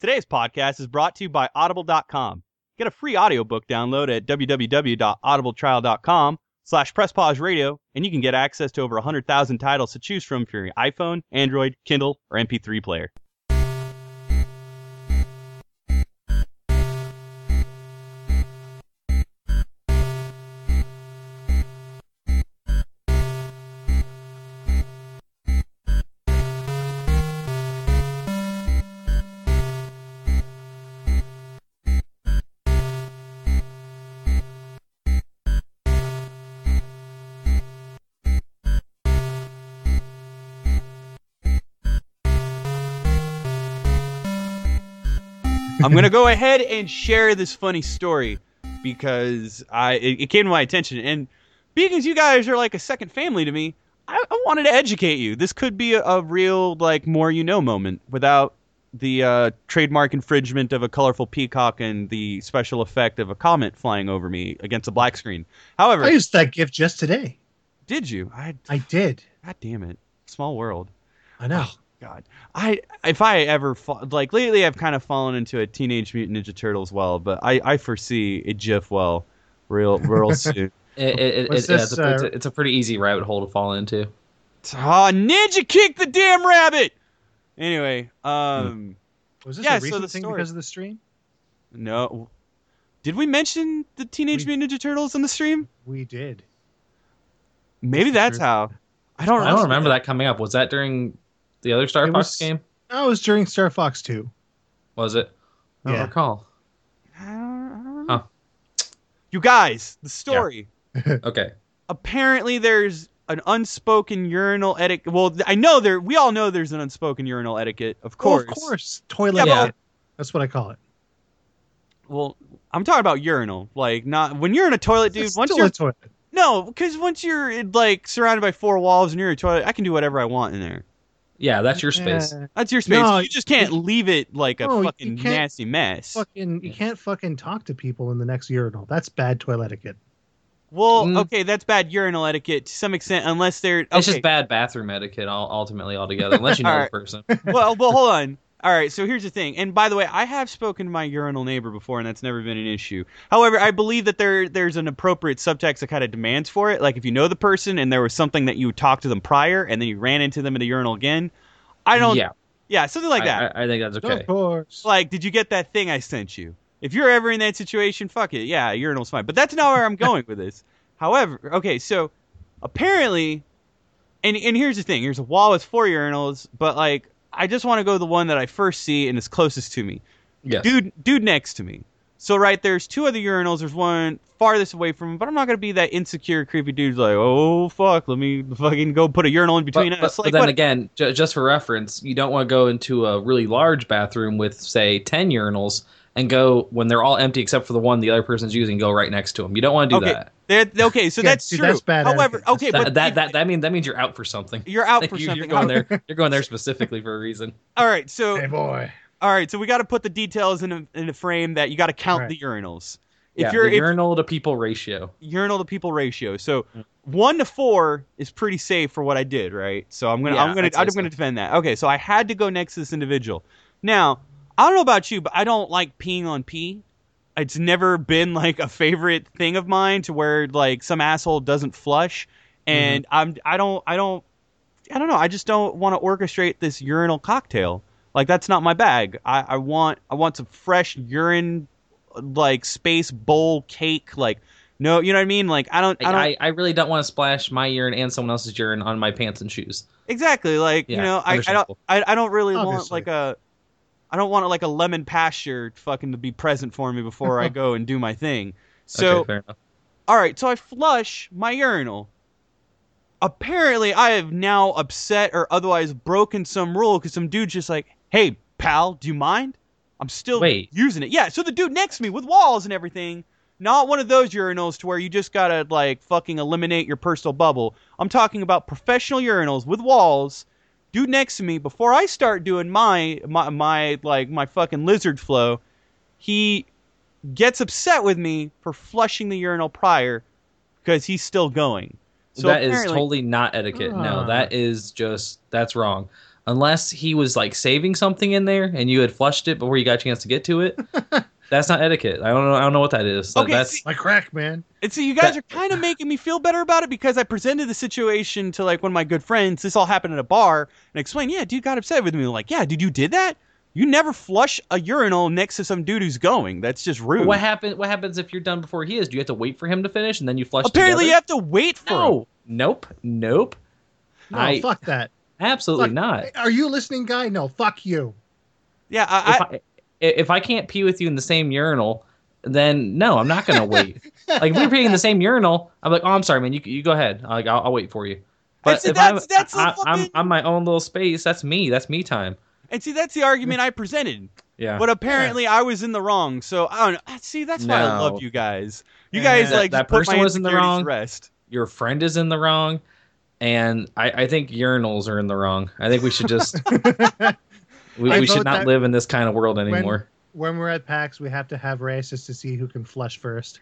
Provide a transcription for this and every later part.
Today's podcast is brought to you by Audible.com. Get a free audiobook download at www.audibletrial.com slash presspause and you can get access to over 100,000 titles to choose from for your iPhone, Android, Kindle, or MP3 player. I'm gonna go ahead and share this funny story because I it, it came to my attention, and because you guys are like a second family to me, I, I wanted to educate you. This could be a, a real like more you know moment without the uh, trademark infringement of a colorful peacock and the special effect of a comet flying over me against a black screen. However, I used that gift just today. did you? I I did. God damn it, small world. I know. Oh, God, I if I ever fa- like lately, I've kind of fallen into a Teenage Mutant Ninja Turtles well, but I I foresee a GIF well, real real soon. It, it, it, Was yeah, it's, a, it's, uh, a, it's a pretty easy rabbit hole to fall into. Ah, Ninja kick the damn rabbit. Anyway, um, Was this yeah, a so recent the thing story- because of the stream? no, did we mention the Teenage We- Mutant Ninja Turtles on the stream? We did. Maybe that's Sure. how. I don't. I don't remember that coming up. Was that during the other Star It Fox was- game? Oh, that was during Star Fox 2. Was it? I don't Yeah. recall. I don't, I don't Huh. You guys, the story. Okay. apparently there's an unspoken urinal etiquette. Well, I know there. We all know there's an unspoken urinal etiquette, of Oh, course. of course. Toilet. Yeah, etiquette. That's what I call it. Well, I'm talking about urinal. Like, not when you're in a toilet, dude. It's once still you're a toilet. no, because once you're like surrounded by four walls and you're in a toilet, I can do whatever I want in there. Yeah, that's your space. Yeah. That's your space. No, you just can't leave it like a No, fucking nasty mess. Fucking, you can't fucking talk to people in the next urinal. That's bad toilet etiquette. Well, Mm. okay, that's bad urinal etiquette to some extent, unless they're. Okay. It's just bad bathroom etiquette, ul- ultimately, altogether, unless you know Alright. the person. well, well, hold on. All right, so here's the thing. And by the way, I have spoken to my urinal neighbor before, and that's never been an issue. However, I believe that there there's an appropriate subtext that kind of demands for it. Like if you know the person and there was something that you talked to them prior, and then you ran into them at a urinal again. I don't. Yeah, Yeah, something like that. I, I think that's okay. Of course. like, did you get that thing I sent you? If you're ever in that situation, fuck it. Yeah, urinal's fine. But that's not where I'm going with this. However, okay, so apparently, and and here's the thing: here's a wall with four urinals, but like, I just want to go the one that I first see and is closest to me. Yes. Dude, dude next to me. So right there's two other urinals. There's one farthest away from him, but I'm not gonna be that insecure, creepy dude like, oh fuck, let me fucking go put a urinal in between but- us. but Like, then what? again, ju- just for reference, you don't want to go into a really large bathroom with, say, 10 urinals and go, when they're all empty except for the one the other person's using, go right next to them. You don't want to do okay, that. They're- okay, so Yeah, that's dude, true. that's bad However, etiquette. okay, That, but that, if- that, that, mean, that means you're out for something. you're out Like, for you- something. You're going there. You're going there specifically for a reason. All right, so Hey, boy. all right, so we got to put the details in a, in a frame that you got to count Right. the urinals. If yeah, you're the if, urinal to people ratio. urinal to people ratio, so mm. one to four is pretty safe for what I did, right? So I'm gonna Yeah, I'm gonna I'd say I'm so. gonna defend that. Okay, so I had to go next to this individual. Now I don't know about you, but I don't like peeing on pee. It's never been like a favorite thing of mine to where like some asshole doesn't flush, mm-hmm. and I'm I don't I don't I don't know. I just don't want to orchestrate this urinal cocktail. Like that's not my bag. I, I want I want some fresh urine, like space bowl cake. Like no, you know what I mean? Like I don't I I, don't I, I really don't want to splash my urine and someone else's urine on my pants and shoes. exactly like you know I, I don't. I, I don't really want like a I don't want like a lemon pasture fucking to be present for me before I go and do my thing. So okay, fair all right, so I flush my urinal. Apparently, I have now upset or otherwise broken some rule because some dude's just like, "Hey, pal, do you mind? I'm still Wait. using it." Yeah, so the dude next to me with walls and everything, not one of those urinals to where you just gotta like fucking eliminate your personal bubble. I'm talking about professional urinals with walls. Dude next to me, before I start doing my my my like my fucking lizard flow, he gets upset with me for flushing the urinal prior because he's still going. So that is totally not etiquette. Ah. No, that is just that's wrong. unless he was like saving something in there and you had flushed it before you got a chance to get to it. that's not etiquette. I don't know. I don't know what that is. Okay, that's see- My crack, man. And so you guys That- are kind of making me feel better about it because I presented the situation to like one of my good friends. This all happened at a bar and explained, yeah, dude got upset with me. Like, yeah, dude, you did that? You never flush a urinal next to some dude who's going. That's just rude. what happen. What happens if you're done before he is? Do you have to wait for him to finish and then you flush? Apparently, you have to wait for him. no. Nope. Nope. No, I- fuck that. Absolutely Fuck. not. Are you listening, guy? No, fuck you. Yeah, I, if I, I, if I can't pee with you in the same urinal, then no, I'm not gonna wait. like if we're peeing in the same urinal, I'm like, oh, I'm sorry, man. You you go ahead. Like I'll, I'll wait for you. But see, if that's- I'm, that's the I, I'm fucking- I'm my own little space. That's me. That's me time. and see, that's the argument I presented. Yeah. But apparently, I was in the wrong. So I don't know. See, that's why I love you guys. You Yeah. guys That- like that just person was in the wrong. rest. Your friend is in the wrong, and I, I think urinals are in the wrong. I think we should just we, we should not live in this kind of world anymore. when we're at PAX, we have to have races to see who can flush first.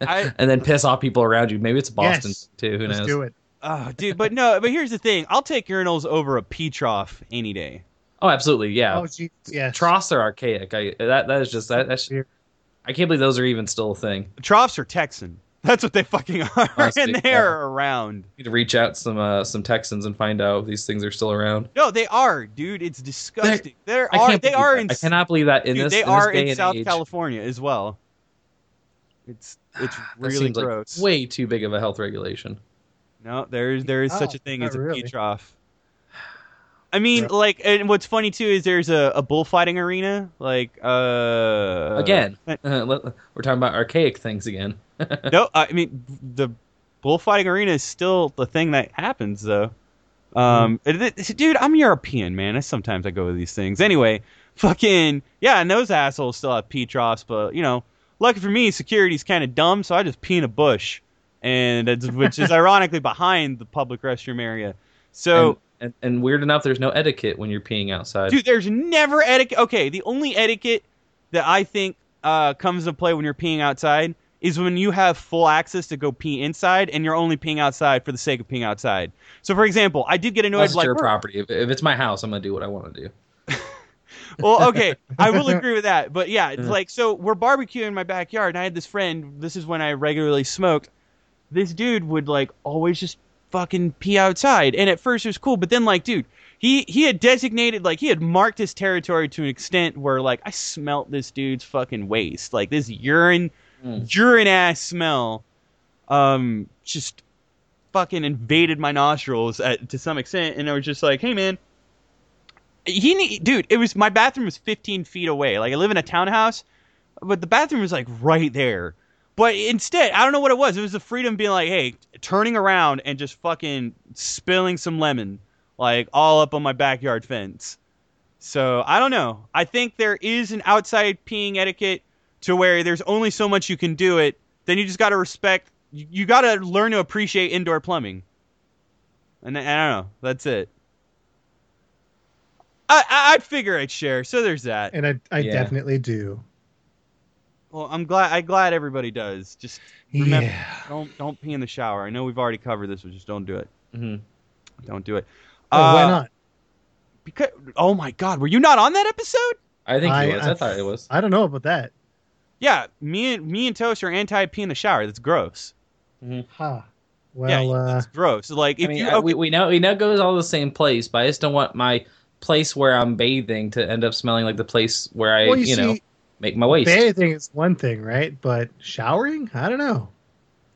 I, and then piss off people around you. Maybe it's Boston Yes. too. Who Let's knows? do it. oh, dude, but no, but here's the thing. I'll take urinals over a pee trough any day. Oh, absolutely. Yeah. Oh, gee, yes. troughs are archaic. I that that is just that that's I can't believe those are even still a thing. Troughs are Texan. That's what they fucking are, Honestly, and they're around. need to reach out some uh, some Texans and find out if these things are still around. No, they are, dude. It's disgusting. There I are. can't They are that. in. I cannot believe that in dude, this they in are this day in and South age, California as well. It's it's really seems like gross. way too big of a health regulation. No, there's there is such Oh, a thing as a really. pee trough. I mean, Yeah. like, and what's funny too is there's a, a bullfighting arena, like, uh, Again, let- we're talking about archaic things again. no, I mean the bullfighting arena is still the thing that happens though. Um, Mm-hmm. it- it- dude, I'm European, man. I, sometimes I go to these things. Anyway, fucking yeah, and those assholes still have pee troughs, but you know, lucky for me, security's kind of dumb, so I just pee in a bush, and it's, which is ironically behind the public restroom area. So. and, and, and weird enough, there's no etiquette when you're peeing outside. Dude, there's never etiquette. Okay, the only etiquette that I think uh, comes into play when you're peeing outside is when you have full access to go pee inside and you're only peeing outside for the sake of peeing outside. So, for example, I did get annoyed. That's Like, your property. If, if it's my house, I'm gonna do what I want to do. well, okay, I will agree with that. But yeah, it's like so we're barbecuing in my backyard, and I had this friend. This is when I regularly smoked. This dude would like always just fucking pee outside, and at first it was cool, but then like, dude, he he had designated like he had marked his territory to an extent where like I smelt this dude's fucking waste, like this urine, Mm. urine ass smell, um, just fucking invaded my nostrils at, to some extent, and I was just like, hey man he need, dude it was my bathroom was 15 feet away. Like i live in a townhouse but the bathroom was like right there but instead i don't know what it was it was the freedom being like hey turning around and just fucking spilling some lemon like all up on my backyard fence so i don't know i think there is an outside peeing etiquette to where there's only so much you can do it then you just got to respect you, you got to learn to appreciate indoor plumbing and I I don't know that's it I, I I'd figure I'd share. So there's that. And I, I Yeah. definitely do. Well, I'm glad. I'm glad everybody does. Just Remember- yeah. don't don't pee in the shower. I know we've already covered this, but just don't do it. hmm Don't do it. Oh, why Uh, not? Because oh my god, were you not on that episode? I think I- it was. I, I- thought it was. I don't know about that. Yeah, me and me and Toast are anti pee in the shower. That's gross. Huh. Well, yeah, uh, it's gross. Like if I mean, you I- okay, we, we know we know it goes all the same place, but I just don't want my place where I'm bathing to end up smelling like the place where I, well, you, you, know, see, make my waste. bathing is one thing, right? But showering, I don't know.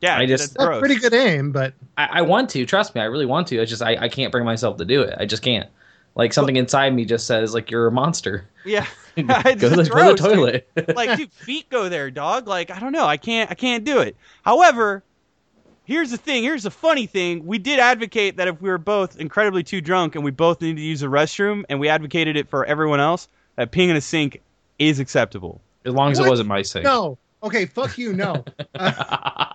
yeah, I just- that's That's gross. pretty good aim, but I, I want to. Trust me, I really want to. It's just I, I can't bring myself to do it. I just can't. Like something inside me just says like you're a monster. Yeah, go It's to the, go to gross, the dude. toilet. like dude feet go there dog like i don't know i can't i can't do it however here's the thing here's the funny thing we did advocate that if we were both incredibly too drunk and we both needed to use a restroom and we advocated it for everyone else that peeing in a sink is acceptable as long as What? it wasn't my sink. no. Okay, fuck you, no.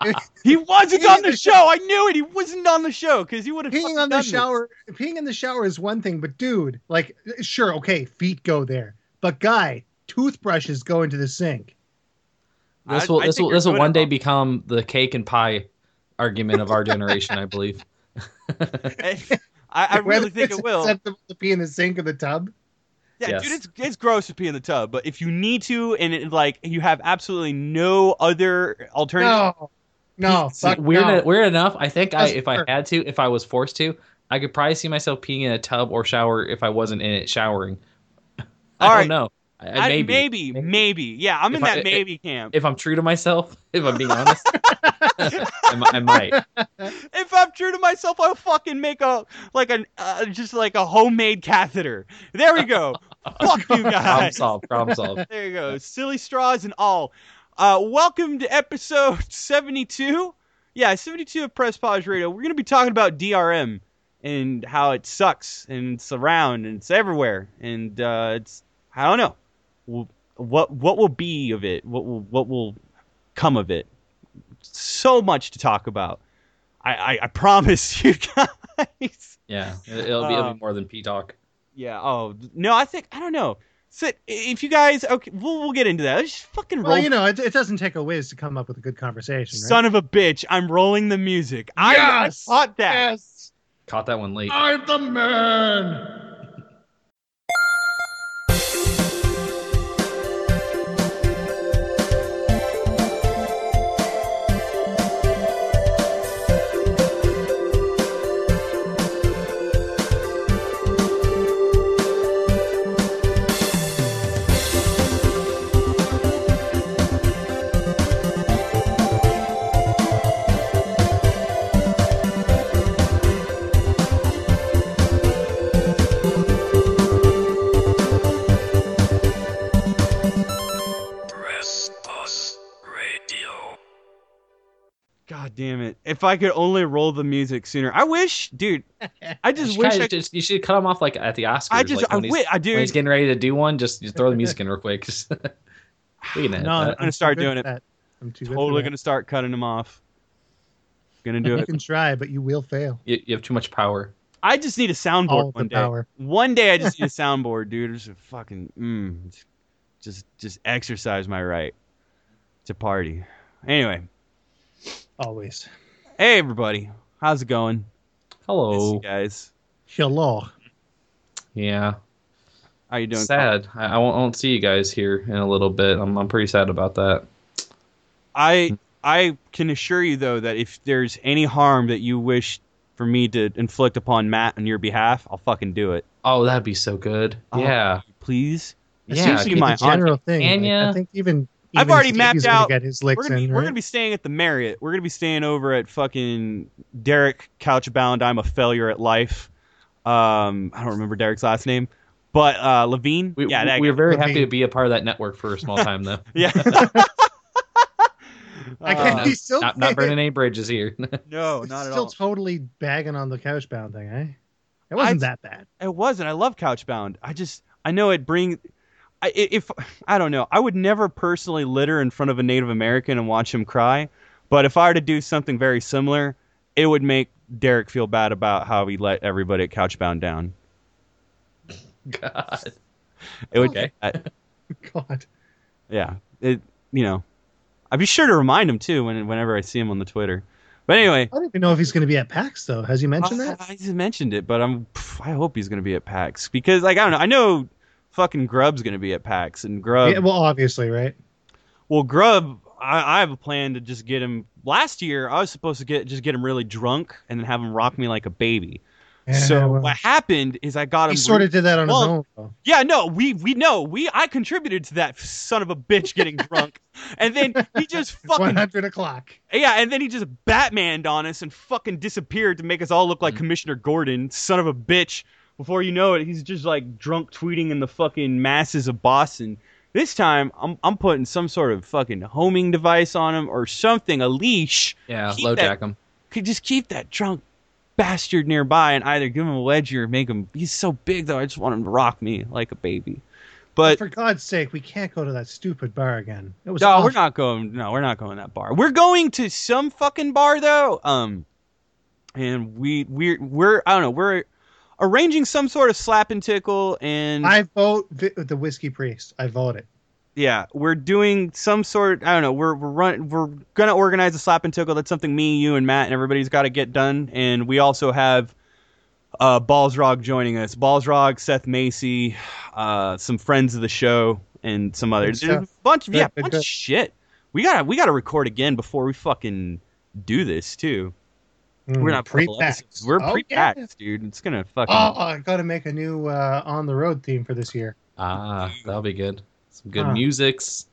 Uh, he wasn't on the the show i knew it he wasn't on the show because he would have peeing on the shower, peeing in the shower is one thing, but dude, like, sure, okay, feet go there, but guy, toothbrushes go into the sink. this will I this will this will one day all. become the cake and pie argument of our generation, I believe. I, I really think it will. acceptable to pee in the sink or the tub. Yeah, Yes. dude, it's it's gross to pee in the tub, but if you need to and it, like you have absolutely no other alternative, No, no, See, fuck weird, no. weird enough. I think I, Doesn't if I had to, if I was forced to, I could probably see myself peeing in a tub or shower if I wasn't in it showering. I All don't right. know. I, I- I- maybe. maybe, maybe, yeah, I'm in If I- that maybe camp. If I'm true to myself, if I'm being honest, I, I might. if I'm true to myself, I'll fucking make a like an uh, just like a homemade catheter. There we go. Fuck you guys. Problem solved. Problem solved. There you go. Silly straws and all. Uh, welcome to episode 72. Yeah, 72 of Press Pause Radio. We're going to be talking about DRM and how it sucks and it's around and it's everywhere and uh, it's I don't know Wh- what what will be of it. What will what will come of it. So much to talk about. I I, I promise you guys. Yeah, it- it'll be, it'll Um, be more than P talk. Yeah. Oh no, I think I don't know. So if you guys okay, we'll we'll get into that. Let's just fucking roll. Well, you know, it, it doesn't take a whiz to come up with a good conversation, right? Son of a bitch! I'm rolling the music. I, I caught that. yes, Caught that one late. I'm the man. God damn it! If I could only roll the music sooner. I wish, dude. I just wish I. just, you should cut him off like at the Oscars. I just like, I when, he's, wish I when he's getting ready to do one, just, just throw the music in real quick. Just- we can edit No, that. gonna start doing it. that. I'm too Totally gonna start cutting them off. Gonna do that. You it. can try, but you will fail. You, you have too much power. I just need a soundboard All one the day. power. One day I just need a soundboard, dude. Just a fucking mm, just just exercise my right to party. Anyway, Always. hey everybody, how's it going? Miss Hello. you guys. Hello. Yeah. How you doing? sad. I, I, won't, I won't see you guys here in a little bit. I'm, I'm pretty sad about that. I I can assure you though that if there's any harm that you wish for me to inflict upon Matt on your behalf, I'll fucking do it. Oh, that'd be so good. Oh, yeah. Please. It Yeah, seems to be my general thing. Like. I think even, I've already Stevie's mapped gonna out- Get his We're gonna, be, in, we're right? gonna be staying at the Marriott. We're gonna be staying over at fucking Derek Couchbound. I'm a failure at life. Um, I don't remember Derek's last name, but uh, Levine. We, yeah, that we, guy. are very Levine. happy to be a part of that network for a small time, though. yeah. I Uh, can't. He's still not, not burning any bridges here. no, not at still all. totally bagging on the couchbound thing, eh? It wasn't I- that bad. It wasn't. I love Couchbound. I just I know it bring. I, i- if I don't know, I would never personally litter in front of a Native American and watch him cry. But if I were to do something very similar, it would make Derek feel bad about how he let everybody at Couchbound down. God. It would. Okay. I- God. yeah. It. You know. I'd be sure to remind him too when whenever I see him on the Twitter. But anyway, I don't even know if he's going to be at PAX though. Has he mentioned I, that? I just mentioned it, but I'm. I hope he's going to be at PAX because, like, I don't know. I know fucking Grub's going to be at PAX, and Grub. yeah, well, obviously, right? Well, Grub, I, I have a plan to just get him. Last year, I was supposed to get just get him really drunk and then have him rock me like a baby. Yeah, so well, what happened is I got him. he sort of did that on Well, his own. Though. Yeah, no, we we know we I contributed to that son of a bitch getting drunk, and then he just fucking hundred o'clock. yeah, and then he just Batmaned on us and fucking disappeared to make us all look like Mhm. Commissioner Gordon, son of a bitch. Before you know it, he's just like drunk tweeting in the fucking masses of Boston. This time, I'm I'm putting some sort of fucking homing device on him or something, a leash. Yeah, Keep low that- jack him. Could just keep that drunk bastard nearby and either give him a wedgie or make him. He's so big though. I just want him to rock me like a baby. But For God's sake, we can't go to that stupid bar again. It was no, awful. we're not going. No, we're not going to that bar. We're going to some fucking bar though. Um, and we we're we're I don't know. We're arranging some sort of slap and tickle, and I vote vi- the whiskey priest. I vote it. yeah, we're doing some sort. I don't know. We're we're run. We're gonna organize a slap and tickle. That's something me, you, and Matt and everybody's got to get done. And we also have uh, Ballsrog joining us. Ballsrog, Seth Macy, uh, some friends of the show, and some others. There's a bunch of yeah, good, bunch good. of shit. We gotta we gotta record again before we fucking do this too. We're not pre episodes. We're oh, pre-packed, yeah. dude. It's gonna fucking. Oh, I got to make a new uh, on the road theme for this year. Ah, that'll be good. Some good Huh. musics.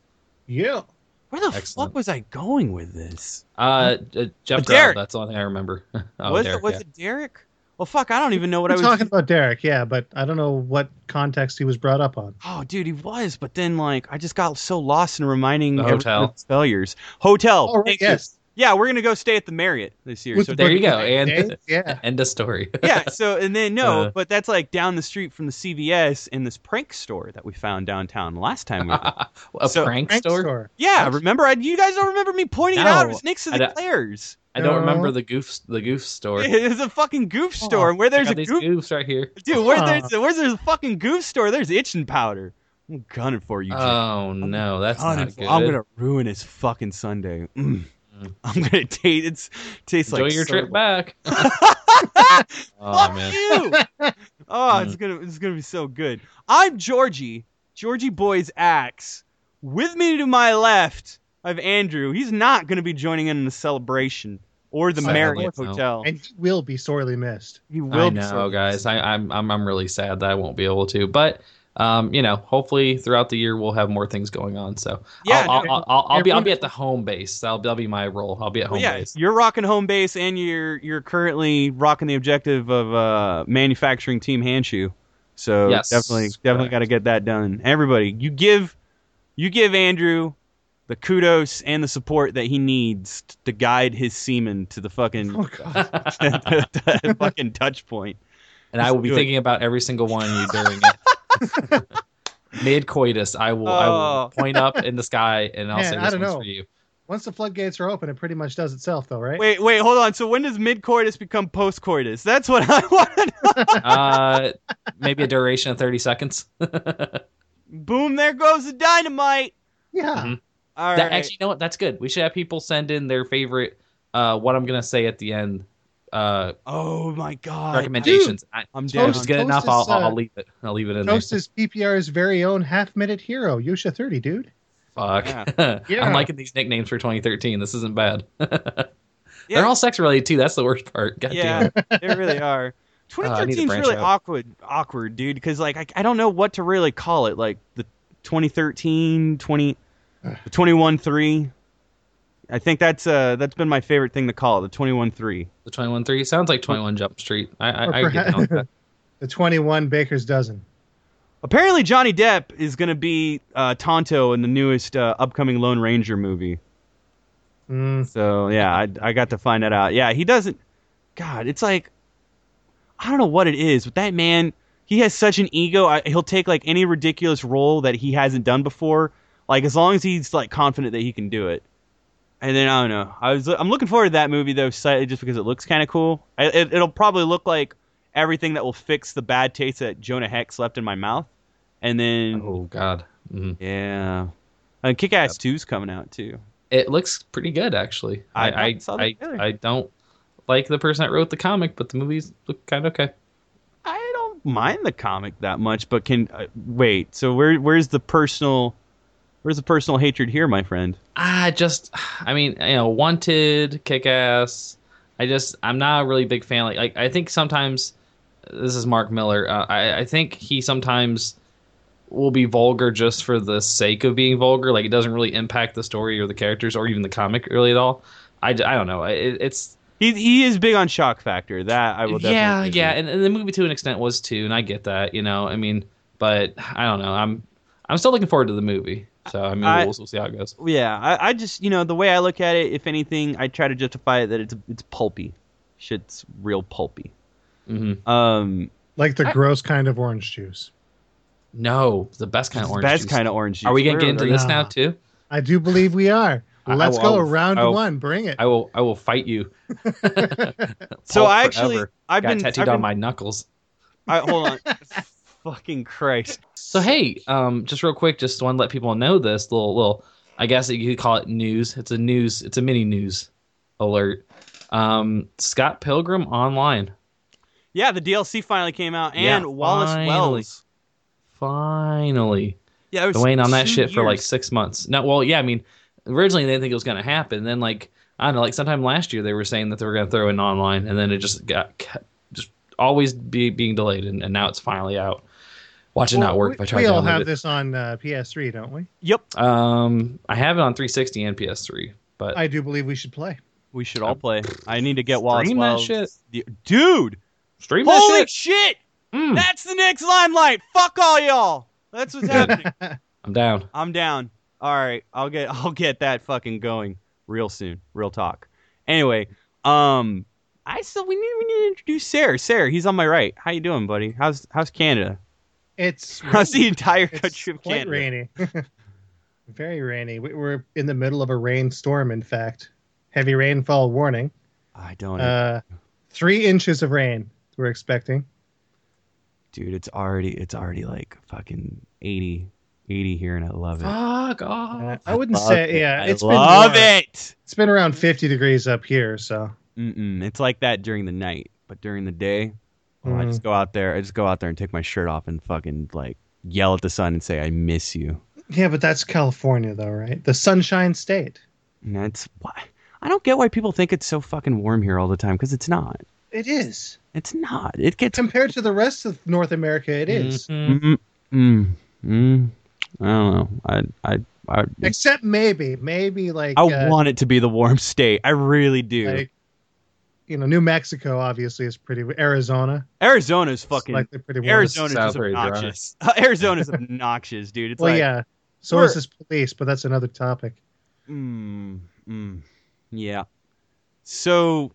Yeah. Where the excellent. fuck was I going with this? Uh, uh Jeff Derek. Derek. That's the only thing I remember. oh, was Derek, it was yeah. it Derek? Well, fuck, I don't even know what We're I was. talking about Derek, yeah, but I don't know what context he was brought up on. Oh, dude, he was, but then like I just got so lost in reminding The hotel. failures. Hotel. Oh, right, yes. Yeah, we're gonna go stay at the Marriott this year. With so There you go, and- days, yeah. End of story. yeah. So and then no, Uh. but that's like down the street from the CVS and this prank store that we found downtown last time we. Were. a So- prank Prank store. store. yeah, remember? I, you guys don't remember me pointing it out? It was next to the Claire's. I don't remember the goof the goof store. It was a fucking goof store, and where there's a out these goof, goofs right here. dude, where Huh. there's where's there's a fucking goof store? There's itching powder. I'm gunning for you, Jay. Oh no, that's Gunning not for- good. I'm gonna ruin his fucking Sunday. Mm. Mm. I'm gonna taste. It's tastes Enjoy like your soda. trip back. Fuck oh man. you! Oh, it's gonna it's gonna be so good. I'm Georgie, Georgie Boy's axe. With me to my left, I have Andrew. He's not gonna be joining in the celebration or the Sadly, Marriott no. Hotel. And he will be sorely missed. he will I be know, so- guys. I, I'm I'm I'm really sad that I won't be able to, but um, you know, hopefully throughout the year we'll have more things going on. So Yeah, I'll, no, I'll, I'll, I'll be I'll be at the home base. That'll that'll be my role. I'll be at Well, home yeah, base. you're rocking home base, and you're you're currently rocking the objective of uh, manufacturing Team Handshoe. So Yes, definitely, definitely got to get that done. Everybody, you give you give Andrew the kudos and the support that he needs t- to guide his semen to the fucking Oh, God. the fucking touch point. and I will be do it. thinking about every single one of you during it. Mid coitus, I will I Oh. will point up in the sky and I'll Man, say I don't one's know. for you. Once the floodgates are open, it pretty much does itself, though, right? Wait, wait, hold on. So when does mid coitus become post coitus? That's what I want. to know. Uh, maybe a duration of thirty seconds. Boom! There goes the dynamite. Yeah. Mhm. All right. That, Actually, you know what? That's good. We should have people send in their favorite. Uh, what I'm gonna say at the end. Uh, oh my god. recommendations. I, I'm if down. it's good enough. is, I'll, I'll, uh, I'll leave it. I'll leave it in Toast is PPR's very own half-minute hero, Yusha 30, dude. Fuck. Yeah. I'm liking these nicknames for 2013. This isn't bad. Yeah. They're all sex related too. That's the worst part. God Yeah, damn. they really are. Uh, I need to 2013 is really out. awkward, awkward, dude. Because like I, I don't know what to really call it. Like the 2013, 20, the 21 three. I think that's uh that's been my favorite thing to call it. The 21 three. The 21 3 sounds like 21 Jump Street. I, I, Or I get down that. The 21 Baker's Dozen. Apparently, Johnny Depp is going to be uh, Tonto in the newest uh, upcoming Lone Ranger movie. Mm, So yeah, I I got to find that out. Yeah, he doesn't. God, it's like I don't know what it is, but that man, he has such an ego. I, he'll take like any ridiculous role that he hasn't done before, like as long as he's like confident that he can do it. And then I don't know. I was I'm looking forward to that movie though, slightly just because it looks kind of cool. I, it, it'll probably look like everything that will fix the bad taste that Jonah Hex left in my mouth. And then Oh, God. Mhm. yeah, and Kick Ass 2's coming out too. It looks pretty good, actually. I I, I, saw I. I don't like the person that wrote the comic, but the movies look kind of okay. I don't mind the comic that much, but can uh, wait. So where where's the personal where's the personal hatred here, my friend? I just, I mean, you know, Wanted, Kick Ass. I just, I'm not a really big fan. Like, like I think sometimes, this is Mark Millar. Uh, I, I think he sometimes will be vulgar just for the sake of being vulgar. Like, it doesn't really impact the story or the characters or even the comic really at all. I, I don't know. It, it's He he is big on shock factor. That I will definitely. yeah, yeah, and, and the movie to an extent was too, and I get that, you know. I mean, but I don't know. I'm I'm still looking forward to the movie. So I mean, I- we'll, we'll see how it goes. yeah. I, I just you know the way I look at it, if anything, I try to justify it that it's it's pulpy. Shit's real pulpy. Mm-hmm. Um, like the I- gross kind of orange juice. No, the best kind of orange. best juice. kind of orange. juice. Are we gonna get into this Nah. now too? I do believe we are. I- I Let's will- go. I will- Round will- one. Bring it. I will. I will fight you. So I actually forever. I've got been tattooed I've on my knuckles. I, hold on. Fucking Christ. So hey, um, just real quick, just want to let people know this little little. I guess you could call it news. It's a news. It's a mini news alert. Um, Scott Pilgrim online. Yeah, the DLC finally came out, and Yeah, Wallace finally. Wells. Finally. Yeah, it was waiting on that shit for like six months. No, well, yeah, I mean, originally they didn't think it was going to happen. Then, like, I don't know, like sometime last year they were saying that they were going to throw in online, and then it just got kept, just always be being delayed, and, and now it's finally out. Watch it not work we, if I try we all have it. this on uh, PS3, don't we? Yep, Um, I have it on 360 and PS3, but I do believe we should play. we should all play. I need to get Wallace Stream that shit. The- Dude, stream that holy shit. shit! Mm, That's the next limelight. Fuck all y'all. That's what's happening. I'm down. I'm down. All right, I'll get I'll get that fucking going real soon. Real talk. Anyway, um, I still we need we need to introduce Sarah. Sarah, he's on my right. How you doing, buddy? How's how's Canada? It's How's the entire it's country of quite Canada? rainy. Very rainy. We- We're in the middle of a rainstorm. In fact, heavy rainfall warning. I don't, Uh, three inches of rain we're expecting. dude. It's already it's already like fucking 80, 80 here, and I love it. Fuck off. I wouldn't love say. it. Yeah, I it's love been more- it. It's been around fifty degrees up here. So Mm-mm. It's like that during the night, but during the day, oh, I Mm. just go out there. I just go out there and take my shirt off and fucking like yell at the sun and say, "I miss you." yeah, but that's California, though, right? The Sunshine State. And that's why I don't get why people think it's so fucking warm here all the time because it's not. It is It's not. It gets. compared to the rest of North America. It is. Mhm. Mm, mm, mm, I don't know. I I I, except maybe, maybe like I uh, want it to be the warm state. I really do. like you know, New Mexico obviously is pretty. Arizona, Arizona's fucking. likely pretty warm. Arizona's Sounds just pretty dry. obnoxious. Arizona's obnoxious, dude. It's well, like, yeah. So is this police, but that's another topic. Mm, mm, yeah. So,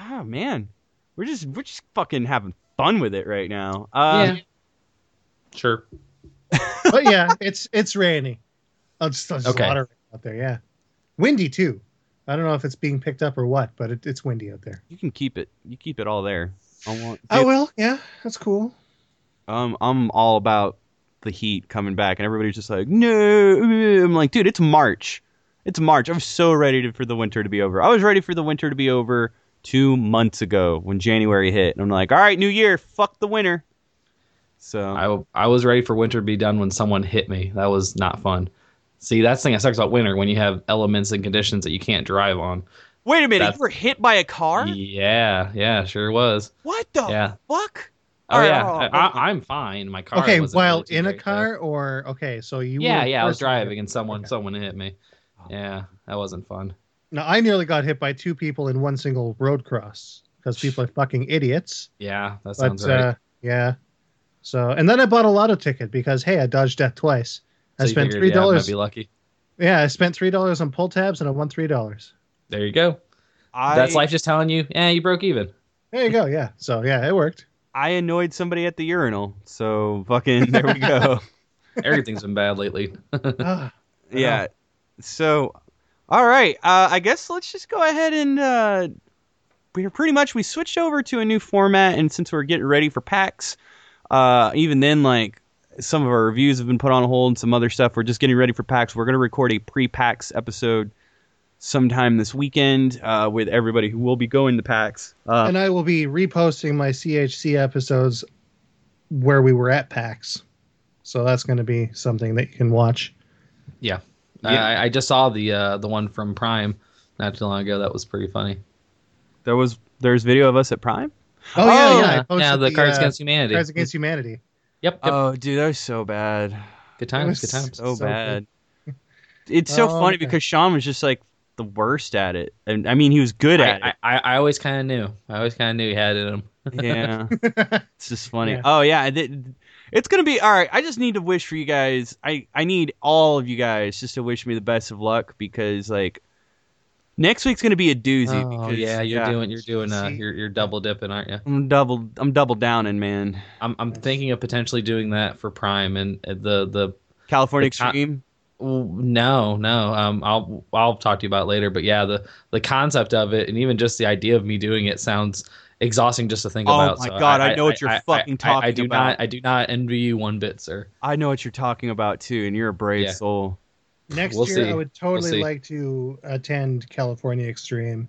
ah, man, we're just we're just fucking having fun with it right now. Uh, yeah. Sure. But yeah, it's it's rainy. Oh, just, there's Okay. a lot of rain out there. Yeah, windy too. I don't know if it's being picked up or what, but it, it's windy out there. You can keep it. You keep it all there. I want. Oh well, yeah, that's cool. um, I'm all about the heat coming back, and everybody's just like, no. I'm like, dude, it's March. It's March. I'm so ready to, for the winter to be over. I was ready for the winter to be over two months ago when January hit, and I'm like, all right, new year, fuck the winter. So I, I was ready for winter to be done when someone hit me. That was not fun. See, that's the thing that sucks about winter when you have elements and conditions that you can't drive on. wait a minute, that's- you were hit by a car? Yeah, yeah, sure was. What the Yeah. fuck? Oh All right, yeah, oh, I, oh, I, I'm fine. My car. okay, wasn't while really too in a great, though. car, or okay, so you. Yeah, were yeah, I was driving and someone Okay. someone hit me. Oh. Yeah, that wasn't fun. Now I nearly got hit by two people in one single road cross because people are fucking idiots. Yeah, that But sounds right. uh, yeah, so and then I bought a lotto ticket because hey, I dodged death twice. I So you spent figured, three yeah, I might dollars. be lucky. Yeah, I spent three dollars on pull tabs and I won three dollars. There you go. I, That's life just telling you, yeah, you broke even. There you go. Yeah. So yeah, it worked. I annoyed somebody at the urinal, so fucking there we go. Everything's been bad lately. Ah, I yeah. So, all right. Uh, I guess let's just go ahead and uh, we're pretty much we switched over to a new format, and since we're getting ready for PAX, uh, even then, like some of our reviews have been put on hold, and some other stuff. We're just getting ready for PAX. We're gonna record a pre-PAX episode sometime this weekend uh, with everybody who will be going to PAX. Uh, and I will be reposting my CHC episodes where we were at PAX. So that's going to be something that you can watch. Yeah. Yeah. I, I just saw the uh, the one from Prime not too long ago. That was pretty funny. there was there's video of us at Prime. Oh, yeah, Oh, yeah. I yeah, posted the, Cards uh, Against Humanity. Cards Against Humanity. Yep, yep. Oh, dude, that was so bad. good times, good times. so, So bad. It's so Oh, funny okay. because Sean was just like the worst at it, and I mean he was good at I, it. I, I always kind of knew. I always kind of knew he had it in him. yeah, it's just funny. Yeah. Oh yeah, it- it's gonna be all right. I just need to wish for you guys. I I need all of you guys just to wish me the best of luck because like next week's gonna be a doozy. Oh because, yeah, you're doing you're doing uh you're you're double dipping, aren't you? I'm double. I'm double downing, man. I'm I'm thinking of potentially doing that for Prime and uh, the the California The co- Extreme. no no um I'll I'll talk to you about it later. But yeah, the the concept of it and even just the idea of me doing it sounds exhausting just to think Oh about. Oh my So God, I know what you're fucking I, I talking do about. not I do not envy you one bit, sir. I know what you're talking about too, and you're a brave Yeah. soul. Next We'll year, see. I would totally see. like to attend California Extreme.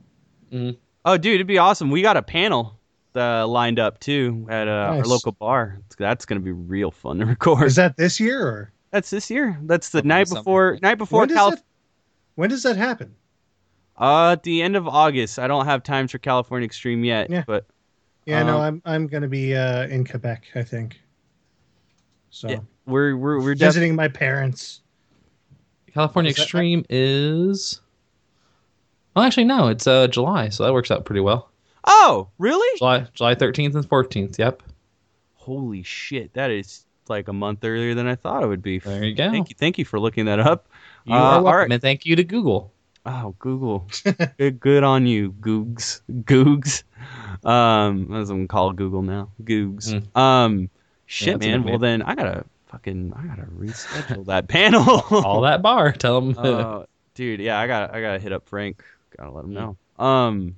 Oh, dude, it'd be awesome. We got a panel. uh, lined up too at uh, our local bar. That's going to be real fun to record. Is that this year or That's this year. That's the Hopefully night something. before. Night before when does Cal- that? When does that happen? Uh, at the end of August. I don't have times for California Extreme yet, Yeah. but Yeah, no, Um, I'm I'm gonna be uh, in Quebec, I think. So Yeah. we're we're we're definitely. visiting my parents. California Is Extreme is. Well, actually, no. It's uh July, so that works out pretty well. Oh, really? July July thirteenth and fourteenth. Yep. Holy shit! That is like a month earlier than I thought it would be. There you go. Thank you, thank you for looking that up. You Uh, are welcome, right. and thank you to Google. Oh, Google. good, good on you, Googs. Googs. Um, what I'm call Google now. Googs. Mm. Um, shit, a man. Well, then I gotta fucking, I gotta reschedule that panel. All that bar. Tell them. Uh, dude, yeah, I got, to I gotta hit up Frank. Gotta let him know. Um,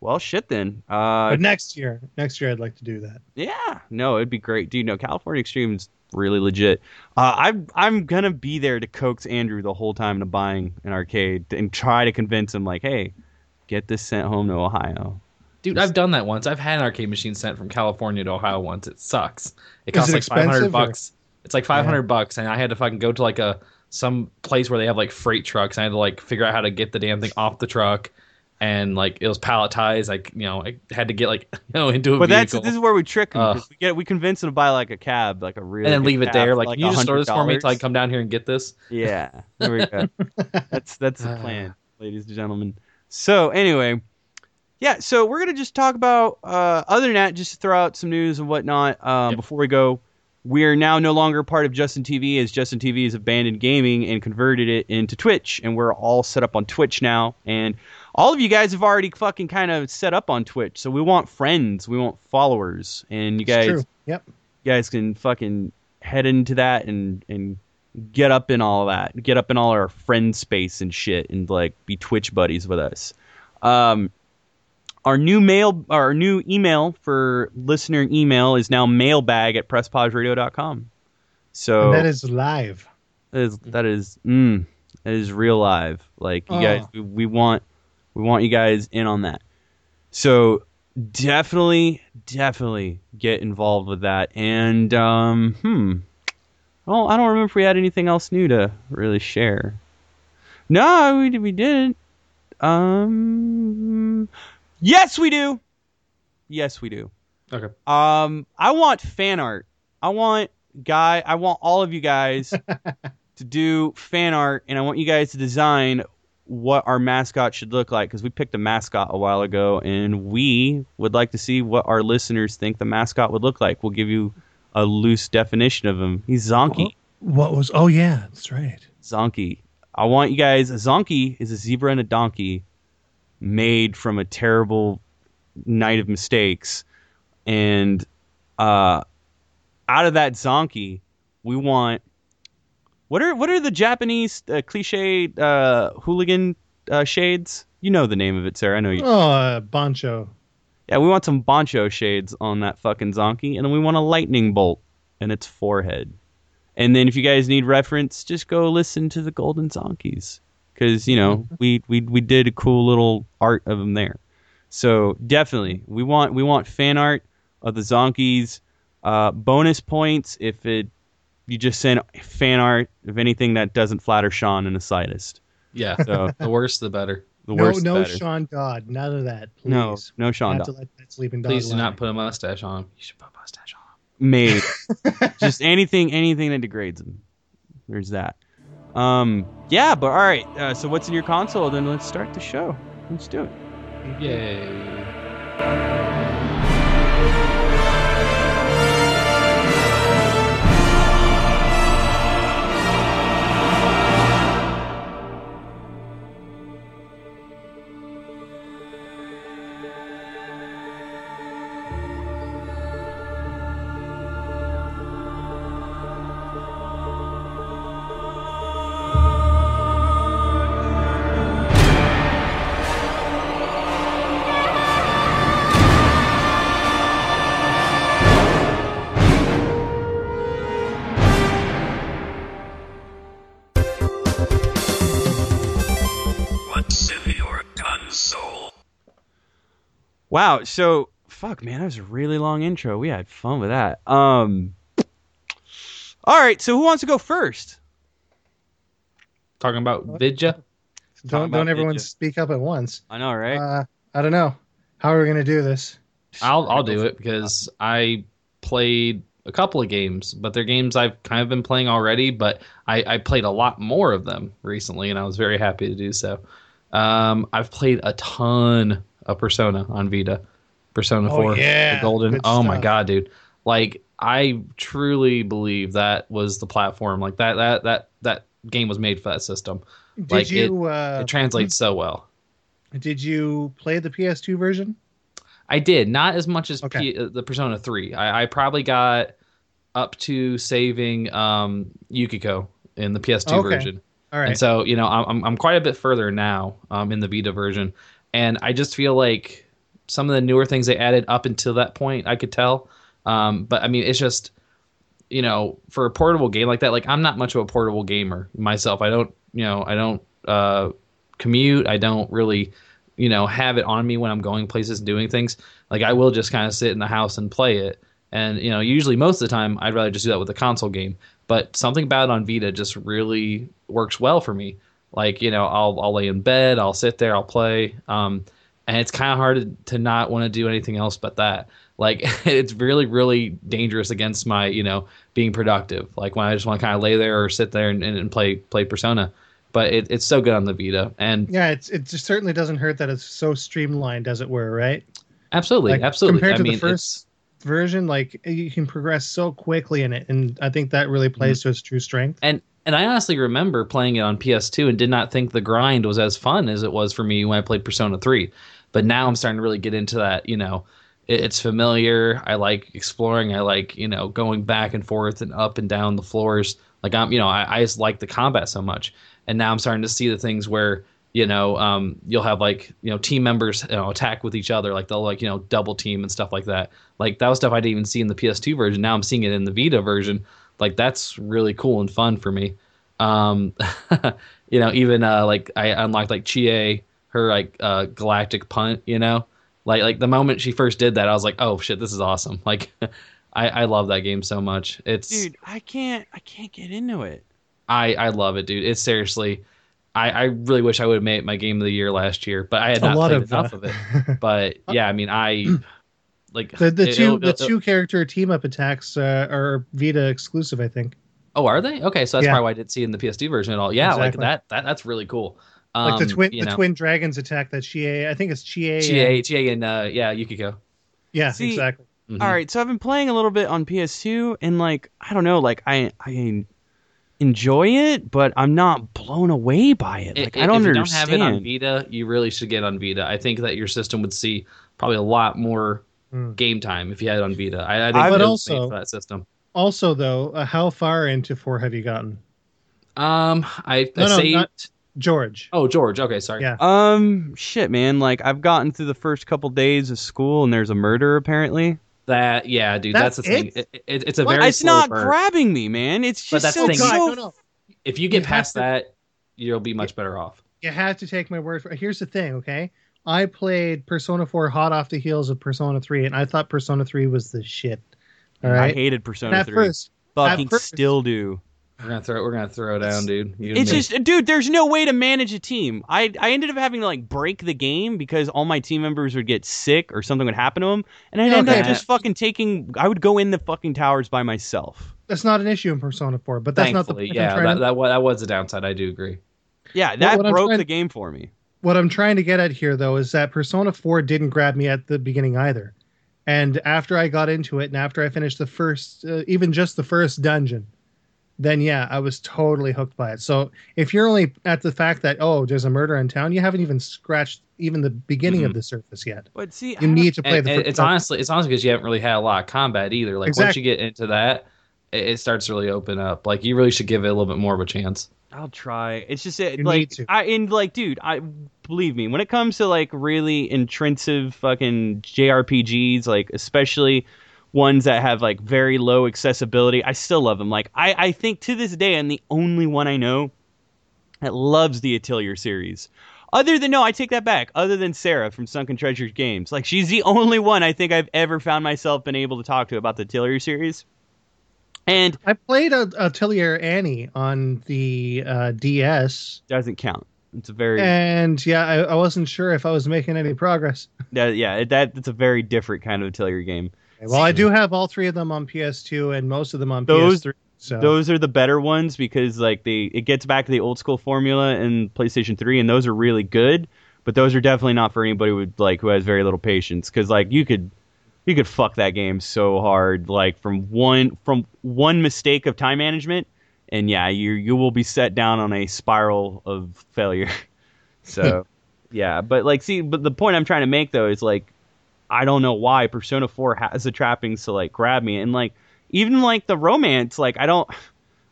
well, shit then. Uh, but next year, next year I'd like to do that. yeah, no, it'd be great, dude. No, California Extreme's really legit. Uh, I'm I'm gonna be there to coax Andrew the whole time into buying an arcade and try to convince him, like, hey, get this sent home to Ohio. Dude, I've done that once. I've had an arcade machine sent from California to Ohio once. It sucks. It costs it like five hundred expensive, or- bucks. It's like five hundred bucks, and I had to fucking go to like a some place where they have like freight trucks. And I had to like figure out how to get the damn thing off the truck, and like it was palletized. Like you know, I had to get like you know into a But that's vehicle, this is where we trick. 'cause Ugh. we get we convince him to buy like a cab, like a real, and then leave it there. Like, can you just store this for me until I come down here and get this? Yeah, there we go. that's that's the plan, ladies and gentlemen. So anyway, yeah. So we're gonna just talk about. Uh, other than that, just throw out some news and whatnot. Um, Yep. Before we go, we are now no longer part of Justin TV, as Justin TV has abandoned gaming and converted it into Twitch, and we're all set up on Twitch now. And all of you guys have already fucking kind of set up on Twitch, so we want friends, we want followers, and you guys true. Yep. you guys can fucking head into that and and get up in all of that get up in all our friend space and shit and like be twitch buddies with us um our new mail our new email for listener email is now mailbag at presspauseradio.com so And that is live. that is that is mm, that is real live. Like you Oh. guys, we, we want we want you guys in on that. So definitely, definitely get involved with that. And um, hmm, well, I don't remember if we had anything else new to really share. No, we we did. Um, yes, we do. Yes, we do. Okay. Um, I want fan art. I want guy. I want all of you guys to do fan art, and I want you guys to design what our mascot should look like because we picked a mascot a while ago, and we would like to see what our listeners think the mascot would look like. We'll give you a loose definition of him. He's Zonky. What was? Oh yeah, that's right. Zonky. I want you guys. A Zonky is a zebra and a donkey made from a terrible night of mistakes, and uh, out of that Zonky, we want what are what are the Japanese uh, cliche uh, hooligan uh, shades? You know the name of it, Sarah. I know you. Oh, uh, Bancho. Yeah, we want some Bancho shades on that fucking Zonky, and then we want a lightning bolt in its forehead. And then if you guys need reference, just go listen to the Golden Zonkies, because you know we, we we did a cool little art of them there. So definitely, we want we want fan art of the Zonkies. Uh, bonus points if it you just send fan art of anything that doesn't flatter Sean in the slightest. Yeah. So the worse, the better. the no, worse, no, better. Sean Dodd. None of that. Please. no, no Sean. Not Dodd. to let that sleeping dog. Please do lie. not put a mustache on him. You should put a mustache on him. made just anything anything that degrades them there's that um yeah but all right uh, so what's in your console? Then let's start the show. Let's do it. Yay. Wow so fuck, man, that was a really long intro. We had fun with that. Um, all right, so who wants to go first? Talking about Vidya. Don't about don't everyone Ninja. speak up at once. I know, right? Uh, I don't know. How are we gonna do this? I'll I'll do it because I played a couple of games, but they're games I've kind of been playing already. But I, I played a lot more of them recently, and I was very happy to do so. Um, I've played a ton of Persona on Vita, Persona Oh, Four, yeah. the Golden. Good Oh my god, dude! Like I truly believe that was the platform. Like that that that that game was made for that system. Did Like, you uh, It translates so well. did you play the PS2 version? I did not as much as Okay. P- uh, the Persona Three. I, I probably got up to saving um, Yukiko in the PS2 Okay. version, All right. and so you know I'm I'm- I'm quite a bit further now um, in the Vita version, and I just feel like some of the newer things they added up until that point I could tell, um, but I mean it's just you know for a portable game like that like I'm not much of a portable gamer myself. I don't you know I don't uh, commute. I don't really you know have it on me when I'm going places and doing things. Like I will just kind of sit in the house and play it. And you know, usually most of the time I'd rather just do that with a console game. But something about it on Vita just really works well for me. Like you know, I'll I'll lay in bed, I'll sit there, I'll play, um, and it's kind of hard to, to not want to do anything else but that. Like it's really really dangerous against my you know being productive. Like when I just want to kind of lay there or sit there and, and, and play play Persona. But it, it's so good on the Vita, and yeah, it's it just certainly doesn't hurt that it's so streamlined, as it were, right? absolutely, Like, absolutely. compared I to the mean, first- Version like you can progress so quickly in it, and I think that really Mm-hmm. plays to its true strength. and and I honestly remember playing it on PS2 and did not think the grind was as fun as it was for me when I played Persona 3. But now I'm starting to really get into that, you know, it, it's familiar. I like exploring. I like, you know, going back and forth and up and down the floors. Like I'm, you know, I, I just like the combat so much. And now I'm starting to see the things where, you know, um, you'll have like, you know, team members you know, attack with each other. Like they'll like, you know, double team and stuff like that. Like that was stuff I didn't even see in the PS2 version. Now I'm seeing it in the Vita version like that's really cool and fun for me. Um you know even uh like i unlocked like chie her like uh galactic punt you know? Like like the moment she first did that i was like oh shit this is awesome. Like i i love that game so much. It's Dude, I can't I can't get into it. i i love it dude. It's seriously i i really wish i would have made it my game of the year last year but i had A not lot played of, enough uh, of it. but yeah i mean i like The the it- 2 it'll- the it'll- two character team up attacks uh, are Vita exclusive, I think. Oh, are they? Okay, so that's Yeah. probably why I didn't see it in the PS2 version at all. Yeah, like that. That that's really cool. Um, Like the twin the know, twin dragons attack that Chie I think it's Chie. Chie, and- Chie, and uh, yeah, Yukiko. yeah, See, exactly. Mhm. All right, so I've been playing a little bit on PS2, and like I don't know, like I I enjoy it, but I'm not blown away by it. Like I- I don't if you understand. don't have it on Vita, you really should get on Vita. I think that your system would see probably a lot more Hmm. game time if you had it on Vita. I, I think I would also- for that system. Also, though, uh, how far into four have you gotten, Um, I, No, I no, saved. not- George? Oh, George. Okay, sorry. Yeah. Um, shit, man. Like I've gotten through the first couple days of school, and there's a murder apparently. That yeah, dude. That's, That's the thing. it? It, it, it's a What? very. it's slow not burn. grabbing me, man. It's But just that's so, the thing. God, so no, no. If you You get have past to- that, you'll be much better off. You have to take my word for. Here's the thing, okay? I played Persona 4 hot off the heels of Persona 3, and I thought Persona 3 was the shit. All I hated Persona at 3. first, Fucking at first- still do. We're gonna throw. We're gonna throw down, It's- dude. You and It's me. just, dude. There's no way to manage a team. I I ended up having to like break the game because all my team members would get sick or something would happen to them, and I'd Yeah, end okay. up just fucking taking. I would go in the fucking towers by myself. that's not an issue in Persona 4, but that's not the point yeah, that, to- that, that was the downside. I do agree. Yeah, that what broke trying- the game for me. What I'm trying to get at here, though, is that Persona 4 didn't grab me at the beginning either. And after I got into it, and after I finished the first, uh, even just the first dungeon, then yeah, I was totally hooked by it. So if you're only at the fact that oh, there's a murder in town, you haven't even scratched even the beginning of Mhm. the surface yet. But see, You don't- need to play And, the. and first it's honestly, it's honestly because you haven't really had a lot of combat either. Like once you get into that, it, it starts to really open up. Like you really should give it a little bit more of a chance. I'll try. It's just it, You like. I and like, dude, I believe me when it comes to like really intrinsic fucking JRPGs, like especially ones that have like very low accessibility. I still love them. Like I, I think to this day, I'm the only one I know that loves the Atelier series. Other than no, I take that back. Other than Sarah from Sunken Treasures Games, like she's the only one I think I've ever found myself been able to talk to about the Atelier series. And I played a, Atelier Annie on the uh, DS. Doesn't count. It's a very and yeah, I, I, wasn't sure if I was making any progress. That, yeah, that it's a very different kind of Atelier game. Well, I do have all three of them on PS2 and most of them on those, PS3. So. Those are the better ones because like they it gets back to the old school formula in PlayStation 3 and those are really good, but those are definitely not for anybody with like who has very little patience cuz like you could you could fuck that game so hard like from one from one mistake of time management and yeah, you you will be set down on a spiral of failure. so, yeah, but like see but the point I'm trying to make though is like I don't know why Persona 4 has the trappings to like grab me and like even like the romance, like I don't,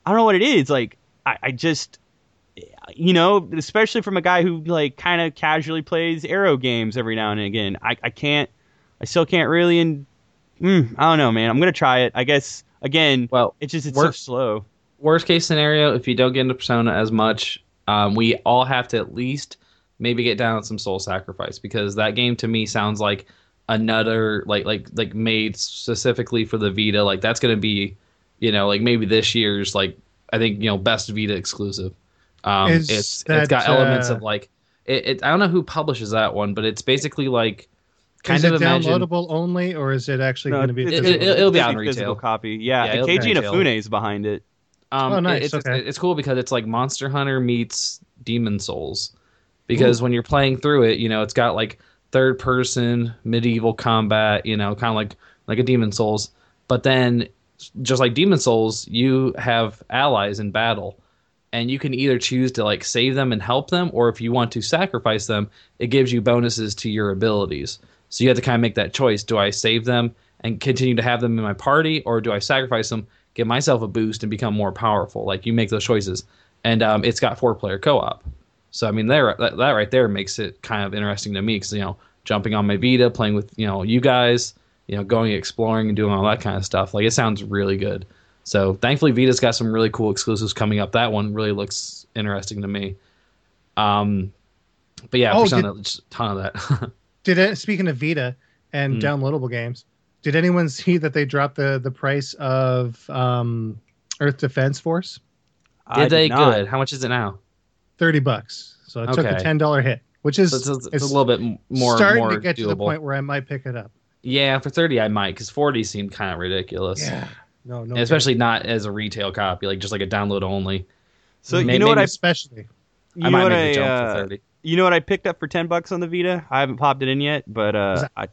I don't know what it is. Like I, I just, you know, especially from a guy who like kind of casually plays arrow games every now and again. I, I can't, I still can't really. And mm, I don't know, man. I'm gonna try it. I guess again. Well, it's just it's worst, so slow. Worst case scenario, if you don't get into Persona as much, um, we all have to at least maybe get down on some soul sacrifice because that game to me sounds like another like like like made specifically for the Vita. Like that's gonna be, you know, like maybe this year's like I think you know best Vita exclusive. Um, it's that, it's got elements uh, of like it, it, I don't know who publishes that one, but it's basically like kind is of it imagine, downloadable only, or is it actually no, going to be? It, will it, be on retail physical copy. Yeah, yeah Keiji Inafune is behind it. Um, oh, nice. It's, okay. it's, it's cool because it's like Monster Hunter meets Demon Souls. Because Ooh. when you're playing through it, you know, it's got like third person medieval combat, you know, kind of like like a Demon Souls. But then just like Demon Souls, you have allies in battle and you can either choose to like save them and help them or if you want to sacrifice them, it gives you bonuses to your abilities. So you have to kind of make that choice. Do I save them and continue to have them in my party or do I sacrifice them, give myself a boost and become more powerful? Like you make those choices. And um, it's got four player co-op. So I mean, there that, that right there makes it kind of interesting to me because you know, jumping on my Vita, playing with you know you guys, you know, going exploring and doing all that kind of stuff. Like it sounds really good. So thankfully, Vita's got some really cool exclusives coming up. That one really looks interesting to me. Um, but yeah, oh, did, a ton of that. did it? Speaking of Vita and mm. downloadable games, did anyone see that they dropped the the price of um, Earth Defense Force? Did I they? Did good. How much is it now? thirty bucks. So it okay. took a ten dollar hit, which is so it's, it's, a little bit more starting more to get doable. to the point where I might pick it up. Yeah, for thirty I might because forty seemed kind of ridiculous. Yeah, no, no, especially not as a retail copy, like just like a download only. So maybe, you know what I especially. I might make the jump uh, for thirty. You know what I picked up for ten bucks on the Vita? I haven't popped it in yet, but uh, I uh,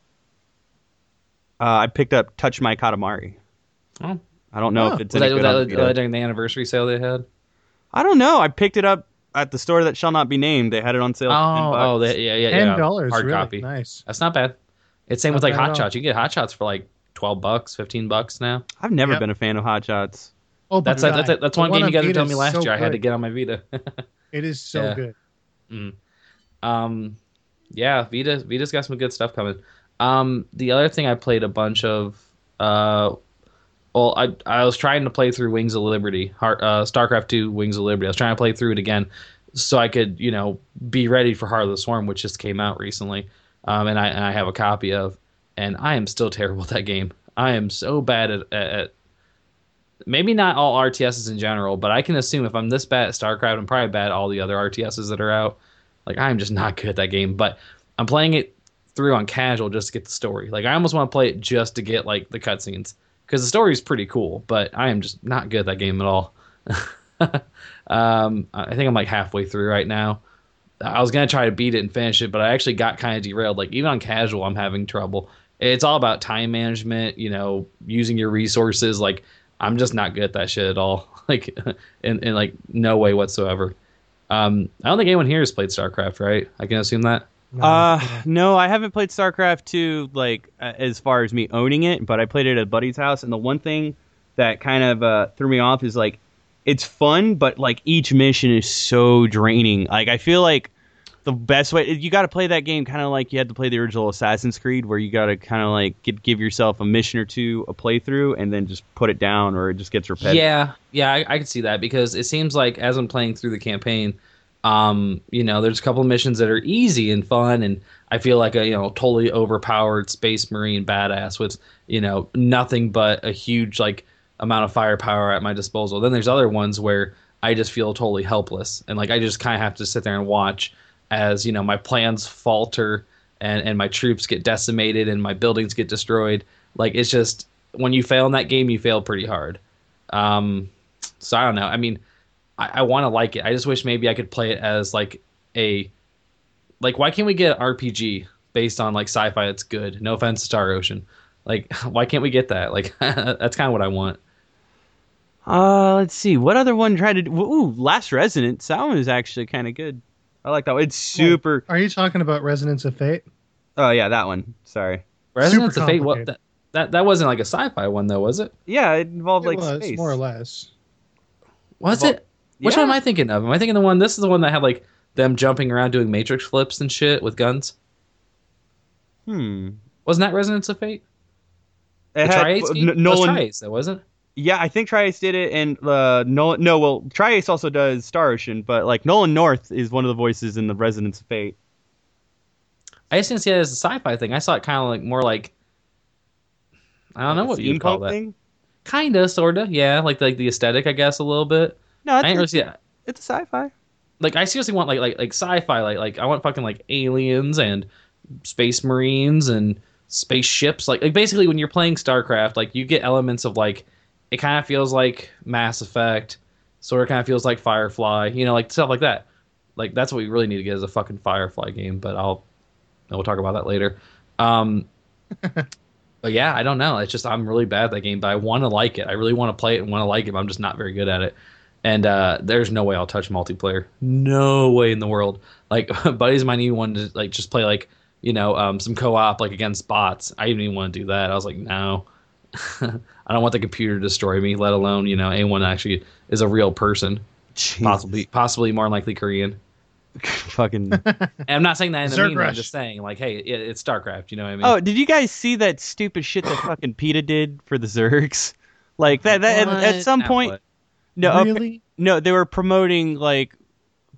I picked up Touch My Katamari. Oh. I don't know oh. if it's was that, was that during the anniversary sale they had. I don't know. I picked it up at the store that shall not be named. They had it on sale. Oh, oh, they, yeah, yeah, ten dollars. Hard really? copy. Nice. That's not bad. It's same not with like Hot Shots. You can get Hot Shots for like twelve bucks, fifteen bucks now. I've never yep. been a fan of Hot Shots. Oh, that's a, that's a, that's one game you guys told me last so year. Good. I had to get on my Vita. it is so yeah. good. Mm. Um, yeah, Vita Vita's got some good stuff coming. Um, the other thing I played a bunch of. Uh, well, I I was trying to play through Wings of Liberty, Heart, uh, StarCraft Two, Wings of Liberty. I was trying to play through it again, so I could you know be ready for Heart of the Swarm, which just came out recently, um, and I and I have a copy of, and I am still terrible at that game. I am so bad at, at, at maybe not all RTSs in general, but I can assume if I'm this bad at StarCraft, I'm probably bad at all the other RTSs that are out. Like I'm just not good at that game, but I'm playing it through on casual just to get the story. Like I almost want to play it just to get like the cutscenes because the story is pretty cool, but I am just not good at that game at all. um, I think I'm like halfway through right now. I was gonna try to beat it and finish it, but I actually got kind of derailed. Like even on casual, I'm having trouble. It's all about time management, you know, using your resources. Like I'm just not good at that shit at all. Like in, in like no way whatsoever. Um, I don't think anyone here has played StarCraft, right? I can assume that. No, uh, no, I haven't played StarCraft 2 like uh, as far as me owning it, but I played it at a buddy's house, and the one thing that kind of uh, threw me off is like it's fun, but like each mission is so draining. Like I feel like the best way you got to play that game kind of like you had to play the original Assassin's Creed, where you got to kind of like give, give yourself a mission or two a playthrough, and then just put it down, or it just gets repetitive. Yeah, yeah, I, I can see that because it seems like as I'm playing through the campaign, Um, you know, there's a couple missions that are easy and fun, and I feel like a you know totally overpowered space marine badass with you know nothing but a huge like amount of firepower at my disposal. Then there's other ones where I just feel totally helpless, and like I just kind of have to sit there and watch as you know my plans falter and and my troops get decimated and my buildings get destroyed. Like it's just when you fail in that game, you fail pretty hard. Um, so I don't know. I mean, I, I want to like it. I just wish maybe I could play it as like a like why can't we get an RPG based on like sci-fi that's good? No offense to Star Ocean. Like why can't we get that? Like that's kind of what I want. Uh, let's see. What other one tried to? do- Ooh, Last Resonance. That one is actually kind of good. I like that one. It's super. Are you talking about Resonance of Fate? Oh yeah, that one. Sorry. Resonance of Fate. What that, that that wasn't like a sci-fi one though, was it? Yeah, it involved like was space. more or less. Was Well, it? Which yeah. one am I thinking of? Am I thinking the one? This is the one that had like them jumping around doing matrix flips and shit with guns. Hmm. Wasn't that Resonance of Fate? It The had- tri-Ace N- game? That was Nolan. tri-Ace, that wasn't. Yeah, I think tri-Ace did it, and uh, Nolan. No, well, tri-Ace also does Star Ocean, but like Nolan North is one of the voices in the Resonance of Fate. I just didn't see it as a sci-fi thing. I saw it kind of like more like I don't know what you'd call that. thing? Kinda, sorta, yeah. Like like the aesthetic, I guess, a little bit. No, I it's, didn't really see that. it's a sci-fi. Like I seriously want like like like sci-fi, like like I want fucking like aliens and space marines and spaceships. Like like basically when you're playing StarCraft, like you get elements of like it kind of feels like Mass Effect, sort of kind of feels like Firefly, you know, like stuff like that. Like that's what we really need to get is a fucking Firefly game. But I'll we'll talk about that later. Um, but yeah, I don't know. It's just I'm really bad at that game, but I want to like it. I really want to play it and want to like it. But I'm just not very good at it. And uh, there's no way I'll touch multiplayer. No way in the world. Like buddies of mine even wanted to like just play like you know um, some co-op like against bots. I didn't even want to do that. I was like, no, I don't want the computer to destroy me. Let alone you know anyone that actually is a real person, possibly possibly more likely Korean. fucking. And I'm not saying that in the mean. I'm just saying like, hey, it, it's StarCraft. You know what I mean? Oh, did you guys see that stupid shit that fucking PETA did for the Zergs? Like that. that at, at some At point, what? no, okay, really? no, they were promoting like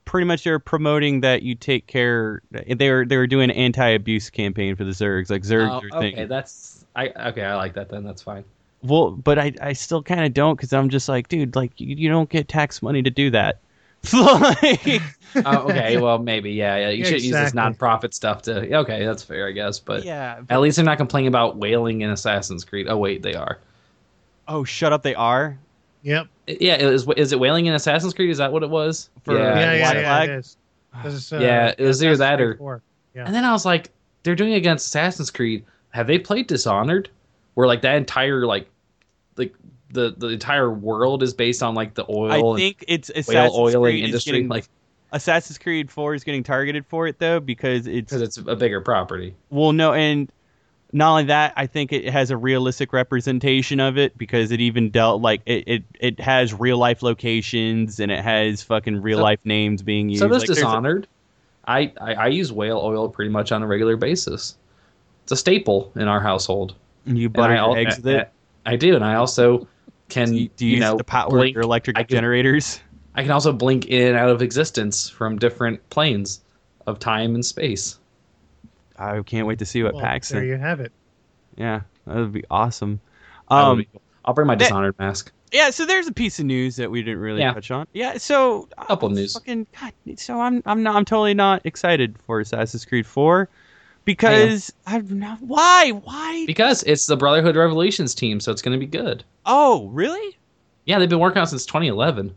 pretty much they were promoting that you take care. They were they were doing an anti-abuse campaign for the Zergs. Like Zergs Oh, are okay, thing. that's I okay. I like that. Then that's fine. Well, but I I still kind of don't because I'm just like, dude, like you, you don't get tax money to do that. like, oh, okay, well maybe yeah, yeah. You Yeah, should use this nonprofit stuff to. Okay, that's fair, I guess. But yeah. at least they're not complaining about whaling in Assassin's Creed. Oh wait, they are. Oh, shut up! They are. Yep. Yeah, is is it whaling in Assassin's Creed? Is that what it was? For- Yeah, yeah, yeah, Flag? it is. 'Cause it's, uh, Yeah, it was either that or- 4. Yeah. And then I was like, they're doing it against Assassin's Creed. Have they played Dishonored? Where like that entire like like the the entire world is based on like the oil I think it's Assassin's whale oiling Creed industry, getting- like Assassin's Creed Four is getting targeted for it though because it's because it's a bigger property. well no and not only that I think it has a realistic representation of it because it even dealt like it it, it has real life locations and it has fucking real So- life names being used. So there's Like, Dishonored. I, I I use whale oil pretty much on a regular basis. It's a staple in our household. you butter I, your al- eggs with it. I do, and I also can Do you, do you use know the power blink. your electric I can- generators? I can also blink in and out of existence from different planes of time and space. I can't wait to see what Well, packs there in. you have it. Yeah, that would be awesome. Um, be cool. I'll bring my that- Dishonored mask. yeah, so there's a piece of news that we didn't really Yeah. touch on. Yeah, so Couple uh, news. Fucking God, so I'm I'm not I'm totally not excited for Assassin's Creed 4 because I'm not. Why? Why? Because it's the Brotherhood Revelations team, so it's going to be good. oh, really? Yeah, they've been working on it since 2011.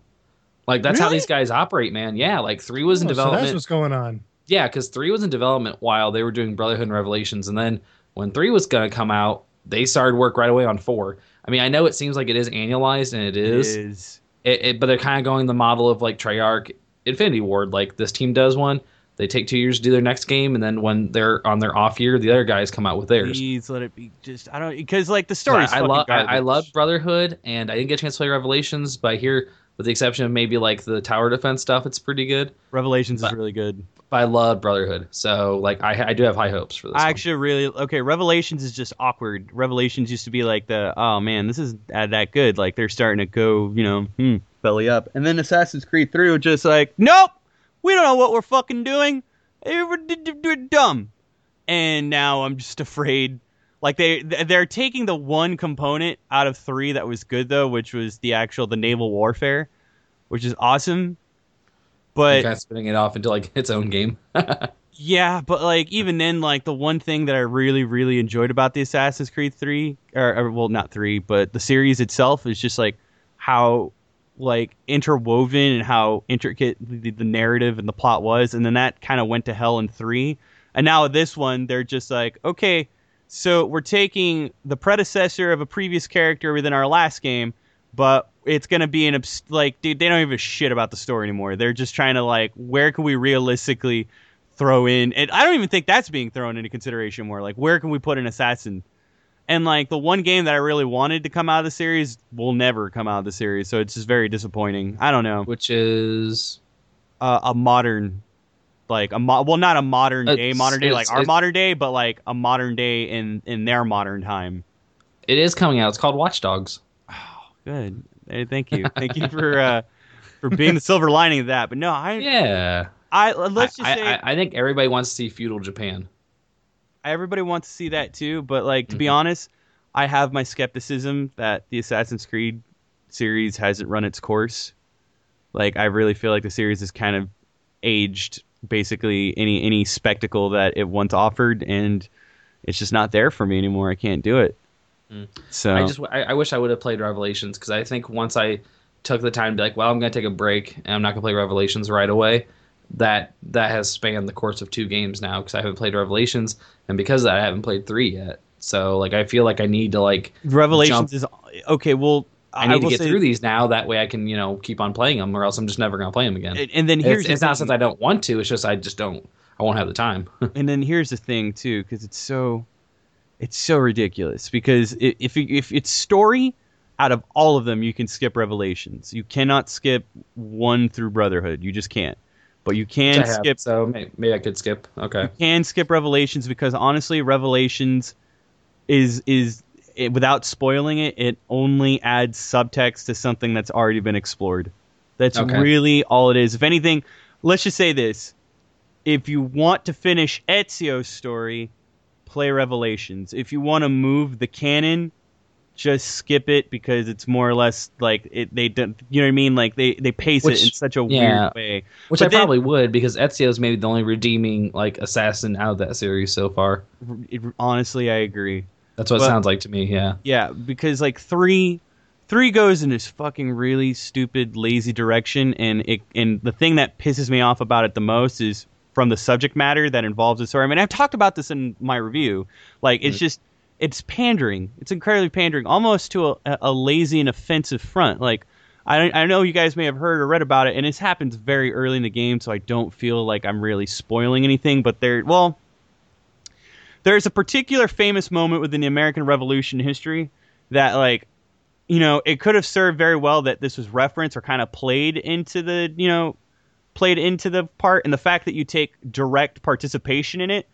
Like that's how these guys operate, man. Yeah, like three was in Oh, so development. that's what's going on. Yeah, because three was in development while they were doing Brotherhood and Revelations, and then when three was gonna come out, they started work right away on four. I mean, I know it seems like it is annualized, and it is, It is. It, it, but they're kind of going the model of like Treyarch, Infinity Ward. Like this team does one, they take two years to do their next game, and then when they're on their off year, the other guys come out with theirs. Please let it be. Just I don't because like the So story's I, I love I, I love Brotherhood, and I didn't get a chance to play Revelations, but hear, with the exception of maybe like the tower defense stuff, it's pretty good. Revelations but- is really good. But I love Brotherhood, so like I I do have high hopes for this. I one. actually really okay. Revelations is just awkward. Revelations used to be like the oh man, this is that, that good. Like they're starting to go, you know, hmm, belly up. And then Assassin's Creed 3 was just like, nope, We don't know what we're fucking doing. We're, d- d- we're dumb. And now I'm just afraid. Like they they're taking the one component out of three that was good though, which was the actual the naval warfare, which is awesome. But kind of spinning it off into like its own game. yeah, but like even then, like the one thing that I really, really enjoyed about the Assassin's Creed three, or, or well, not three, but the series itself is just like how like interwoven and how intricate the, the narrative and the plot was, and then that kind of went to hell in three, and now this one, they're just like, okay, so we're taking the predecessor of a previous character within our last game, but it's gonna be an obs- like, dude, they don't a shit about the story anymore. They're just trying to like, where can we realistically throw in? And I don't even think that's being thrown into consideration more. Like, where can we put an assassin? And like the one game that I really wanted to come out of the series will never come out of the series, so it's just very disappointing. I don't know, Which is uh, a modern, like a mo- well, not a modern day, It's- modern day like our modern day, but like a modern day in in their modern time. it is coming out. It's called Watch Dogs. Good. Hey, thank you. Thank you for uh for being the silver lining of that. But no, I Yeah. I let's just I, say I, I think everybody wants to see feudal Japan. Everybody wants to see that too, but like to be Mhm. honest, I have my skepticism that the Assassin's Creed series hasn't run its course. Like I really feel like the series is kind of aged basically any any spectacle that it once offered and it's just not there for me anymore. I can't do it. Mm. So I just I, I wish I would have played Revelations because I think once I took the time to be like, well, I'm gonna take a break and I'm not gonna play Revelations right away. That that has spanned the course of two games now because I haven't played Revelations and because of that I haven't played three yet. So like I feel like I need to like Revelations jump- is okay. Well, I need to get through these now. That way I can you know keep on playing them or else I'm just never gonna play them again. And, and then here's it's the it's not since I don't want to. It's just I just don't. I won't have the time. and then here's the thing too because it's so it's so ridiculous because if if it's story out of all of them you can skip revelations you cannot skip one through brotherhood you just can't but you can I have, skip so may- maybe I could skip. Okay. You can skip revelations because honestly revelations is is it, without spoiling it it only adds subtext to something that's already been explored that's Okay. really all it is if anything let's just say this if you want to finish ezio's story play revelations if you want to move the canon just skip it because it's more or less like it they don't you know what i mean like they they pace Which- it in such a yeah. weird way Which But I then- probably would because Ezio's maybe the only redeeming like assassin out of that series so far. It- honestly i agree That's what But- it sounds like to me. Yeah. Yeah, because like three, three goes in this fucking really stupid, lazy direction, and it and the thing that pisses me off about it the most is from the subject matter that involves the story. I mean, I've talked about this in my review. Like, it's Mm. just it's pandering. It's incredibly pandering, almost to a, a lazy and offensive front. Like. I, I know you guys may have heard or read about it, and this happens very early in the game, so I don't feel like I'm really spoiling anything. But there, well, there's a particular famous moment within the American Revolution history that like you know it could have served very well that this was referenced or kind of played into the you know played into the part and the fact that you take direct participation in it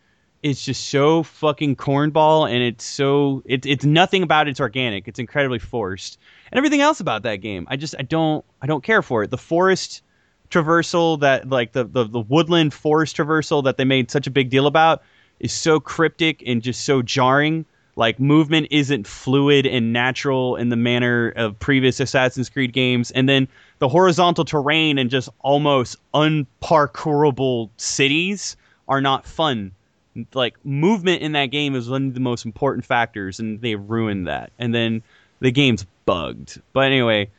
is just so fucking cornball and it's so it's it's nothing about it's organic. It's incredibly forced. And everything else about that game i just i don't i don't care for it. The forest traversal that like the the, the woodland forest traversal that they made such a big deal about is so cryptic and just so jarring. Like movement isn't fluid and natural in the manner of previous Assassin's Creed games, and then the horizontal terrain and just almost unparkourable cities are not fun. Like movement in that game is one of the most important factors, and they ruined that. And then the game's bugged. But anyway,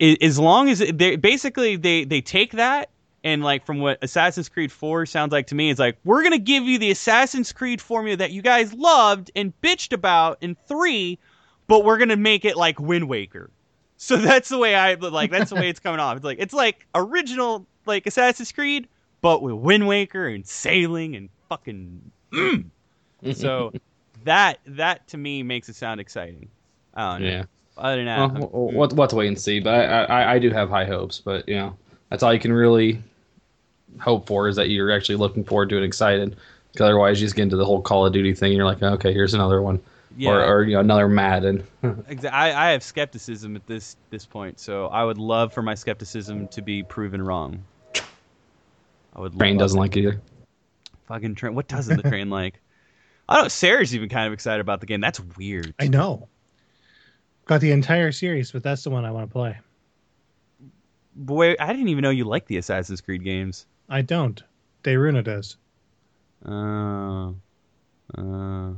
i- as long as they basically they they take that and like from what Assassin's Creed 4 sounds like to me it's like we're to give you the Assassin's Creed formula that you guys loved and bitched about in 3 but we're to make it like Wind Waker. So that's the way I like that's the way it's coming off. It's like it's like original like Assassin's Creed but with Wind Waker and sailing and fucking mm. so that that to me makes it sound exciting. I don't know. yeah. Other than that, Well, I'm- we'll, we'll, we'll have to wait and see. But I, I, I do have high hopes. But you know, that's all you can really hope for is that you're actually looking forward to it, excited. Because otherwise, you just get into the whole Call of Duty thing, and you're like, okay, here's another one, yeah. or, or you know, another Madden. Exa- I, I have skepticism at this this point, so I would love for my skepticism to be proven wrong. I would. Love doesn't it. like it either. Fucking train. What doesn't the train like? I don't know. Sarah's even kind of excited about the game. That's weird. I know. Got the entire series, but that's the one I want to play. Boy, I didn't even know you liked the Assassin's Creed games. I don't. Dayruna does. Uh, uh,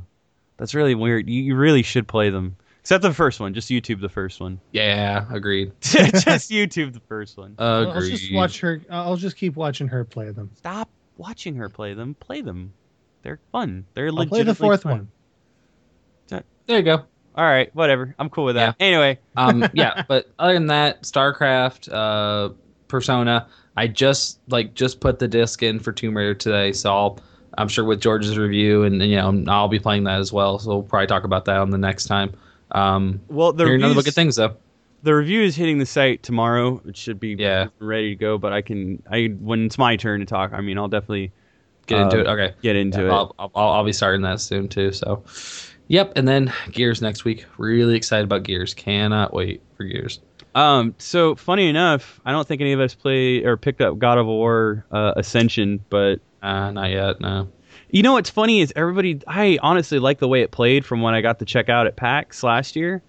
that's really weird. You, you really should play them. Except the first one. Just YouTube the first one. Yeah, agreed. just YouTube the first one. I'll just watch her. I'll just keep watching her play them. Stop watching her play them. Play them. They're fun. They're I'll legitimately play the fourth fun. one. There you go. All right, whatever. I'm cool with that. Anyway, um yeah but other than that starcraft uh persona i just like just put the disc in for tomb raider today so I'll, i'm sure with george's review and, you know i'll be playing that as well so we'll probably talk about that on the next time um well, the hearing nothing but reviews, good things though the review is hitting the site tomorrow. It should be Yeah. ready to go. But I can, I when it's my turn to talk. I mean, I'll definitely get into Uh, it okay get into Yeah, it. I'll, I'll, I'll be starting that soon too so yep and then gears next week really excited about gears cannot wait for gears Um, so funny enough, I don't think any of us play or picked up God of War uh, Ascension, but uh not yet no you know what's funny is everybody. I honestly like the way it played from when I got to check out at PAX last year.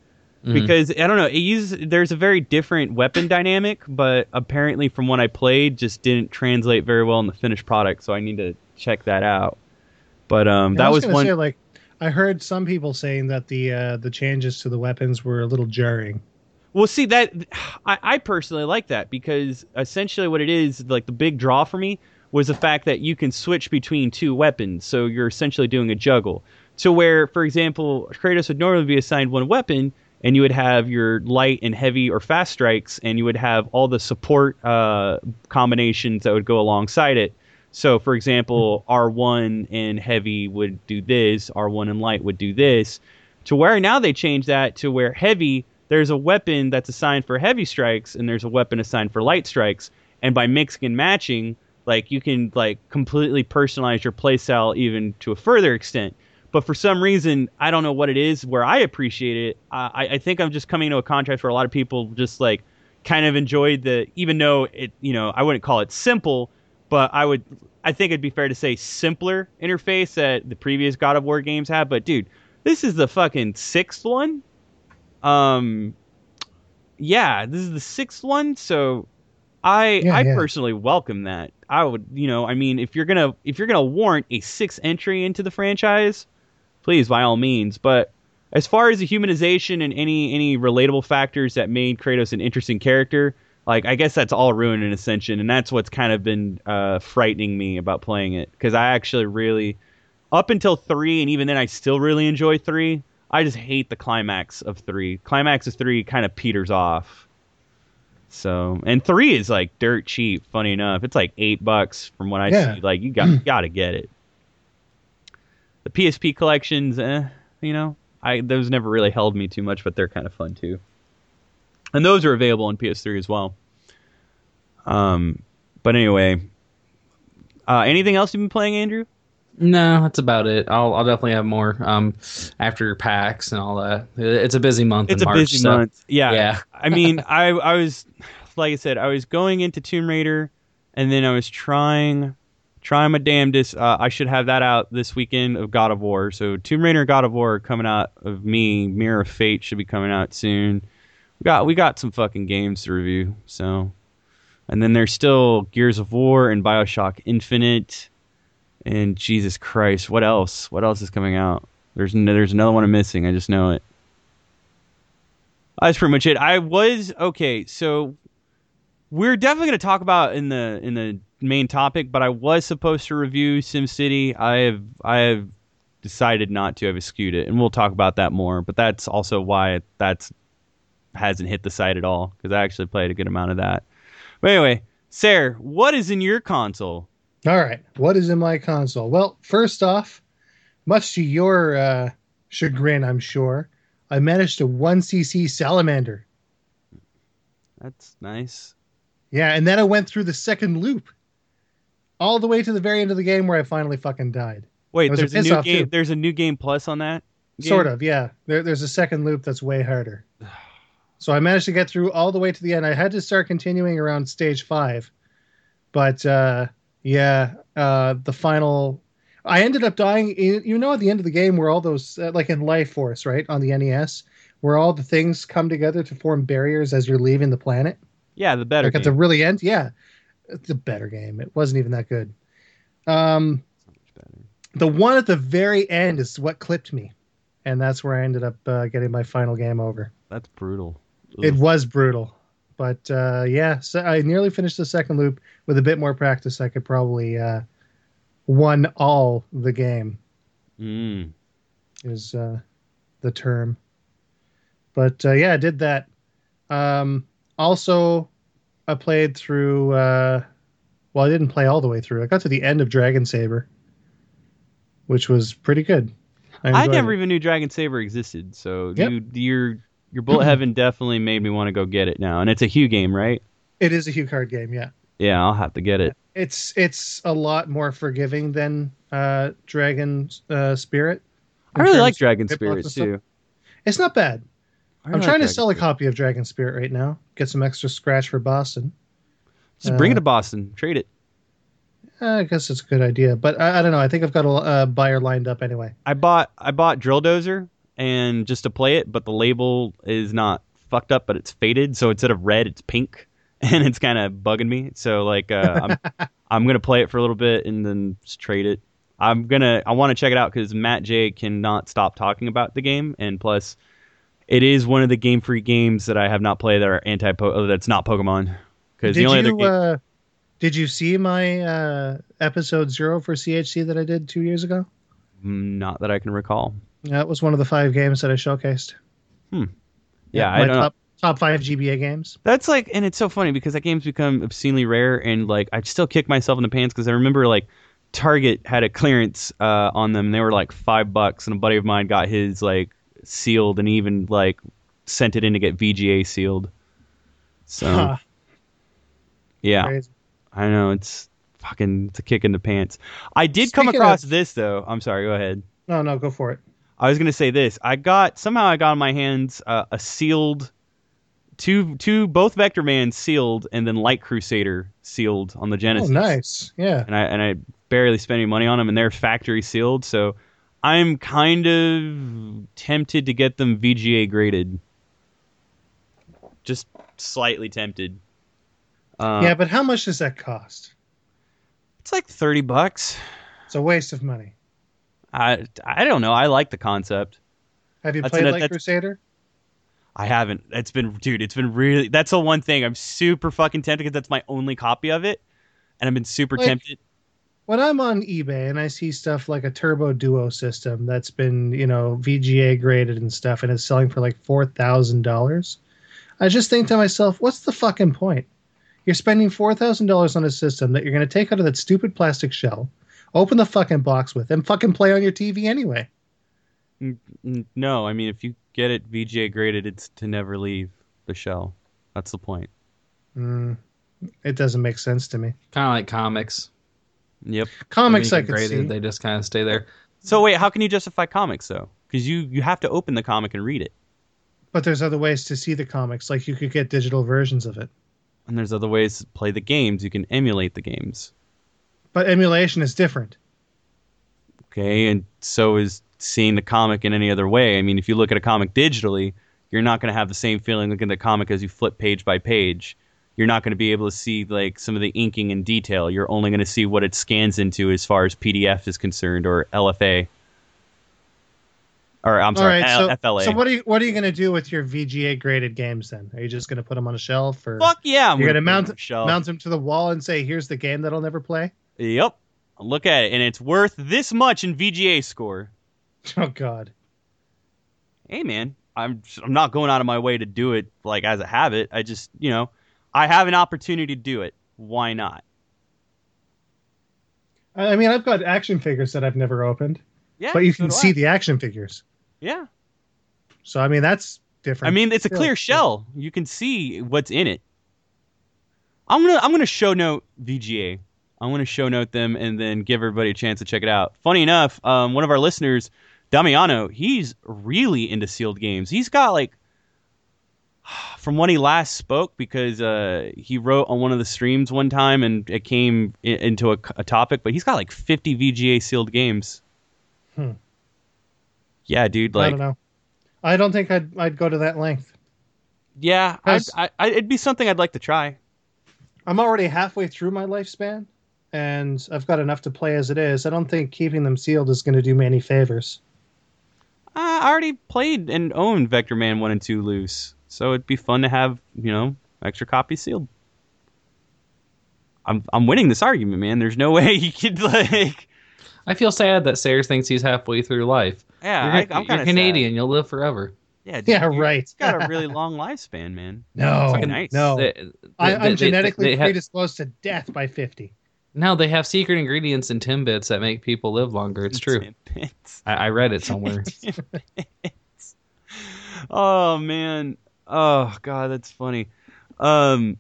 Mhm. Because I don't know, it uses there's a very different weapon dynamic, but apparently from what I played, just didn't translate very well in the finished product. So I need to check that out. But um, that I was, gonna one. Say, like, I heard some people saying that the uh, the changes to the weapons were a little jarring. Well, see that I, I personally like that because essentially what it is, like the big draw for me was the fact that you can switch between two weapons, so you're essentially doing a juggle. To where, for example, Kratos would normally be assigned one weapon, and you would have your light and heavy or fast strikes, and you would have all the support uh, combinations that would go alongside it. So, for example, R1 and heavy would do this, R1 and light would do this. To where now they change that to where heavy, there's a weapon that's assigned for heavy strikes, and there's a weapon assigned for light strikes. And by mixing and matching, like you can like completely personalize your playstyle even to a further extent. But for some reason, I don't know what it is where I appreciate it. I, I think I'm just coming to a contrast where a lot of people just like kind of enjoyed the, even though it, you know, I wouldn't call it simple, but I would, I think it'd be fair to say simpler interface that the previous God of War games had. But dude, this is the fucking sixth one. Um, yeah, this is the sixth one. So I, Yeah, I yeah. personally welcome that. I would, you know, I mean, if you're gonna, if you're gonna warrant a sixth entry into the franchise, please by all means. But as far as the humanization and any any relatable factors that made Kratos an interesting character, like I guess that's all ruined in Ascension, and that's what's kind of been uh, frightening me about playing it because I actually really, up until three, and even then I still really enjoy three. I just hate the climax of three. Climax of three kind of peters off. So and three is like dirt cheap. Funny enough, it's like eight bucks from what I Yeah. see. Like you got you got to get it. The PSP collections, eh, you know, I those never really held me too much, but they're kind of fun too. And those are available on PS3 as well. Um, but anyway, uh, anything else you've been playing, Andrew? No, that's about it. I'll I'll definitely have more um after PAX and all that. It's a busy month. It's in a March, busy so- month. Yeah. Yeah. I mean, I I was like I said, I was going into Tomb Raider, and then I was trying trying my damnedest. Uh, I should have that out this weekend of God of War. So Tomb Raider, God of War coming out of me. Mirror of Fate should be coming out soon. We got we got some fucking games to review. So, and then there's still Gears of War and Bioshock Infinite, and Jesus Christ, what else? What else is coming out? There's n- there's another one I'm missing. I just know it. That's pretty much it. I was okay. So we're definitely going to talk about in the in the main topic, but I was supposed to review SimCity. I have I have decided not to. I've skewed it, and we'll talk about that more. But that's also why that's hasn't hit the site at all because I actually played a good amount of that. But anyway, Sarah, what is in your console? All right, what is in my console? Well, first off, much to your uh, chagrin, I'm sure, I managed a one CC Salamander. That's nice. Yeah, and then I went through the second loop, all the way to the very end of the game where I finally fucking died. Wait, It was a there's a, new game. too. There's a new game plus on that. game? Sort of, yeah. There, there's a second loop that's way harder. So I managed to get through all the way to the end. I had to start continuing around stage five, but uh, Yeah, uh, the final. I ended up dying. You you know, at the end of the game, where all those, uh, like in Life Force, right on the NES, where all the things come together to form barriers as you're leaving the planet. Yeah, the better. Like at the really end, yeah, it's a better game. It wasn't even that good. Um, So much better. the one at the very end is what clipped me, and that's where I ended up uh, getting my final game over. That's brutal. It was brutal, but uh, yeah, so I nearly finished the second loop. With a bit more practice, I could probably uh, won all the game. Mm. Is uh, the term? But uh, yeah, I did that. Um, also, I played through. Uh, well, I didn't play all the way through. I got to the end of Dragon Saber, which was pretty good. I never it. even knew Dragon Saber existed. So Yep. you, your your Bullet Heaven definitely made me want to go get it now, and it's a Hue game, right? It is a HuCard game, yeah. Yeah, I'll have to get it. It's it's a lot more forgiving than uh, Dragon uh, Spirit. I really like Dragon Spirit too. It's not bad. I I'm really trying like to sell a copy of Dragon Spirit right now. Get some extra scratch for Boston. Spirit. Just bring it uh, to Boston, trade it. Uh, I guess it's a good idea, but I, I don't know. I think I've got a uh, buyer lined up anyway. I bought I bought Drill Dozer and just to play it, but the label is not fucked up, but it's faded. So instead of red, it's pink, and it's kind of bugging me. So like, uh, I'm I'm gonna play it for a little bit and then just trade it. I'm gonna I want to check it out because Matt J cannot stop talking about the game, and plus, it is one of the Game Freak games that I have not played that are anti po that's not Pokemon. Because Did the only you other game, uh, did you see my uh, episode zero for CHC that I did two years ago? Not that I can recall. That was one of the five games that I showcased. Hmm. Yeah, I my don't top top five GBA games. That's like, and it's so funny because that game's become obscenely rare, and like I still kick myself in the pants because I remember like Target had a clearance uh, on them, and they were like five bucks, and a buddy of mine got his like sealed, and even like sent it in to get VGA sealed. So Huh, yeah, crazy. I know it's fucking it's a kick in the pants. I did come across of- this though. I'm sorry. Go ahead. No, no, go for it. I was gonna say this. I got somehow I got in my hands uh, a sealed two two both Vectorman sealed and then Light Crusader sealed on the Genesis. Oh, nice. Yeah. And I and I barely spent any money on them and they're factory sealed, so I'm kind of tempted to get them VGA graded. Just slightly tempted. Uh, yeah, but how much does that cost? it's like thirty bucks. It's a waste of money. I I don't know. I like the concept. Have you That's played an- Light Crusader? I haven't. It's been, dude. It's been really. That's the one thing I'm super fucking tempted because that's my only copy of it, and I've been super Like- tempted. When I'm on eBay and I see stuff like a Turbo Duo system that's been, you know, VGA graded and stuff, and it's selling for like four thousand dollars, I just think to myself, what's the fucking point? You're spending four thousand dollars on a system that you're going to take out of that stupid plastic shell, open the fucking box with, and fucking play on your TV anyway. No, I mean if you get it VGA graded, it's to never leave the shell. That's the point. Mm, it doesn't make sense to me. Kind of like comics. Yep. Comics, When I you could graded, see. They just kind of stay there. So wait, how can you justify comics though? Because you you have to open the comic and read it, But there's other ways to see the comics, like you could get digital versions of it. and there's other ways to play the games. You can emulate the games. But emulation is different. Okay, and so is seeing the comic in any other way. I mean, if you look at a comic digitally, you're not going to have the same feeling looking at the comic as you flip page by page. You're not going to be able to see like some of the inking in detail. You're only going to see what it scans into as far as PDF is concerned or LFA. Or I'm sorry, right, so, FLA. so what are you what are you going to do with your VGA graded games then? Are you just going to put them on a shelf or Fuck yeah! I'm You're gonna, gonna mount on the shelf. mount them to the wall and say, "Here's the game that I'll never play." Yep. Look at it, and it's worth this much in VGA score. Oh God. hey man i'm i'm not going out of my way to do it like as a habit i just you know i have an opportunity to do it. Why not? I I mean, I've got action figures that I've never opened, yeah but you so can see I. the action figures. yeah. So I mean, that's different. i mean it's a clear but- shell. You can see what's in it. I'm gonna i'm gonna show note vga i'm gonna show note them and then give everybody a chance to check it out. Funny enough um, one of our listeners damiano he's really into sealed games. He's got like from when he last spoke because uh, he wrote on one of the streams one time and it came I- into a, a topic, but he's got like 50 VGA sealed games. Hmm. Yeah, dude. Like, I don't know. I don't think I'd I'd go to that length. yeah, I'd, I, I, it'd be something I'd like to try. I'm already halfway through my lifespan, and I've got enough to play as it is. I don't think keeping them sealed is going to do me any favors. Uh, I already played and owned Vectorman 1 and 2 loose, so it'd be fun to have, you know, extra copies sealed. I'm I'm winning this argument, man. There's no way you could like I feel sad that Sayers thinks he's halfway through life. Yeah, you're, I, I'm kind of Canadian. You'll live forever. Yeah, dude, Yeah, you- right. It's got a really long lifespan, man. No, nice. no. They- I, they- I'm they- they- genetically they have- predisposed to death by 50. No, they have secret ingredients in Timbits that make people live longer. It's true. I, I read it somewhere. oh man. Oh god, that's funny. Um,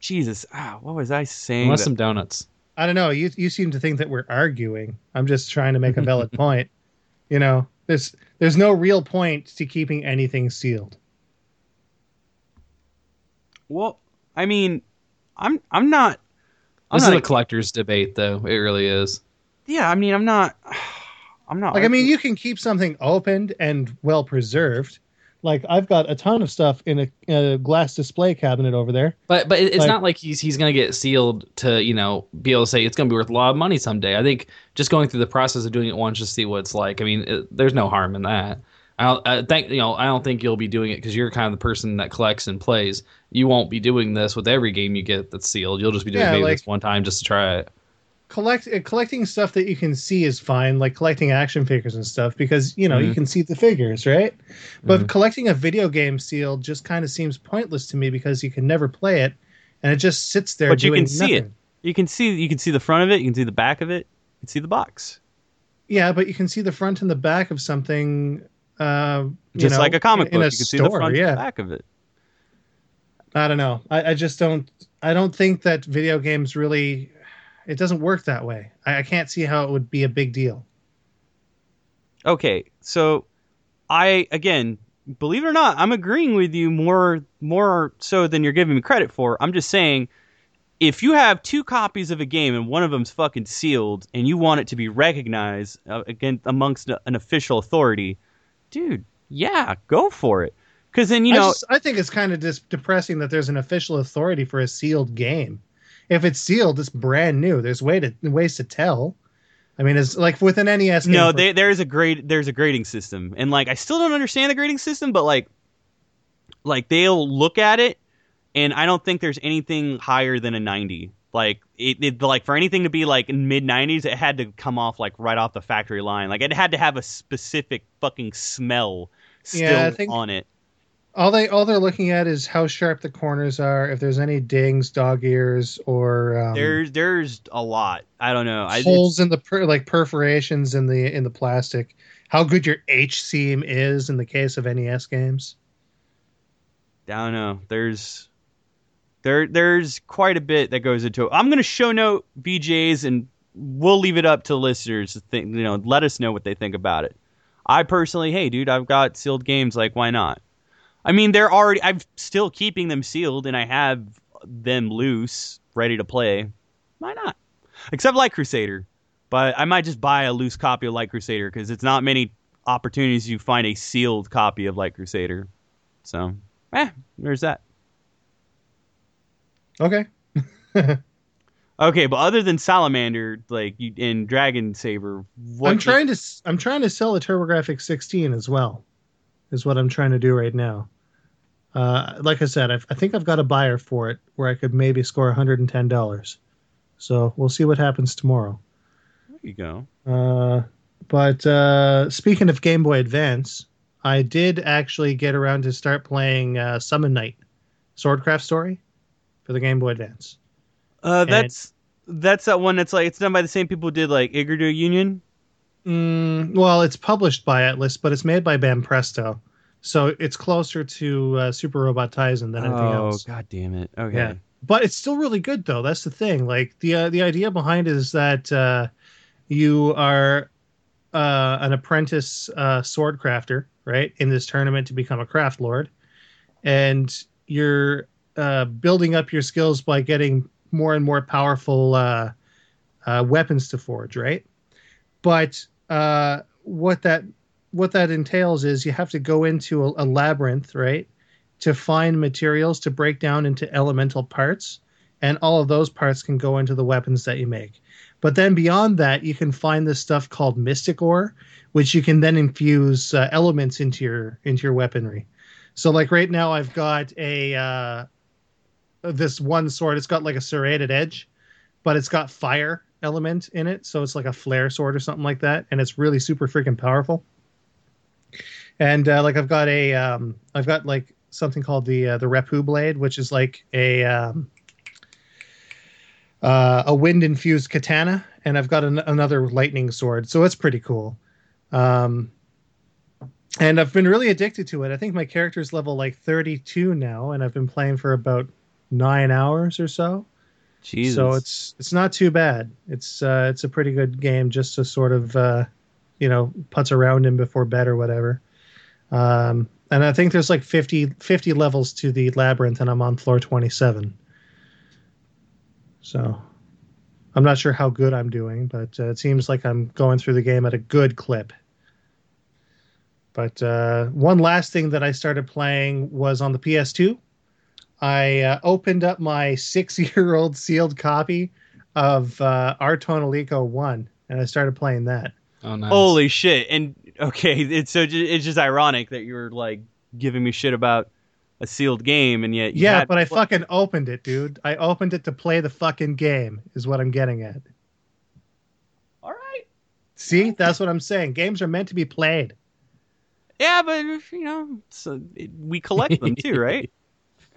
Jesus. Ah, what was I saying? Unless that- some donuts. I don't know. You you seem to think that we're arguing. I'm just trying to make a valid point. You know, there's there's no real point to keeping anything sealed. Well, I mean, I'm I'm not. I'm This not is a collector's debate, though. It really is. yeah, I mean, I'm not. I'm not. Like I mean, you can keep something opened and well preserved. Like I've got a ton of stuff in a, a glass display cabinet over there. But but it's Like- not like he's he's gonna get sealed to you know be able to say it's gonna be worth a lot of money someday. I think just going through the process of doing it once to see what it's like. I mean, it, there's no harm in that. I don't I think you know I don't think you'll be doing it because you're kind of the person that collects and plays. You won't be doing this with every game you get that's sealed. You'll just be doing Yeah, maybe like- this one time just to try it. Collect uh, collecting stuff that you can see is fine, like collecting action figures and stuff, because you know you Mhm. can see the figures, right? But Mhm. collecting a video game sealed just kind of seems pointless to me because you can never play it, and it just sits there. But you can see it. you can see you can see the front of it. You can see the back of it. You can see the box. Yeah, but you can see the front and the back of something. Uh, Just know, like a comic in book, a you can see the front yeah. and the back of it. I don't know. I, I just don't. I don't think that video games really. It doesn't work that way. I, I can't see how it would be a big deal. Okay, so I again, believe it or not, I'm agreeing with you more more so than you're giving me credit for. I'm just saying if you have two copies of a game and one of them's fucking sealed and you want it to be recognized uh, again amongst an official authority, dude, yeah, go for it. Cuz then you I, know just, I think it's kind of dis- depressing that there's an official authority for a sealed game. If it's sealed, it's brand new. There's way to ways to tell. I mean, it's like with an NES no, they, there's a grade there's a grading system. And like I still don't understand the grading system, but like like they'll look at it and I don't think there's anything higher than a 90. Like it, it like for anything to be like mid 90s, it had to come off like right off the factory line. Like it had to have a specific fucking smell still Yeah, I think- on it. All they all they're looking at is how sharp the corners are, if there's any dings, dog ears, or um, There's there's a lot. I don't know. I, holes in the per, like perforations in the in the plastic. How good your H seam is in the case of NES games. I don't know. There's there there's quite a bit that goes into it. I'm gonna show note VJs and we'll leave it up to listeners to think you know, let us know what they think about it. I personally, hey dude, I've got sealed games, like why not? I mean they're already I'm still keeping them sealed and I have them loose, ready to play. Why not? Except like Crusader. But I might just buy a loose copy of Light Crusader because it's not many opportunities you find a sealed copy of Light Crusader. So eh, there's that. Okay. Okay, but other than Salamander, like you and Dragon Saber, what I'm trying to I'm trying to sell a TurboGrafx 16 as well. Is what I'm trying to do right now. Uh, like I said, I've, I think I've got a buyer for it where I could maybe score 110 dollars. So we'll see what happens tomorrow. There you go. Uh, but uh, speaking of Game Boy Advance, I did actually get around to start playing uh, Summon Night, Swordcraft Story, for the Game Boy Advance. Uh, that's that's that one that's like it's done by the same people who did like Yggdra Union. Mm, well, it's published by Atlus, but it's made by Banpresto, so it's closer to uh, Super Robot Taisen than anything oh else. god damn it! Okay. Yeah. But it's still really good, though. That's the thing. Like the uh, the idea behind it is that uh, you are uh, an apprentice uh, sword crafter, right, in this tournament to become a craft lord, and you're uh, building up your skills by getting more and more powerful uh, uh, weapons to forge, right? But uh, what that what that entails is you have to go into a, a labyrinth, right, to find materials to break down into elemental parts, and all of those parts can go into the weapons that you make. But then beyond that, you can find this stuff called mystic ore, which you can then infuse uh, elements into your into your weaponry. So like right now, I've got a uh, this one sword. It's got like a serrated edge, but it's got fire element in it, so it's like a flare sword or something like that, and it's really super freaking powerful. And uh, like I've got a um, I've got like something called the uh, the Repu blade, which is like a um, uh, a wind infused katana, and I've got an, another lightning sword, so it's pretty cool. Um, and I've been really addicted to it. I think my character's level like 32 now, and I've been playing for about nine hours or so. Jesus. So it's it's not too bad. It's uh, it's a pretty good game just to sort of uh, you know putz around him before bed or whatever. Um, and I think there's like 50, 50 levels to the labyrinth, and I'm on floor 27. So I'm not sure how good I'm doing, but uh, it seems like I'm going through the game at a good clip. But uh, one last thing that I started playing was on the PS2. I uh, opened up my six-year-old sealed copy of uh, Ar tonelico One, and I started playing that. Oh, nice. Holy shit! And okay, it's so it's just ironic that you're like giving me shit about a sealed game, and yet you Yeah, had- but I fucking opened it, dude. I opened it to play the fucking game. Is what I'm getting at. all right. See, that's what I'm saying. Games are meant to be played. Yeah, but you know, so it, we collect them too, right?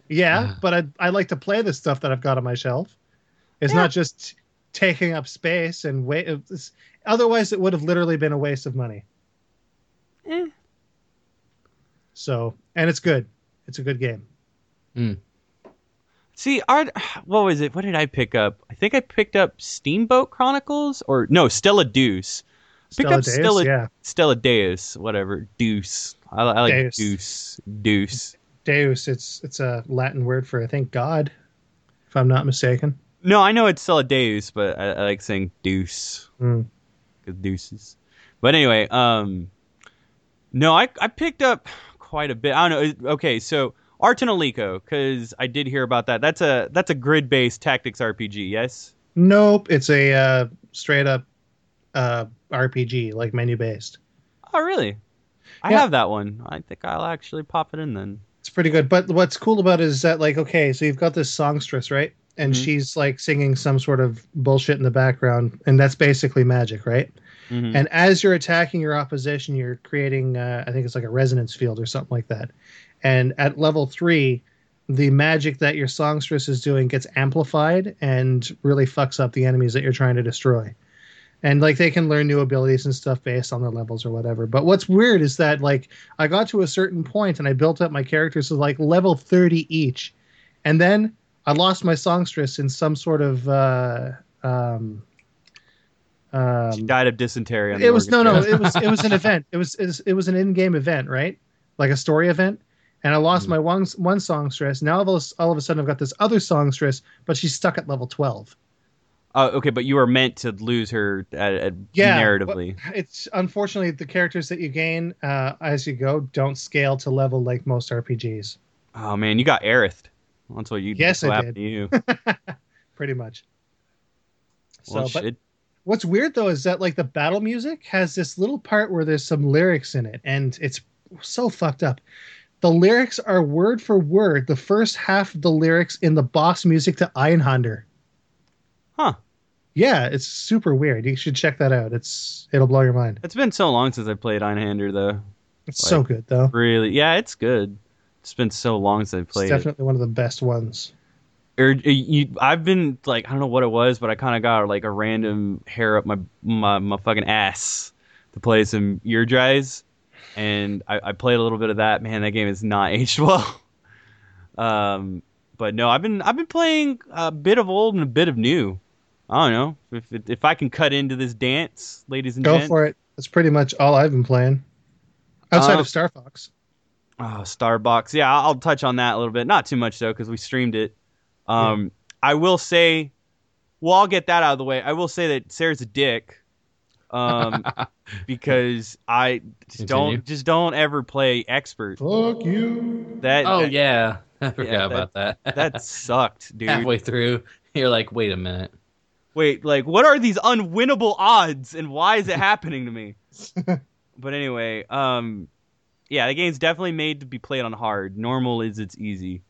Yeah, Yeah. but I I like to play the stuff that I've got on my shelf. It's Yeah. not just taking up space and wait. It's, otherwise, it would have literally been a waste of money. Eh. So, and it's good. It's a good game. See, our what was it? What did I pick up? I think I picked up Steamboat Chronicles or no, Stella Deuce. Picked Stella up Deus, Stella yeah, Stella Deus, whatever. Deuce. I, I like Deus. Deuce. Deuce. Deus. It's it's a Latin word for I think God, if I'm not mistaken. No, I know it's Stella Deus, but I, I like saying Deuce. Hmm. Deuces. But anyway, um, no, I I picked up quite a bit. I don't know. Okay, so Ar tonelico, because I did hear about that. That's a that's a grid based tactics RPG. Yes. Nope, it's a uh, straight up uh, RPG, like menu based. Oh, really? I Yeah. have that one. I think I'll actually pop it in then. It's pretty good. But what's cool about it is that, like, okay, so you've got this songstress, right? And Mhm. she's like singing some sort of bullshit in the background, and that's basically magic, right? Mhm. And as you're attacking your opposition, you're creating, uh, I think it's like a resonance field or something like that. And at level three, the magic that your songstress is doing gets amplified and really fucks up the enemies that you're trying to destroy. And like they can learn new abilities and stuff based on their levels or whatever. But what's weird is that like I got to a certain point and I built up my characters to like level 30 each. And then I lost my songstress in some sort of uh um she um, died of dysentery. On the it was no, no. It was it was an event. It was it was, it was an in-game event, right? Like a story event. And I lost Mm. my one one songstress. Now all of, a, all of a sudden I've got this other songstress, but she's stuck at level twelve. Oh, okay, but you were meant to lose her at, at Yeah, narratively. It's unfortunately the characters that you gain uh, as you go don't scale to level like most RPGs. Oh man, you got Aerith. That's what you. Yes, I did. you. Pretty much. So, well, but what's weird though is that like the battle music has this little part where there's some lyrics in it, and it's so fucked up. The lyrics are word for word the first half of the lyrics in the boss music to Einhander. Huh. Yeah, it's super weird. You should check that out. It's it'll blow your mind. It's been so long since I played Einhander, though. It's so good though. Really, yeah, it's good. It's been so long since I It's played it. definitely one of the best ones. Or, uh, you, I've been like, I don't know what it was, but I kind of got like a random hair up my my, my fucking ass to play some ear dries, and I, I played a little bit of that. Man, that game is not aged well. Um, but no, I've been I've been playing a bit of old and a bit of new. I don't know if if I can cut into this dance, ladies and gentlemen. Go gents. for it. That's pretty much all I've been playing. Outside Uh, of Star Fox. Oh, Starbucks. Yeah, I'll touch on that a little bit. Not too much though, because we streamed it. Um, I will say, well, I'll get that out of the way. I will say that Sarah's a dick, um, because I just don't just don't ever play expert. Fuck you. That oh that, yeah, I forgot that- about that. that sucked, dude. halfway through, you're like, wait a minute. Wait, like what are these unwinnable odds and why is it happening to me? but anyway, um yeah, the game's definitely made to be played on hard. Normal is it's easy.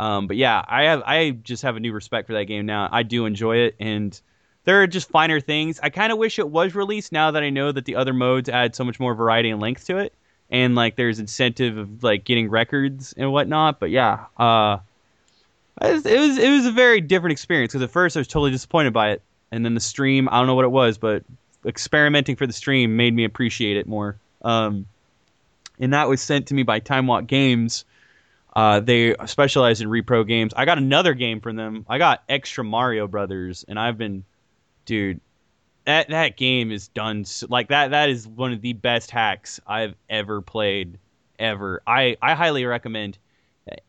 Um but yeah, I have I just have a new respect for that game now. I do enjoy it and there are just finer things. I kind of wish it was released now that I know that the other modes add so much more variety and length to it and like there's incentive of like getting records and whatnot, but yeah, uh it was it was, a very different experience because at first I was totally disappointed by it, and then the stream I don't know what it was, but experimenting for the stream made me appreciate it more. Um, and that was sent to me by Time Walk Games. Uh, they specialize in repro games. I got another game from them. I got Extra Mario Brothers, and I've been, dude, that that game is done s like that. That is one of the best hacks I've ever played, ever. I I highly recommend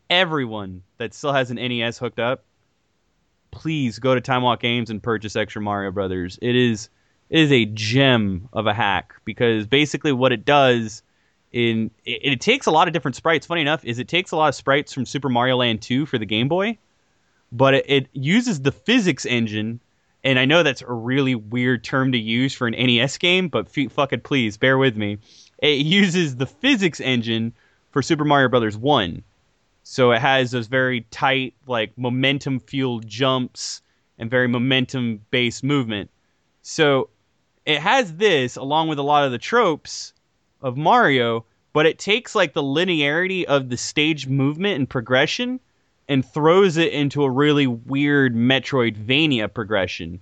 everyone that still has an NES hooked up, please go to Time Walk Games and purchase Extra Mario Brothers. It is it is a gem of a hack because basically what it does in it, it takes a lot of different sprites. Funny enough, is it takes a lot of sprites from Super Mario Land 2 for the Game Boy, but it, it uses the physics engine. And I know that's a really weird term to use for an NES game, but f- fucking please bear with me. It uses the physics engine for Super Mario Brothers 1. So it has those very tight, like momentum fueled jumps and very momentum based movement. So it has this along with a lot of the tropes of Mario, but it takes like the linearity of the stage movement and progression and throws it into a really weird Metroidvania progression.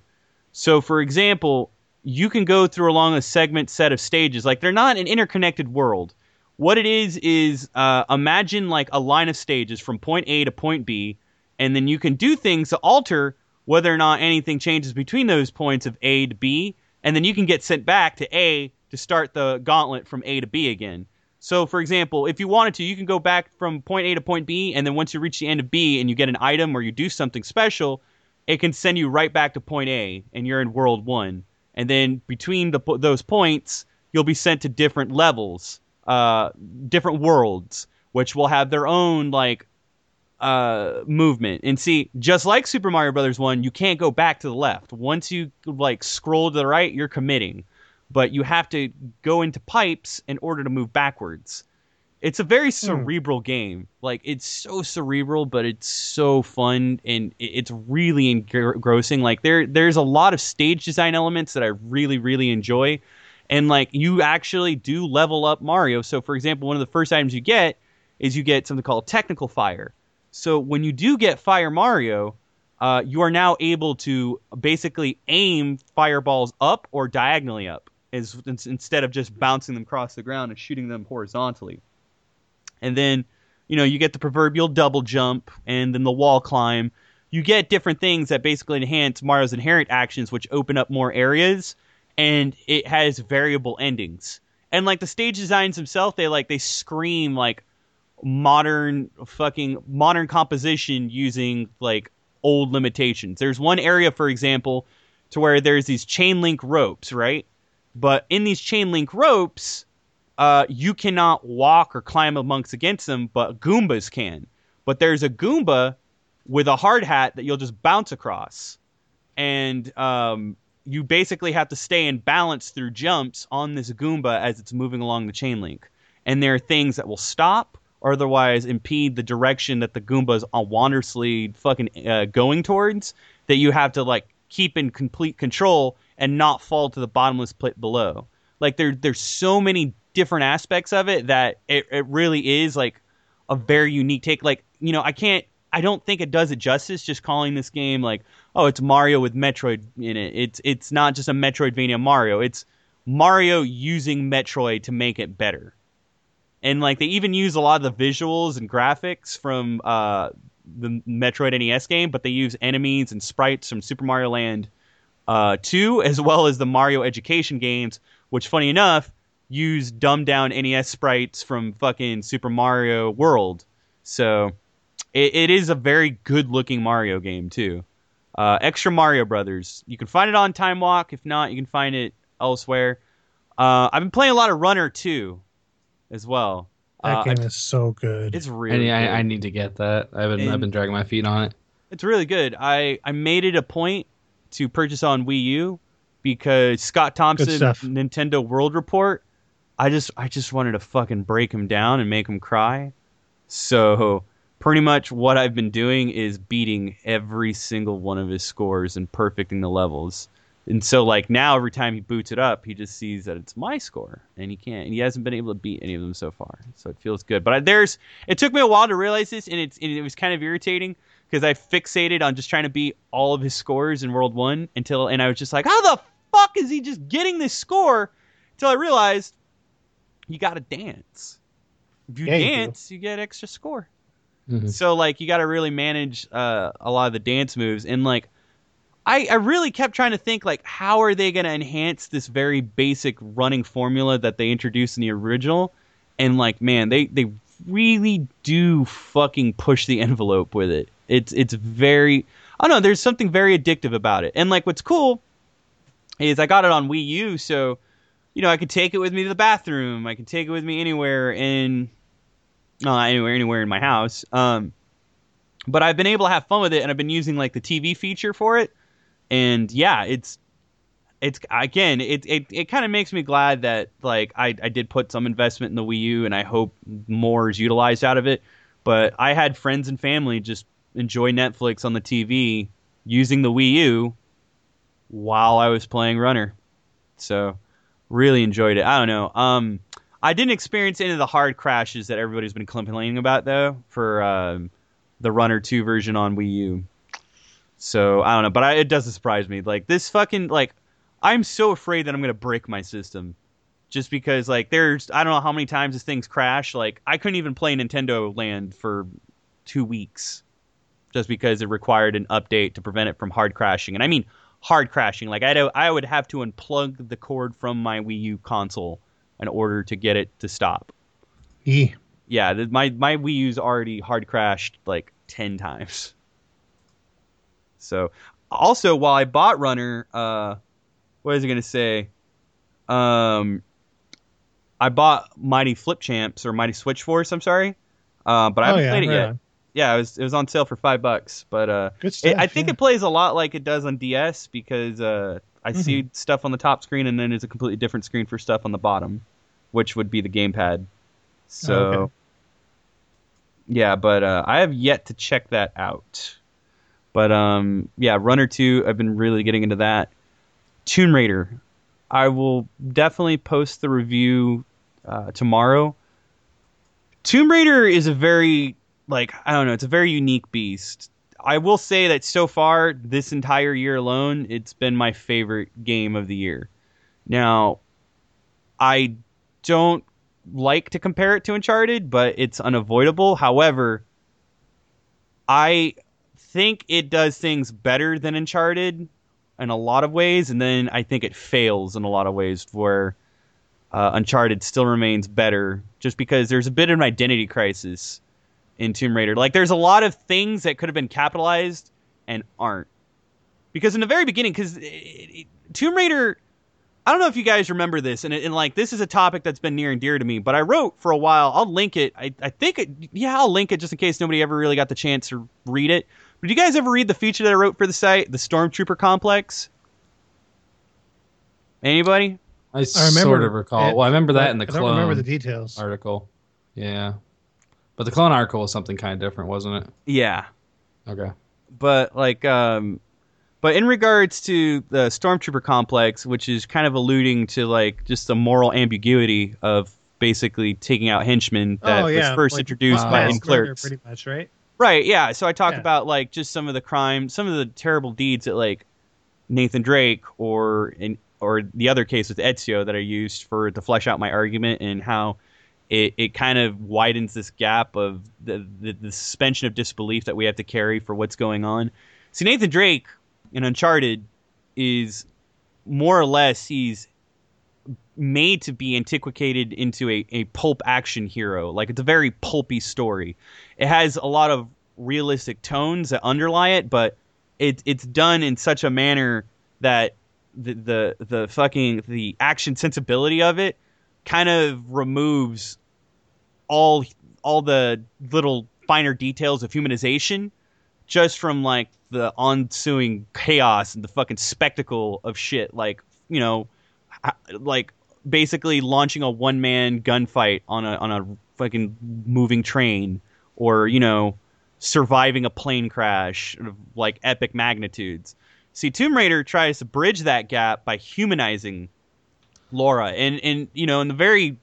So, for example, you can go through along a segment set of stages. Like they're not an interconnected world. What it is is uh, imagine like a line of stages from point A to point B, and then you can do things to alter whether or not anything changes between those points of A to B, and then you can get sent back to A to start the gauntlet from A to B again. So, for example, if you wanted to, you can go back from point A to point B, and then once you reach the end of B and you get an item or you do something special, it can send you right back to point A, and you're in World One. And then between the, those points, you'll be sent to different levels, uh, different worlds, which will have their own like uh, movement. And see, just like Super Mario Brothers One, you can't go back to the left. Once you like scroll to the right, you're committing, but you have to go into pipes in order to move backwards. It's a very cerebral game. Like it's so cerebral, but it's so fun and it's really engrossing. Like there, there's a lot of stage design elements that I really, really enjoy, and like you actually do level up Mario. So, for example, one of the first items you get is you get something called technical fire. So when you do get Fire Mario, uh, you are now able to basically aim fireballs up or diagonally up, is instead of just bouncing them across the ground and shooting them horizontally. And then, you know, you get the proverbial double jump and then the wall climb. You get different things that basically enhance Mario's inherent actions, which open up more areas, and it has variable endings. And like the stage designs themselves, they like they scream like modern fucking modern composition using like old limitations. There's one area, for example, to where there's these chain link ropes, right? But in these chain link ropes, uh, you cannot walk or climb amongst against them, but Goombas can. But there's a Goomba with a hard hat that you'll just bounce across, and um, you basically have to stay in balance through jumps on this Goomba as it's moving along the chain link. And there are things that will stop or otherwise impede the direction that the Goomba's on wanderously fucking uh, going towards. That you have to like keep in complete control and not fall to the bottomless pit below. Like there, there's so many different aspects of it that it, it really is like a very unique take. Like you know, I can't, I don't think it does it justice just calling this game like, oh, it's Mario with Metroid in it. It's it's not just a Metroidvania Mario. It's Mario using Metroid to make it better. And like they even use a lot of the visuals and graphics from uh, the Metroid NES game, but they use enemies and sprites from Super Mario Land uh, 2, as well as the Mario Education games, which, funny enough, use dumbed down NES sprites from fucking Super Mario World. So it, it is a very good looking Mario game too. Uh, Extra Mario Brothers. You can find it on Time Walk. If not, you can find it elsewhere. Uh, I've been playing a lot of Runner 2, as well. That Uh, game is so good. it's I, really need- good. I, I need to get that. I've been I've been dragging my feet on it. It's really good. I, I made it a point to purchase on Wii U because Scott Thompson. Nintendo World Report. I just I just wanted to fucking break him down and make him cry. So pretty much what I've been doing is beating every single one of his scores and perfecting the levels. And so like now every time he boots it up, he just sees that it's my score and he can't and he hasn't been able to beat any of them so far. So it feels good. But I, there's it took me a while to realize this and it's and it was kind of irritating because I fixated on just trying to beat all of his scores in World 1 until and I was just like, "How the fuck is he just getting this score?" Until I realized you got to dance. If you Yeah, dance, you get extra score. Mhm. So like you got to really manage uh, a lot of the dance moves and like I, I really kept trying to think like how are they going to enhance this very basic running formula that they introduced in the original and like man they they really do fucking push the envelope with it it's it's very i don't know there's something very addictive about it. And like what's cool is i got it on wii u so you know i could take it with me to the bathroom. I could take it with me anywhere in uh, anywhere anywhere in my house. Um but i've been able to have fun with it and i've been using like the tv feature for it. And yeah it's it's again it it, it kind of makes me glad that like I, I did put some investment in the wii u and i hope more is utilized out of it. But i had friends and family just enjoy netflix on the tv using the wii u while i was playing runner. So really enjoyed it. I don't know. Um i didn't experience any of the hard crashes that everybody's been complaining about though for um, the runner 2 version on wii u. So I don't know, but I, it doesn't surprise me. Like this fucking like, I'm so afraid that I'm gonna break my system, just because like there's I don't know how many times this thing's crashed. Like I couldn't even play Nintendo Land for two weeks, just because it required an update to prevent it from hard crashing. And I mean hard crashing. Like I would I would have to unplug the cord from my Wii U console in order to get it to stop. Yee. Yeah, the, my my Wii U's already hard crashed like ten times. So, also while I bought Runner, uh, what was I gonna say? Um, I bought Mighty Flip Champs or Mighty Switch Force. I'm sorry, uh, but I Oh, haven't yeah, played it right yet. on. Yeah, it was it was on sale for five bucks, but uh, stuff. it, I think yeah. it plays a lot like it does on DS because uh, I Mm-hmm. see stuff on the top screen and then there's a completely different screen for stuff on the bottom, which would be the gamepad. So, Oh, okay. yeah, but uh, I have yet to check that out. But um, yeah, Runner Two, I've been really getting into that. Tomb Raider, I will definitely post the review uh, tomorrow. Tomb Raider is a very like I don't know, it's a very unique beast. I will say that so far this entire year alone, it's been my favorite game of the year. Now, I don't like to compare it to Uncharted, but it's unavoidable. However, I think it does things better than Uncharted in a lot of ways, and then I think it fails in a lot of ways where uh, Uncharted still remains better just because there's a bit of an identity crisis in Tomb Raider. Like there's a lot of things that could have been capitalized and aren't. Because in the very beginning, because eh, eh, Tomb Raider, I don't know if you guys remember this, and, and like this is a topic that's been near and dear to me. But I wrote for a while. I'll link it. I, I think it, yeah, I'll link it just in case nobody ever really got the chance to read it. But did you guys ever read the feature that I wrote for the site, the Stormtrooper Complex? Anybody? I, I remember sort of recall. it, well, I remember that but in the I don't clone remember the details. article. Yeah, but the clone article was something kind of different, wasn't it? Yeah, Okay. but like um but in regards to the stormtrooper complex which is kind of alluding to like just the moral ambiguity of basically taking out henchmen that oh yeah, was first like, introduced uh, by mass in clerks pretty much, right? right yeah so i talk Yeah. about like just some of the crime some of the terrible deeds that like nathan drake or in or the other case with ezio that i used for to flesh out my argument and how it, it kind of widens this gap of the, the, the suspension of disbelief that we have to carry for what's going on. See, Nathan Drake in Uncharted is more or less he's made to be antiquated into a, a pulp action hero. Like it's a very pulpy story. It has a lot of realistic tones that underlie it, but it it's done in such a manner that the the, the fucking the action sensibility of it kind of removes all all the little finer details of humanization just from like the ensuing chaos and the fucking spectacle of shit. Like you know like basically launching a one man gunfight on a on a fucking moving train or you know surviving a plane crash of like epic magnitudes. See tomb raider tries to bridge that gap by humanizing laura. And and you know in the very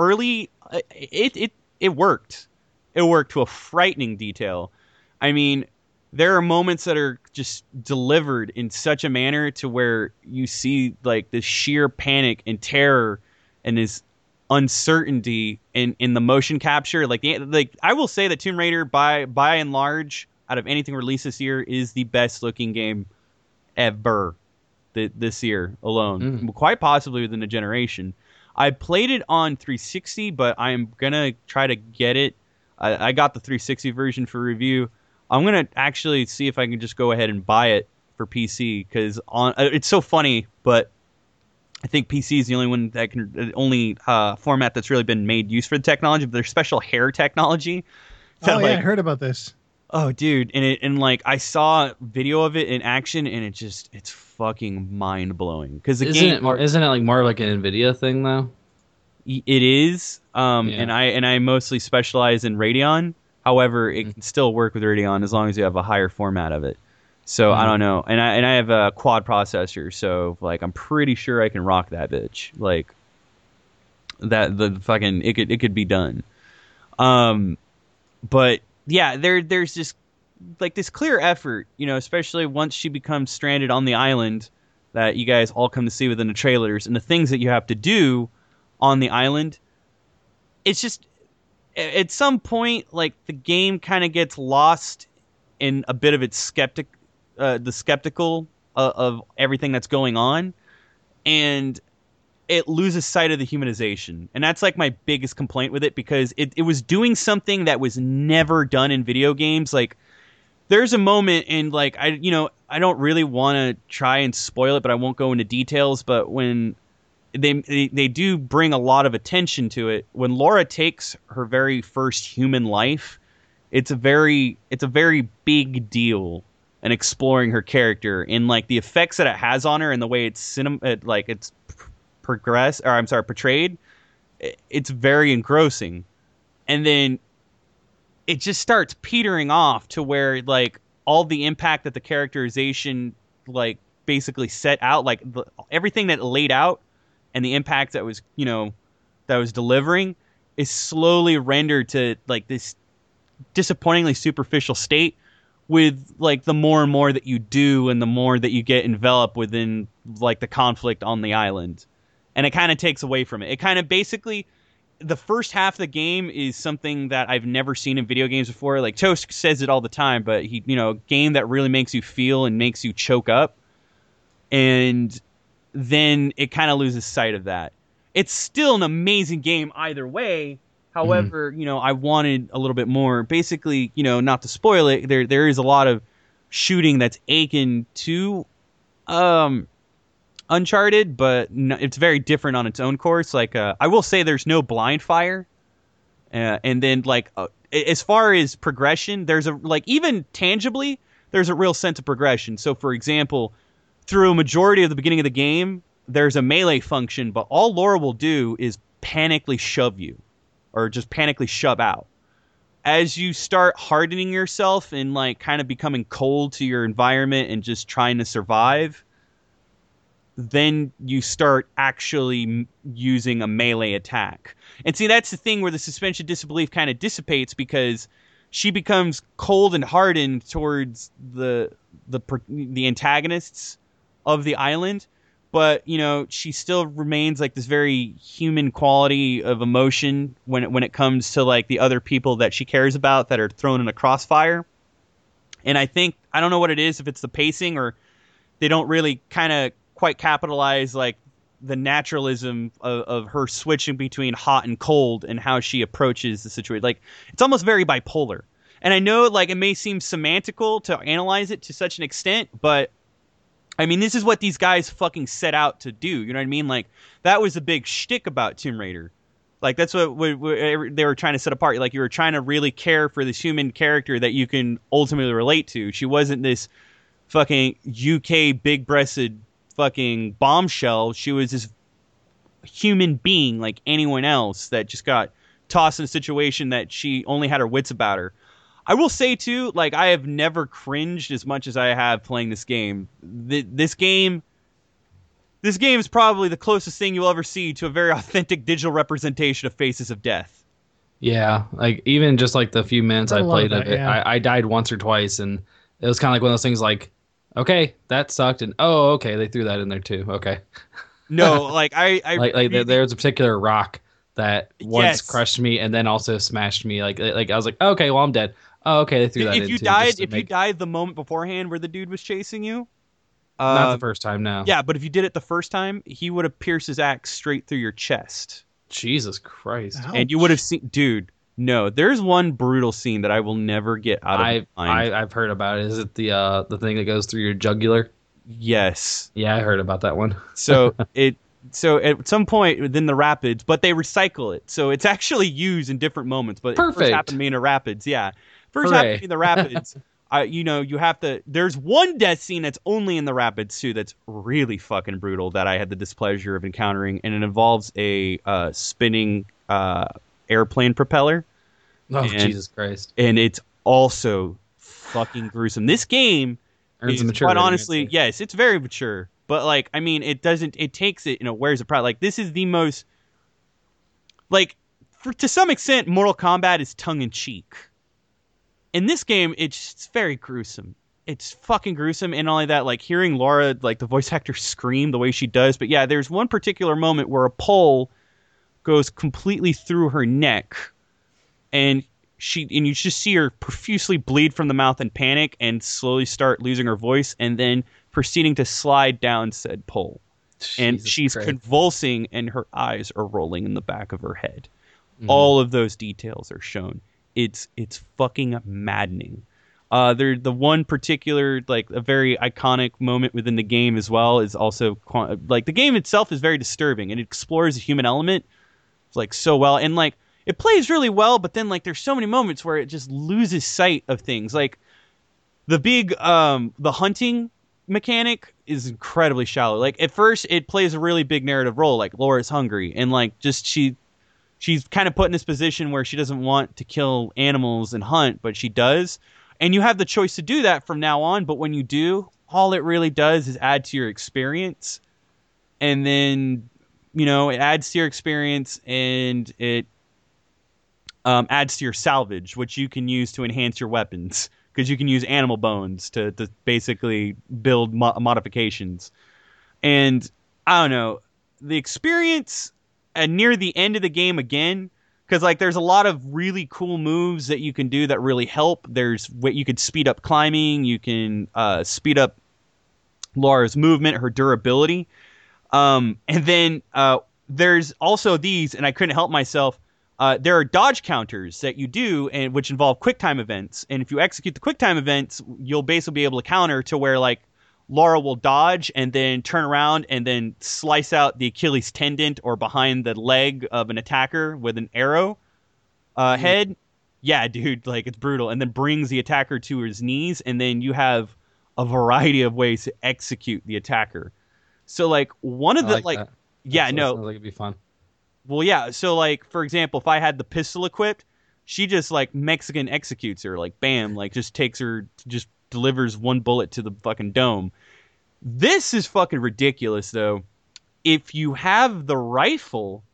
early uh, it it it worked. It worked to a frightening detail. I mean there are moments that are just delivered in such a manner to where you see like the sheer panic and terror and this uncertainty in in the motion capture. Like the, like I will say that Tomb Raider by by and large out of anything released this year is the best looking game ever th- this year alone. Mm. quite possibly within a generation I played it on 360 but I'm gonna try to get it I, I got the 360 version for review I'm gonna actually see if I can just go ahead and buy it for PC because on uh, it's so funny, but I think PC is the only one that can the only uh, format that's really been made use for the technology. But their special hair technology. oh yeah, I heard about this. Oh, dude, and it and like I saw video of it in action, and it just it's fucking mind blowing because the isn't game it, isn't it like more like an Nvidia thing though? It is, um, yeah. and I and I mostly specialize in Radeon, However, it mm-hmm. can still work with Radeon as long as you have a higher format of it. So mm-hmm. I don't know, and I and I have a quad processor, so like I'm pretty sure I can rock that bitch. Like that the fucking it could it could be done. Um, but yeah, there there's just like this clear effort, you know, especially once she becomes stranded on the island that you guys all come to see within the trailers and the things that you have to do on the island. It's just at some point, like the game kind of gets lost in a bit of its skeptic, uh, the skeptical uh, of everything that's going on, and it loses sight of the humanization. And that's like my biggest complaint with it because it, it was doing something that was never done in video games. Like there's a moment in like I you know I don't really want to try and spoil it, but I won't go into details. But when they, they they do bring a lot of attention to it. When Laura takes her very first human life, it's a very it's a very big deal and exploring her character and like the effects that it has on her and the way it's cinema like it's progress or I'm sorry portrayed. It's very engrossing, and then it just starts petering off to where like all the impact that the characterization like basically set out like the, everything that laid out and the impact that was you know that was delivering is slowly rendered to like this disappointingly superficial state with like the more and more that you do and the more that you get enveloped within like the conflict on the island and it kind of takes away from it it kind of basically the first half of the game is something that I've never seen in video games before. Like Toast says it all the time, but he, you know, game that really makes you feel and makes you choke up. And then it kind of loses sight of that. It's still an amazing game either way. However, mm-hmm. you know, I wanted a little bit more. Basically, you know, not to spoil it, there there is a lot of shooting that's akin to um Uncharted, but no, it's very different on its own course. Like, uh, I will say, there's no blind fire, uh, and then like uh, as far as progression, there's a like even tangibly, there's a real sense of progression. So, for example, through a majority of the beginning of the game, there's a melee function, but all Laura will do is panically shove you, or just panically shove out. As you start hardening yourself and like kind of becoming cold to your environment and just trying to survive, then you start actually using a melee attack. And see, that's the thing where the suspension disbelief kind of dissipates because she becomes cold and hardened towards the the the antagonists of the island but you know she still remains like this very human quality of emotion when it, when it comes to like the other people that she cares about that are thrown in a crossfire and i think i don't know what it is if it's the pacing or they don't really kind of quite capitalize like the naturalism of, of her switching between hot and cold and how she approaches the situation. Like it's almost very bipolar. And I know like it may seem semantical to analyze it to such an extent, but I mean this is what these guys fucking set out to do. You know what I mean? Like that was a big shtick about Tomb Raider. Like that's what, what, what they were trying to set apart. Like you were trying to really care for this human character that you can ultimately relate to. She wasn't this fucking UK big breasted fucking bombshell. She was this human being like anyone else that just got tossed in a situation that she only had her wits about her. I will say too, like I have never cringed as much as I have playing this game. Th- this game, this game is probably the closest thing you'll ever see to a very authentic digital representation of Faces of Death. Yeah, like even just like the few minutes I I played that, of it, yeah. I, I died once or twice, and it was kind of like one of those things like, okay, that sucked, and oh, okay, they threw that in there too. Okay, No, like I, I like like there, really- there's a particular rock that once Yes. crushed me and then also smashed me. Like like I was like, okay, well I'm dead. Oh, okay, they threw that in if you too, died, just to if you died the moment beforehand where the dude was chasing you, not uh, the first time, no. yeah, but if you did it the first time, he would have pierced his axe straight through your chest, Jesus Christ. Ouch. and you would have seen, dude. No, there's one brutal scene that I will never get out of I, my mind. I I've heard about it. Is it the uh the thing that goes through your jugular? yes, Yeah, I heard about that one. so it so at some point within the rapids, but they recycle it, so it's actually used in different moments. But it first Perfect. happened to me in the rapids, yeah. First Hooray. happened to me in the rapids. I, you know, you have to. There's one death scene that's only in the rapids too. That's really fucking brutal. That I had the displeasure of encountering, and it involves a uh, spinning uh, airplane propeller, Oh And- Jesus Christ! and it's also fucking gruesome. This game Earns mature I'd honestly, yes, it's very mature. But like, I mean, it doesn't. It takes it, you know, wears it proud. Like, this is the most, like, for, to some extent, Mortal Kombat is tongue in cheek. In this game, it's, it's very gruesome. It's fucking gruesome, and only that, like hearing Laura, like the voice actor, scream the way she does. But yeah, there's one particular moment where a pole goes completely through her neck, and she and you just see her profusely bleed from the mouth in panic and slowly start losing her voice and then proceeding to slide down said pole. And she's Christ. convulsing and her eyes are rolling in the back of her head. Mhm. all of those details are shown. It's it's fucking maddening. Uh there the one particular like a very iconic moment within the game as well is also like the game itself is very disturbing and it explores the human element like so well. And like it plays really well but then like there's so many moments where it just loses sight of things. Like the big um the hunting mechanic is incredibly shallow. Like at first it plays a really big narrative role like laura's hungry and like just she she's kind of put in this position where she doesn't want to kill animals and hunt but she does. And you have the choice to do that from now on but when you do all it really does is add to your experience. And then you know it adds to your experience and it um, adds to your salvage which you can use to enhance your weapons because you can use animal bones to, to basically build mo- modifications. And i don't know the experience uh, near the end of the game again because like there's a lot of really cool moves that you can do that really help. There's what you could speed up climbing you can uh, speed up laura's movement her durability. Um, and then uh, there's also these and i couldn't help myself uh, there are dodge counters that you do and which involve quicktime events and if you execute the quicktime events you'll basically be able to counter to where like Laura will dodge and then turn around and then slice out the Achilles tendon or behind the leg of an attacker with an arrow uh, head. Yeah, dude, like it's brutal. And then brings the attacker to his knees, and then you have a variety of ways to execute the attacker. So, like one of I the like like, yeah, no, like it'd be fun. Well, yeah. So, like, for example, if I had the pistol equipped, she just like Mexican executes her, like, bam, like just takes her, just delivers one bullet to the fucking dome. This is fucking ridiculous, though. If you have the rifle,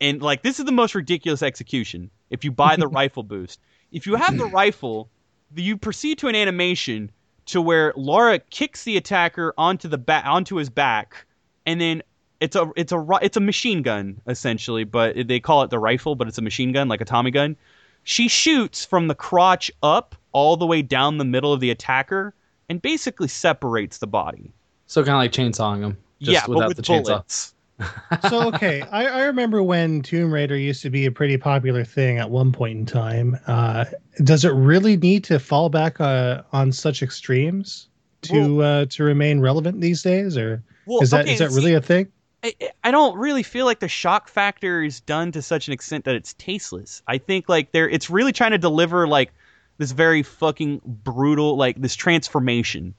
and like, this is the most ridiculous execution. If you buy the rifle boost, if you have the rifle, you proceed to an animation to where Laura kicks the attacker onto the back onto his back, and then it's a it's a it's a machine gun essentially, but they call it the rifle, but it's a machine gun like a Tommy gun. She shoots from the crotch up all the way down the middle of the attacker and basically separates the body. So kind of like chainsawing them. just yeah, but without with the chainsaw. so okay, I, I remember when Tomb Raider used to be a pretty popular thing at one point in time. Uh, does it really need to fall back uh, on such extremes to uh, to remain relevant these days, or Well, is that okay, is that see, really a thing? I, I don't really feel like the shock factor is done to such an extent that it's tasteless. I think like they're it's really trying to deliver like this very fucking brutal like this transformation.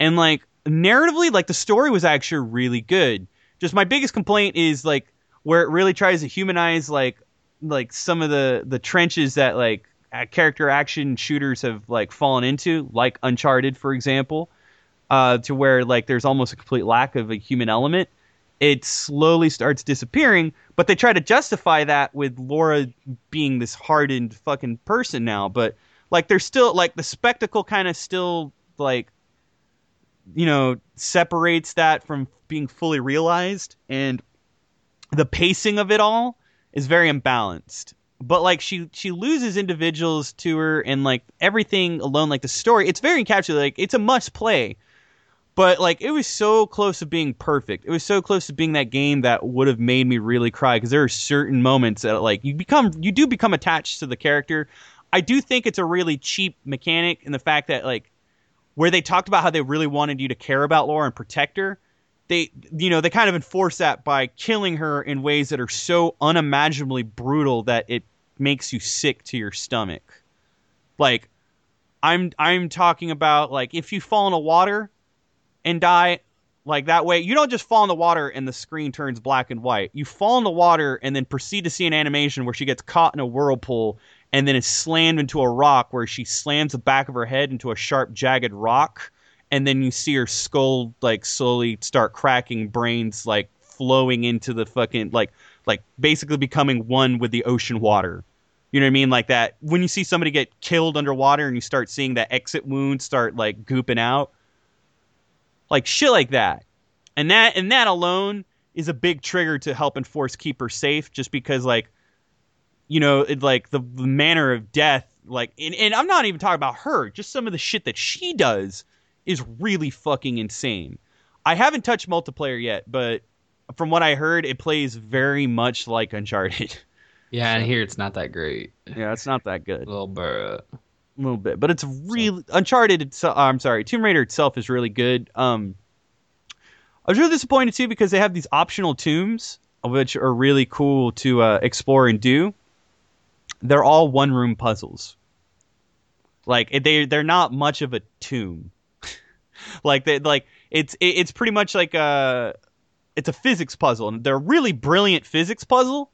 And like narratively like the story was actually really good. Just my biggest complaint is like where it really tries to humanize like like some of the the trenches that like character action shooters have like fallen into, like Uncharted for example, uh, to where like there's almost a complete lack of a human element it slowly starts disappearing, but they try to justify that with Laura being this hardened fucking person now. But like, there's still like the spectacle kind of still like, you know, separates that from being fully realized, and the pacing of it all is very imbalanced. But like she she loses individuals to her and like everything alone, like the story, it's very encapsulated. Like it's a must play but like it was so close to being perfect. It was so close to being that game that would have made me really cry because there are certain moments that like you become you do become attached to the character. I do think it's a really cheap mechanic in the fact that like where they talked about how they really wanted you to care about Laura and protect her. They you know, they kind of enforce that by killing her in ways that are so unimaginably brutal that it makes you sick to your stomach. Like I'm I'm talking about like if you fall in the water and die like that way. You don't just fall in the water and the screen turns black and white. You fall in the water and then proceed to see an animation where she gets caught in a whirlpool and then is slammed into a rock where she slams the back of her head into a sharp jagged rock. And then you see her skull like slowly start cracking brains like flowing into the fucking like like basically becoming one with the ocean water. You know what I mean? Like that. When you see somebody get killed underwater and you start seeing that exit wound start like gooping out like shit like that. And that and that alone is a big trigger to help enforce keep her safe just because like you know it, like the, the manner of death like and, and i'm not even talking about her. Just some of the shit that she does is really fucking insane. I haven't touched multiplayer yet but from what i heard it plays very much like uncharted. Yeah, and here it's not that great. yeah it's not that good. Little bit. A little bit, but it's really Uncharted. Itself, I'm sorry, Tomb Raider itself is really good. Um, I was really disappointed too because they have these optional tombs, which are really cool to uh, explore and do. They're all one room puzzles. Like they they're not much of a tomb. like they like it's it, it's pretty much like a it's a physics puzzle and they're a really brilliant physics puzzle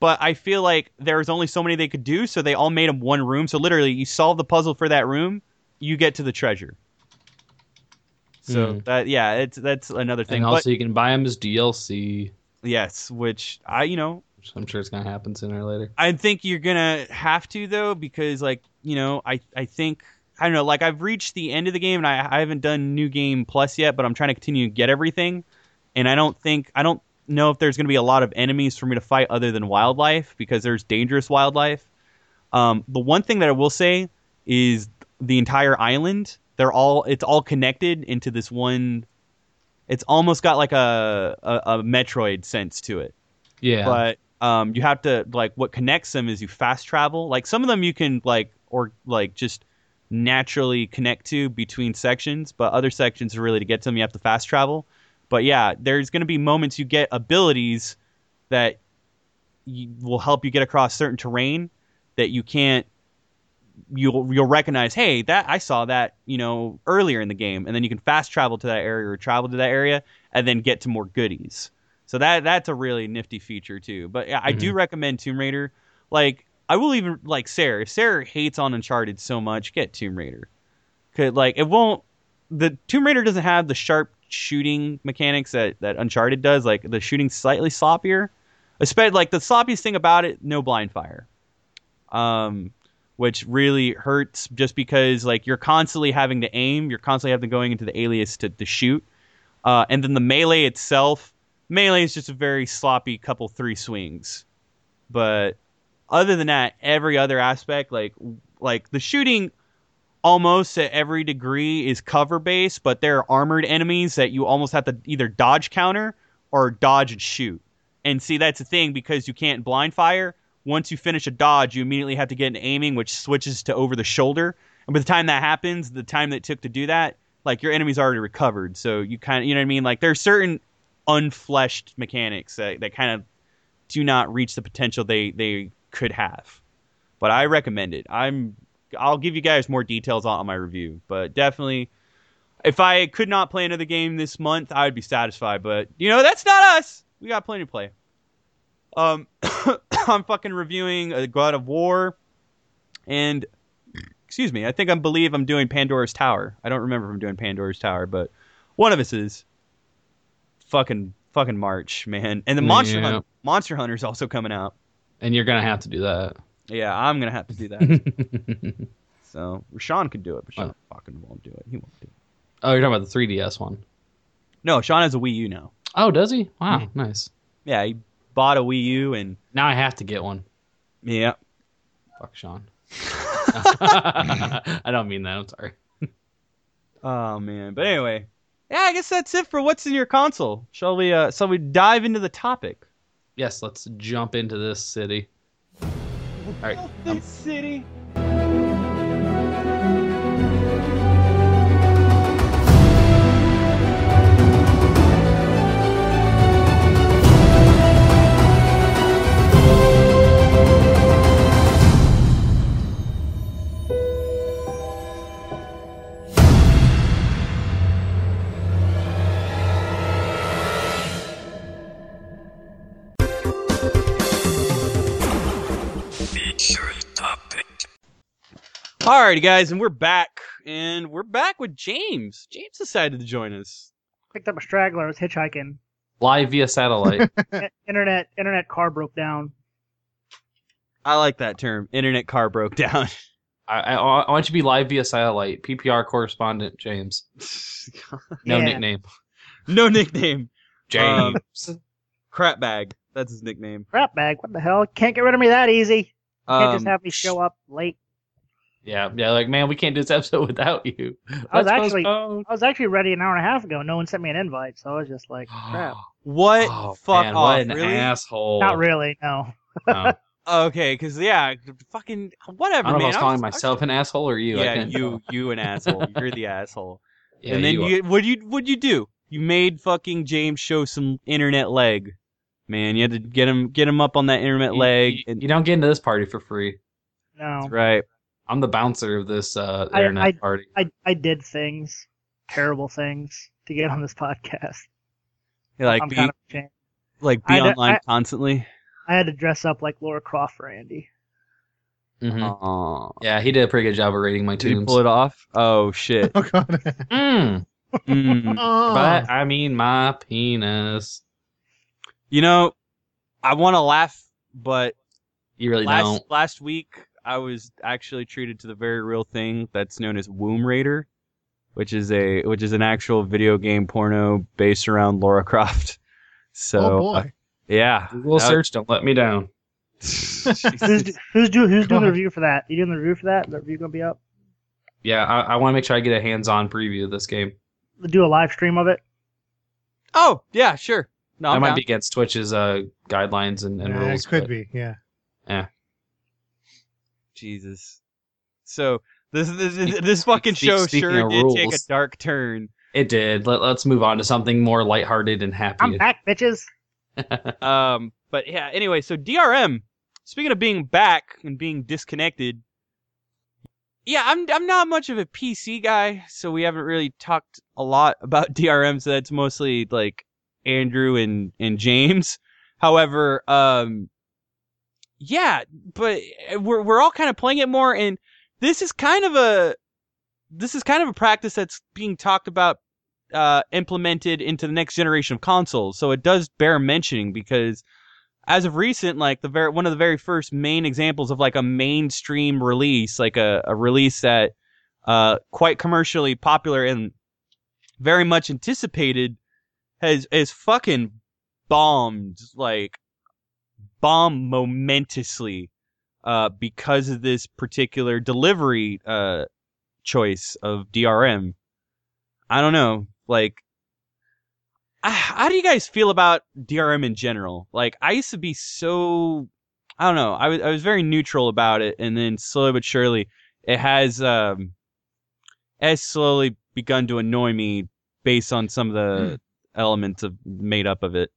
but I feel like there was only so many they could do, so they all made them one room. So literally, you solve the puzzle for that room, you get to the treasure. So Hmm. that yeah, it's that's another thing. And also, you can buy them as DLC. yes, which I you know I'm sure it's gonna happen sooner or later. I think you're gonna have to though because like you know I I think I don't know like I've reached the end of the game and I, I haven't done new game plus yet, but I'm trying to continue to get everything, and I don't think I don't know if there's gonna be a lot of enemies for me to fight other than wildlife because there's dangerous wildlife. Um, the one thing that I will say is the entire island. They're all it's all connected into this one. It's almost got like a a, a Metroid sense to it Yeah, but um, you have to like what connects them is you fast travel. Like some of them you can like or like just naturally connect to between sections, but other sections really to get to them you have to fast travel. But yeah, there's going to be moments you get abilities that you, will help you get across certain terrain that you can't you'll you'll recognize hey that I saw that you know earlier in the game and then you can fast travel to that area or travel to that area and then get to more goodies. So that that's a really nifty feature too. But yeah, I do mm-hmm. recommend Tomb Raider. Like I will even like Sarah. If Sarah hates on Uncharted so much, get Tomb Raider. Cause like it won't. The Tomb Raider doesn't have the sharp shooting mechanics that that Uncharted does. Like the shooting's slightly sloppier. Especially like the sloppiest thing about it, no blind fire. Um, which really hurts just because like you're constantly having to aim. You're constantly having to going into the alias to, to shoot. Uh, and then the melee itself, melee is just a very sloppy couple three swings. But other than that, every other aspect, like like the shooting, almost at every degree is cover based, but there are armored enemies that you almost have to either dodge counter or dodge and shoot. And see, that's the thing because you can't blind fire. Once you finish a dodge, you immediately have to get into aiming, which switches to over the shoulder. And by the time that happens, the time that it took to do that, like your enemy's already recovered. So you kind of, you know what I mean? Like there's certain unfleshed mechanics that, that kind of do not reach the potential they, they could have. But I recommend it. I'm I'll give you guys more details on, on my review, but definitely if I could not play another game this month, I would be satisfied. But you know, that's not us. We got plenty to play. Um, I'm fucking reviewing a God of War, and excuse me, I think I believe I'm doing Pandora's Tower. I don't remember if I'm doing Pandora's Tower, but one of us is. Fucking fucking March, man, and the Monster Yeah. Hunter, Monster Hunter's also coming out. And you're gonna have to do that. Yeah, I'm gonna have to do that. so Rashawn can do it, but Sean fucking won't do it. He won't do it. oh, you're talking about the 3DS one. No, Sean has a Wii U now. Oh, does he? Wow, nice. Yeah, he bought a Wii U and Now I have to get one. yeah. Fuck Sean. I don't mean that. I'm sorry. Oh man. But anyway. Yeah, I guess that's it for what's in your console. Shall we uh shall we dive into the topic? Yes, let's jump into this city. All right. um, city. Alrighty guys, and we're back. And we're back with James. James decided to join us. Picked up a straggler. I was hitchhiking. live via satellite. Internet internet car broke down. I like that term. Internet car broke down. I, I, I want you to be live via satellite. PPR correspondent James. No Yeah. nickname. no nickname. James. Crap bag. That's his nickname. Crap bag. What the hell? Can't get rid of me that easy. Can't just Um, have me show up late. Yeah, yeah. Like, man, we can't do this episode without you. I was actually- postpone. I was actually ready an hour and a half ago. No one sent me an invite, so I was just like, crap. What? Oh, Fuck man, off. what an really? asshole. Not really. No. No. Okay, because yeah, fucking whatever, I don't know man. if I was calling was- myself an asshole or you. Yeah, you, tell. you an asshole. You're the asshole. Yeah, and then you you, what you, what you do? You made fucking James show some internet leg. Man, you had to get him, get him up on that internet You- leg. You, and, you don't get into this party for free. No. That's right. I'm the bouncer of this uh, I- internet I- party. I I did things, terrible things, to get on this podcast. You like I'm be, kind of ashamed. like be I d- online I- constantly. I had to dress up like Laura Croft for Andy. Mhm. Yeah, he did a pretty good job of rating my Did you tunes. pull it off? Oh shit. Oh god. Mm, Mm. oh. but I mean my penis. You know, I want to laugh, but You really last don't. last week I was actually treated to the very real thing that's known as Womb Raider, which is a which is an actual video game porno based around Laura Croft. So oh boy. uh, yeah, Google That- search don't let me down. Who's do, who's do, who's doing the review for that? You doing the review for that? The review gonna be up? Yeah, I, I want to make sure I get a hands-on preview of this game. Do a live stream of it. oh yeah, sure. No, that I'm might down. be against Twitch's uh, guidelines and, and Yeah, rules. it could but- be. Yeah. Yeah. Jesus. So this this this fucking show speaking sure of did take a dark turn. It did. Let, let's move on to something more lighthearted and happy. I'm back, bitches. Um, but yeah. Anyway, so DRM. Speaking of being back and being disconnected, yeah, I'm I'm not much of a PC guy, so we haven't really talked a lot about DRM. So that's mostly like Andrew and and James. However, um, yeah, but we're we're all kind of playing it more, and this is kind of a this is kind of a practice that's being talked about uh, implemented into the next generation of consoles. So it does bear mentioning because as of recent, like the very one of the very first main examples of like a mainstream release, like a, a release that uh quite commercially popular and very much anticipated, has has fucking bombed like bomb momentously uh because of this particular delivery uh choice of DRM. I don't know. Like, ah, how do you guys feel about DRM in general? Like, I used to be so, I don't know. I was I was very neutral about it, and then slowly but surely, it has um, has slowly begun to annoy me based on some of the elements of made up of it.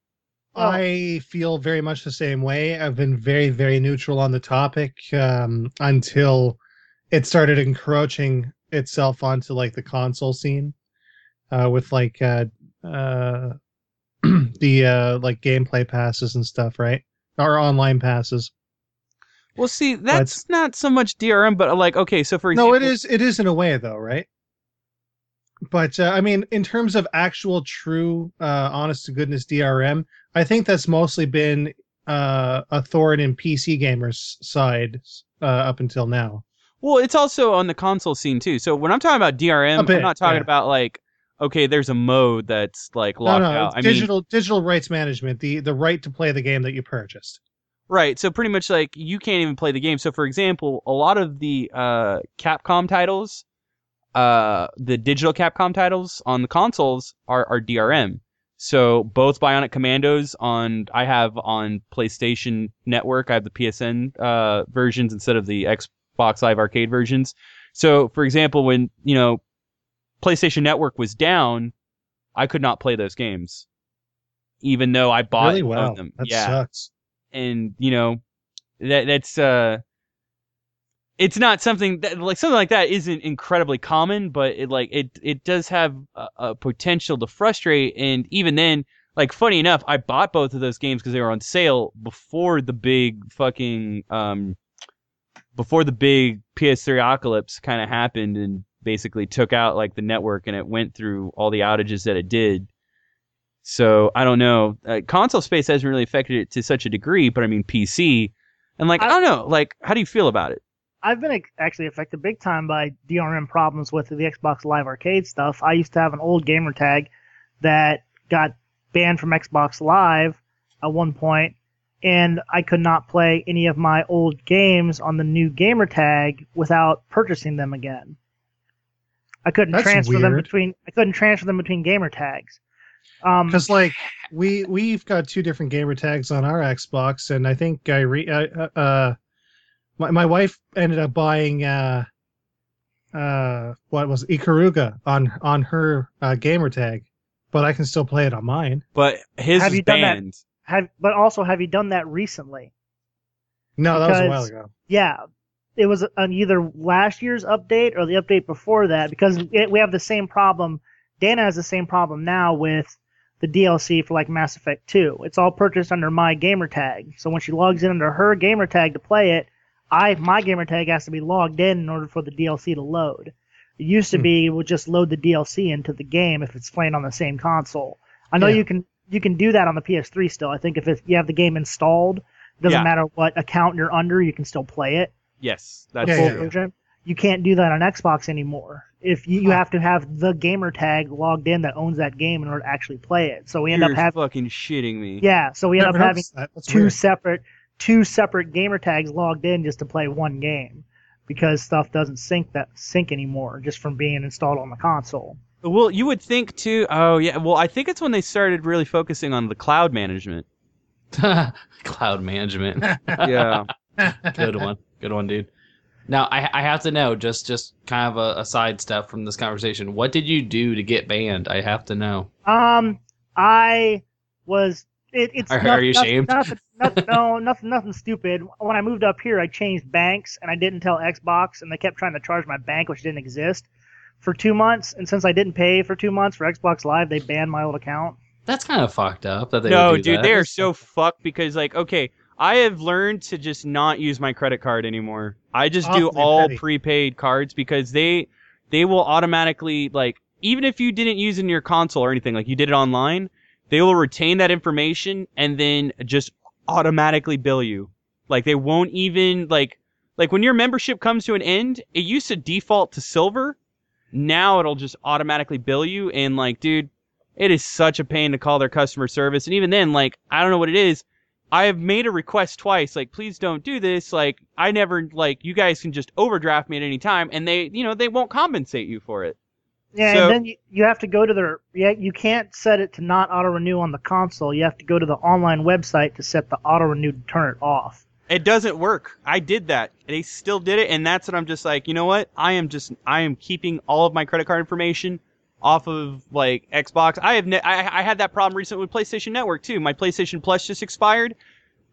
Well- I feel very much the same way. I've been very, very neutral on the topic um, until it started encroaching itself onto like the console scene uh, with like uh, uh, the uh, like gameplay passes and stuff, right? Or online passes. Well, see, that's not so much DRM, but like, okay, so for No, it is. It is in a way, though, right? But uh, I mean, in terms of actual, true, uh, honest to goodness DRM, I think that's mostly been uh, a thorn in PC gamers' side uh, up until now. Well, it's also on the console scene too. So when I'm talking about DRM, bit, I'm not talking yeah. about like, okay, there's a mode that's like locked no, out. it's I mean, digital digital rights management, the the right to play the game that you purchased. Right. So pretty much like you can't even play the game. So for example, a lot of the uh, Capcom titles, uh, the digital Capcom titles on the consoles are, are DRM. So both Bionic Commandos on I have on PlayStation Network. I have the PSN uh, versions instead of the Xbox Live Arcade versions. So for example, when you know PlayStation Network was down, I could not play those games, even though I bought really? Wow, them. that yeah sucks. and you know that that's uh it's not something that like something like that isn't incredibly common but it like it it does have a, a potential to frustrate and even then like funny enough i bought both of those games because they were on sale before the big fucking um before the big ps3 apocalypse kind of happened and basically took out like the network and it went through all the outages that it did so I don't know. Uh, console space hasn't really affected it to such a degree, but I mean PC, and like I, I- don't know. Like, how do you feel about it? I've been actually affected big time by DRM problems with the Xbox Live Arcade stuff. I used to have an old gamer tag that got banned from Xbox Live at one point, and I could not play any of my old games on the new gamer tag without purchasing them again. I couldn't That's transfer them between I couldn't transfer them between gamer tags. Um, Because like we we've got two different gamer tags on our Xbox, and I think I re uh, uh my my wife ended up buying uh uh what was it, Ikaruga on on her uh, gamer tag, but I can still play it on mine. But his Have is you done that? banned. have but also have you done that recently? No, that was a while Because- ago. Yeah, it was on either last year's update or the update before that because it, we have the same problem. Dana has the same problem now with the DLC for like Mass Effect 2. It's all purchased under my gamer tag. So when she logs in under her gamer tag to play it, I my gamer tag has to be logged in in order for the DLC to load. It used to Hmm. be it would just load the DLC into the game if it's playing on the same console. I know Yeah. you can you can do that on the PS3 still. I think if it, you have the game installed, it doesn't Yeah. matter what account you're under, you can still play it Yes, that's Yeah, full yeah, yeah. version. You can't do that on Xbox anymore. If you, you have to have the gamer tag logged in that owns that game in order to actually play it. So we end You're up having fucking shitting me. yeah. So we end Never up having that. Two weird. separate two separate gamer tags logged in just to play one game because stuff doesn't sync that sync anymore just from being installed on the console. Well, you would think too. Oh yeah. Well, I think it's when they started really focusing on the cloud management. Cloud management. Yeah. Good one. Good one, dude. Now I, I have to know just just kind of a, a sidestep from this conversation. What did you do to get banned? I have to know. Um, I was. It, it's Are- not- are you nothing- ashamed? Nothing, nothing, no, nothing, nothing stupid. When I moved up here, I changed banks, and I didn't tell Xbox, and they kept trying to charge my bank, which didn't exist, for two months. And since I didn't pay for two months for Xbox Live, they banned my old account. That's kind of fucked up that they no, do dude, that. they are so fucked because like, okay, I have learned to just not use my credit card anymore. I just do all petty. prepaid cards because they they will automatically like even if you didn't use it in your console or anything, like you did it online, they will retain that information and then just automatically bill you. Like they won't even like like when your membership comes to an end, it used to default to silver. Now it'll just automatically bill you and like dude, it is such a pain to call their customer service and even then like I don't know what it is. I have made a request twice, like, please don't do this. Like, I never, like, you guys can just overdraft me at any time, and they, you know, they won't compensate you for it. Yeah, So- and then you, you have to go to their yeah you can't set it to not auto renew on the console. You have to go to the online website to set the auto renew to turn it off. It doesn't work. I did that. They still did it, and that's what I'm just like, you know what? I am just, I am keeping all of my credit card information off of like Xbox. I have, ne- I, I had that problem recently with PlayStation Network too. My PlayStation Plus just expired,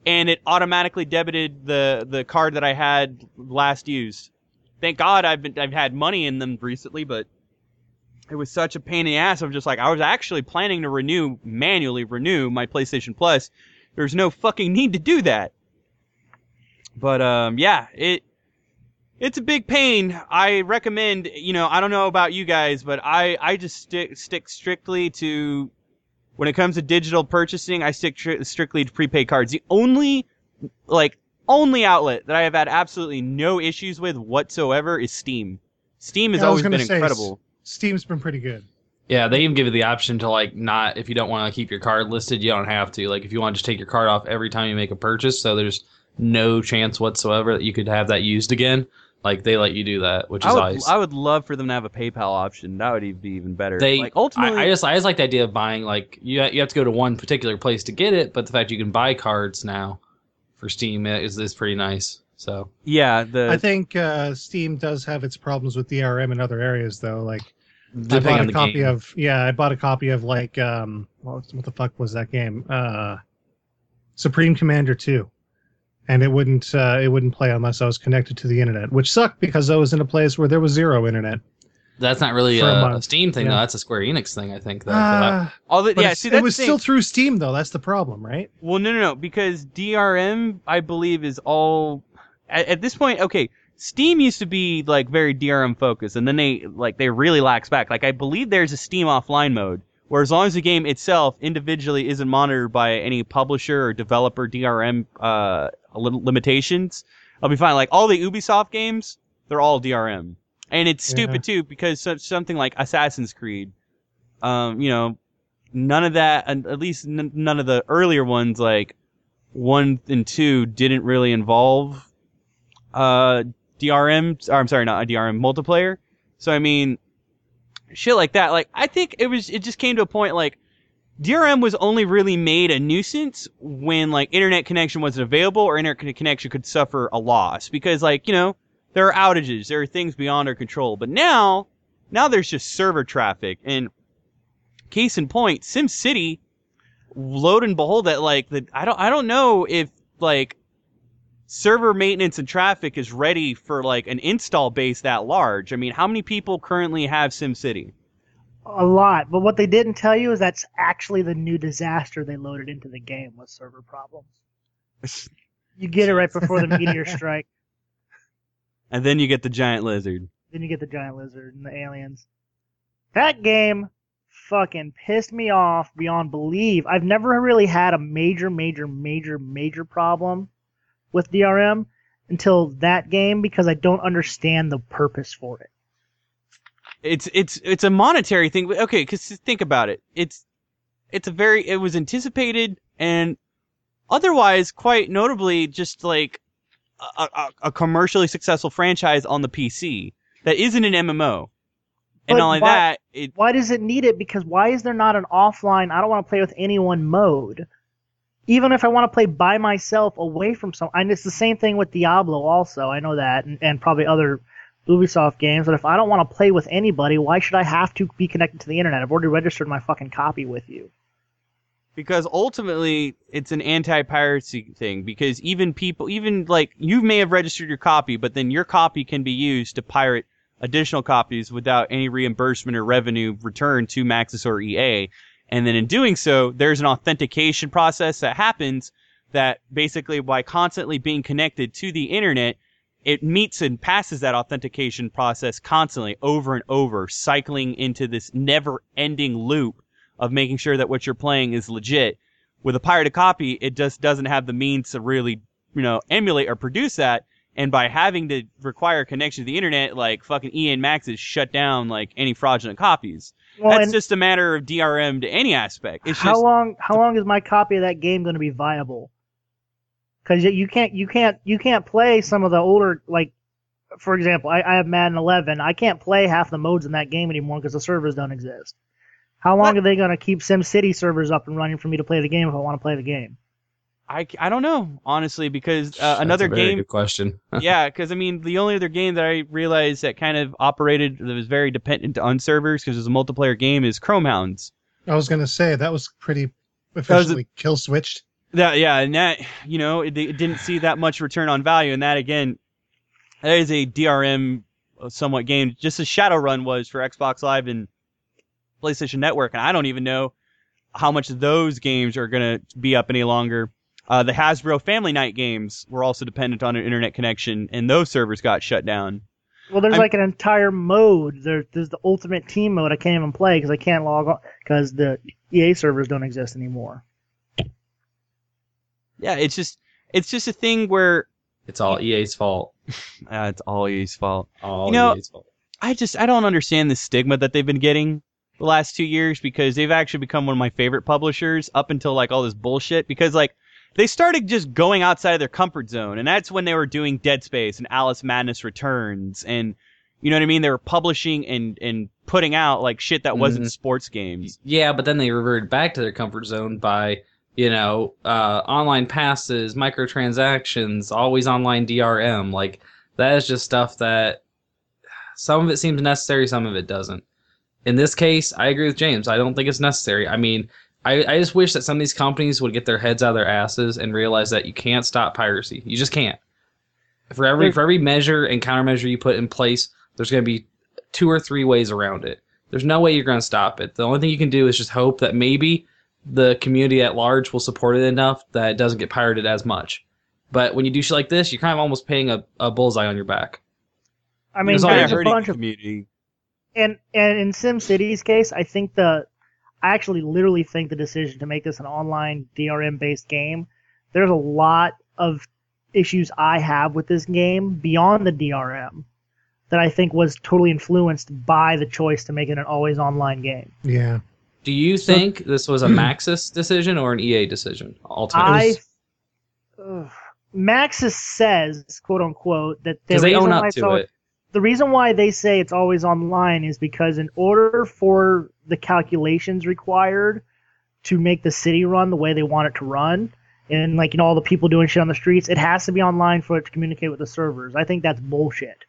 and it automatically debited the the card that I had last used. Thank God I've been, I've had money in them recently, but it was such a pain in the ass. I'm just like, I was actually planning to renew manually renew my PlayStation Plus. There's no fucking need to do that. But um, yeah, it it's a big pain. I recommend, you know, I don't know about you guys, but I I just stick stick strictly to when it comes to digital purchasing. I stick tri- strictly to prepaid cards. The only like only outlet that I have had absolutely no issues with whatsoever is Steam. Steam has Yeah, always been say, incredible. Steam's been pretty good. Yeah, they even give you the option to like not if you don't want to keep your card listed, you don't have to. Like if you want to just take your card off every time you make a purchase, so there's no chance whatsoever that you could have that used again. Like they let you do that, which is I would, nice. I would love for them to have a PayPal option. That would even be even better. They like ultimately, I, I just I just like the idea of buying like you you have to go to one particular place to get it, but the fact you can buy cards now for Steam is is pretty nice. So yeah, the I think uh, Steam does have its problems with DRM in other areas, though. Like I depending bought on a the copy game. of yeah, I bought a copy of like um what, what the fuck was that game? Uh, Supreme Commander Two, and it wouldn't uh, it wouldn't play unless I was connected to the internet, which sucked because I was in a place where there was zero internet. That's not really a a, a. Steam thing Yeah. though. That's a Square Enix thing, I think. Though. But I- Ah, all the yeah. See, that's it was the thing. still through Steam though. That's the problem, right? Well, no, no, no, because DRM, I believe, is all at, at this point. Okay, Steam used to be like very DRM focused, and then they like they really lax back. Like I believe there's a Steam offline mode where as long as the game itself individually isn't monitored by any publisher or developer DRM uh, limitations, I'll be fine. Like all the Ubisoft games, they're all DRM, and it's Yeah. stupid too because so- something like Assassin's Creed, um, you know, none of that, and at least n- none of the earlier ones like one and two didn't really involve uh DRM. Or I'm sorry, not a DRM multiplayer. So I mean, shit like that. Like I think it was. It just came to a point like. DRM was only really made a nuisance when like internet connection wasn't available or internet connection could suffer a loss because like you know there are outages there are things beyond our control but now now there's just server traffic and case in point SimCity load and behold that like the I don't I don't know if like server maintenance and traffic is ready for like an install base that large. I mean, how many people currently have SimCity? A lot, but what they didn't tell you is that's actually the new disaster they loaded into the game was server problems. You get it right before the meteor strike, And then you get the giant lizard. then you get the giant lizard and the aliens. That game fucking pissed me off beyond belief. I've never really had a major, major, major, major problem with DRM until that game because I don't understand the purpose for it. It's it's it's a monetary thing. Okay, because think about it. It's it's a very it was anticipated and otherwise quite notably just like a, a, a commercially successful franchise on the PC that isn't an MMO. And But not only why- that, it why does it need it? Because why is there not an offline? I don't want to play with anyone mode. Even if I want to play by myself away from some, and it's the same thing with Diablo. Also, I know that, and, and probably other Ubisoft games. But if I don't want to play with anybody, why should I have to be connected to the internet? I've already registered my fucking copy with you. because ultimately it's an anti-piracy thing because even people even like you may have registered your copy but then your copy can be used to pirate additional copies without any reimbursement or revenue return to Maxis or EA and then in doing so there's an authentication process that happens that basically by constantly being connected to the internet it meets and passes that authentication process constantly over and over cycling into this never ending loop of making sure that what you're playing is legit. With a pirated copy, it just doesn't have the means to really, you know, emulate or produce that. And by having to require connection to the internet, like fucking and Maxis shut down like any fraudulent copies. Well, That's and just a matter of DRM to any aspect. It's how just long? How long is my copy of that game going to be viable? because you, you can't you can't you can't play some of the older like for example I, I have Madden 11 I can't play half the modes in that game anymore because the servers don't exist. How long What? are they going to keep SimCity servers up and running for me to play the game if I want to play the game? I, I don't know honestly because uh, That's another a very game Good question. yeah, because I mean, the only other game that I realized that kind of operated that was very dependent on servers because it was a multiplayer game is Chromehounds. I was gonna say that was pretty efficiently kill switched. That yeah, and that you know it, it didn't see that much return on value, and that again, that is a DRM uh, somewhat game, just as Shadowrun was for Xbox Live and PlayStation Network, and I don't even know how much those games are gonna be up any longer. Uh, the Hasbro Family Night games were also dependent on an internet connection, and those servers got shut down. Well, there's I'm- like an entire mode. There, there's the Ultimate Team mode. I can't even play because I can't log on because the EA servers don't exist anymore. Yeah, it's just it's just a thing where It's all EA's fault. uh, it's all EA's fault. All You know- EA's fault. I just I don't understand the stigma that they've been getting the last two years because they've actually become one of my favorite publishers up until like all this bullshit because like they started just going outside of their comfort zone and that's when they were doing Dead Space and Alice Madness Returns and you know what I mean they were publishing and and putting out like shit that wasn't Mhm. sports games. Yeah, but then they reverted back to their comfort zone by, you know, uh, online passes, microtransactions, always online DRM. Like that is just stuff that some of it seems necessary, some of it doesn't. In this case, I agree with James. I don't think it's necessary. I mean, I, I just wish that some of these companies would get their heads out of their asses and realize that you can't stop piracy. You just can't. For every for every measure and countermeasure you put in place, there's going to be two or three ways around it. There's no way you're going to stop it. The only thing you can do is just hope that maybe the community at large will support it enough that it doesn't get pirated as much. But when you do shit like this, you're kind of almost paying a, a bullseye on your back. I mean, There's all there's a hurting bunch of community. and and in SimCity's case, I think the I actually literally think the decision to make this an online DRM based game, there's a lot of issues I have with this game beyond the DRM that I think was totally influenced by the choice to make it an always online game. Yeah. Do you So- think this was a hmm. Maxis decision or an EA decision? Ultimately, I ugh, Maxis says, quote unquote, that the they reason own why up to al- it. The reason why they say it's always online is because in order for the calculations required to make the city run the way they want it to run and like you know all the people doing shit on the streets it has to be online for it to communicate with the servers i think that's bullshit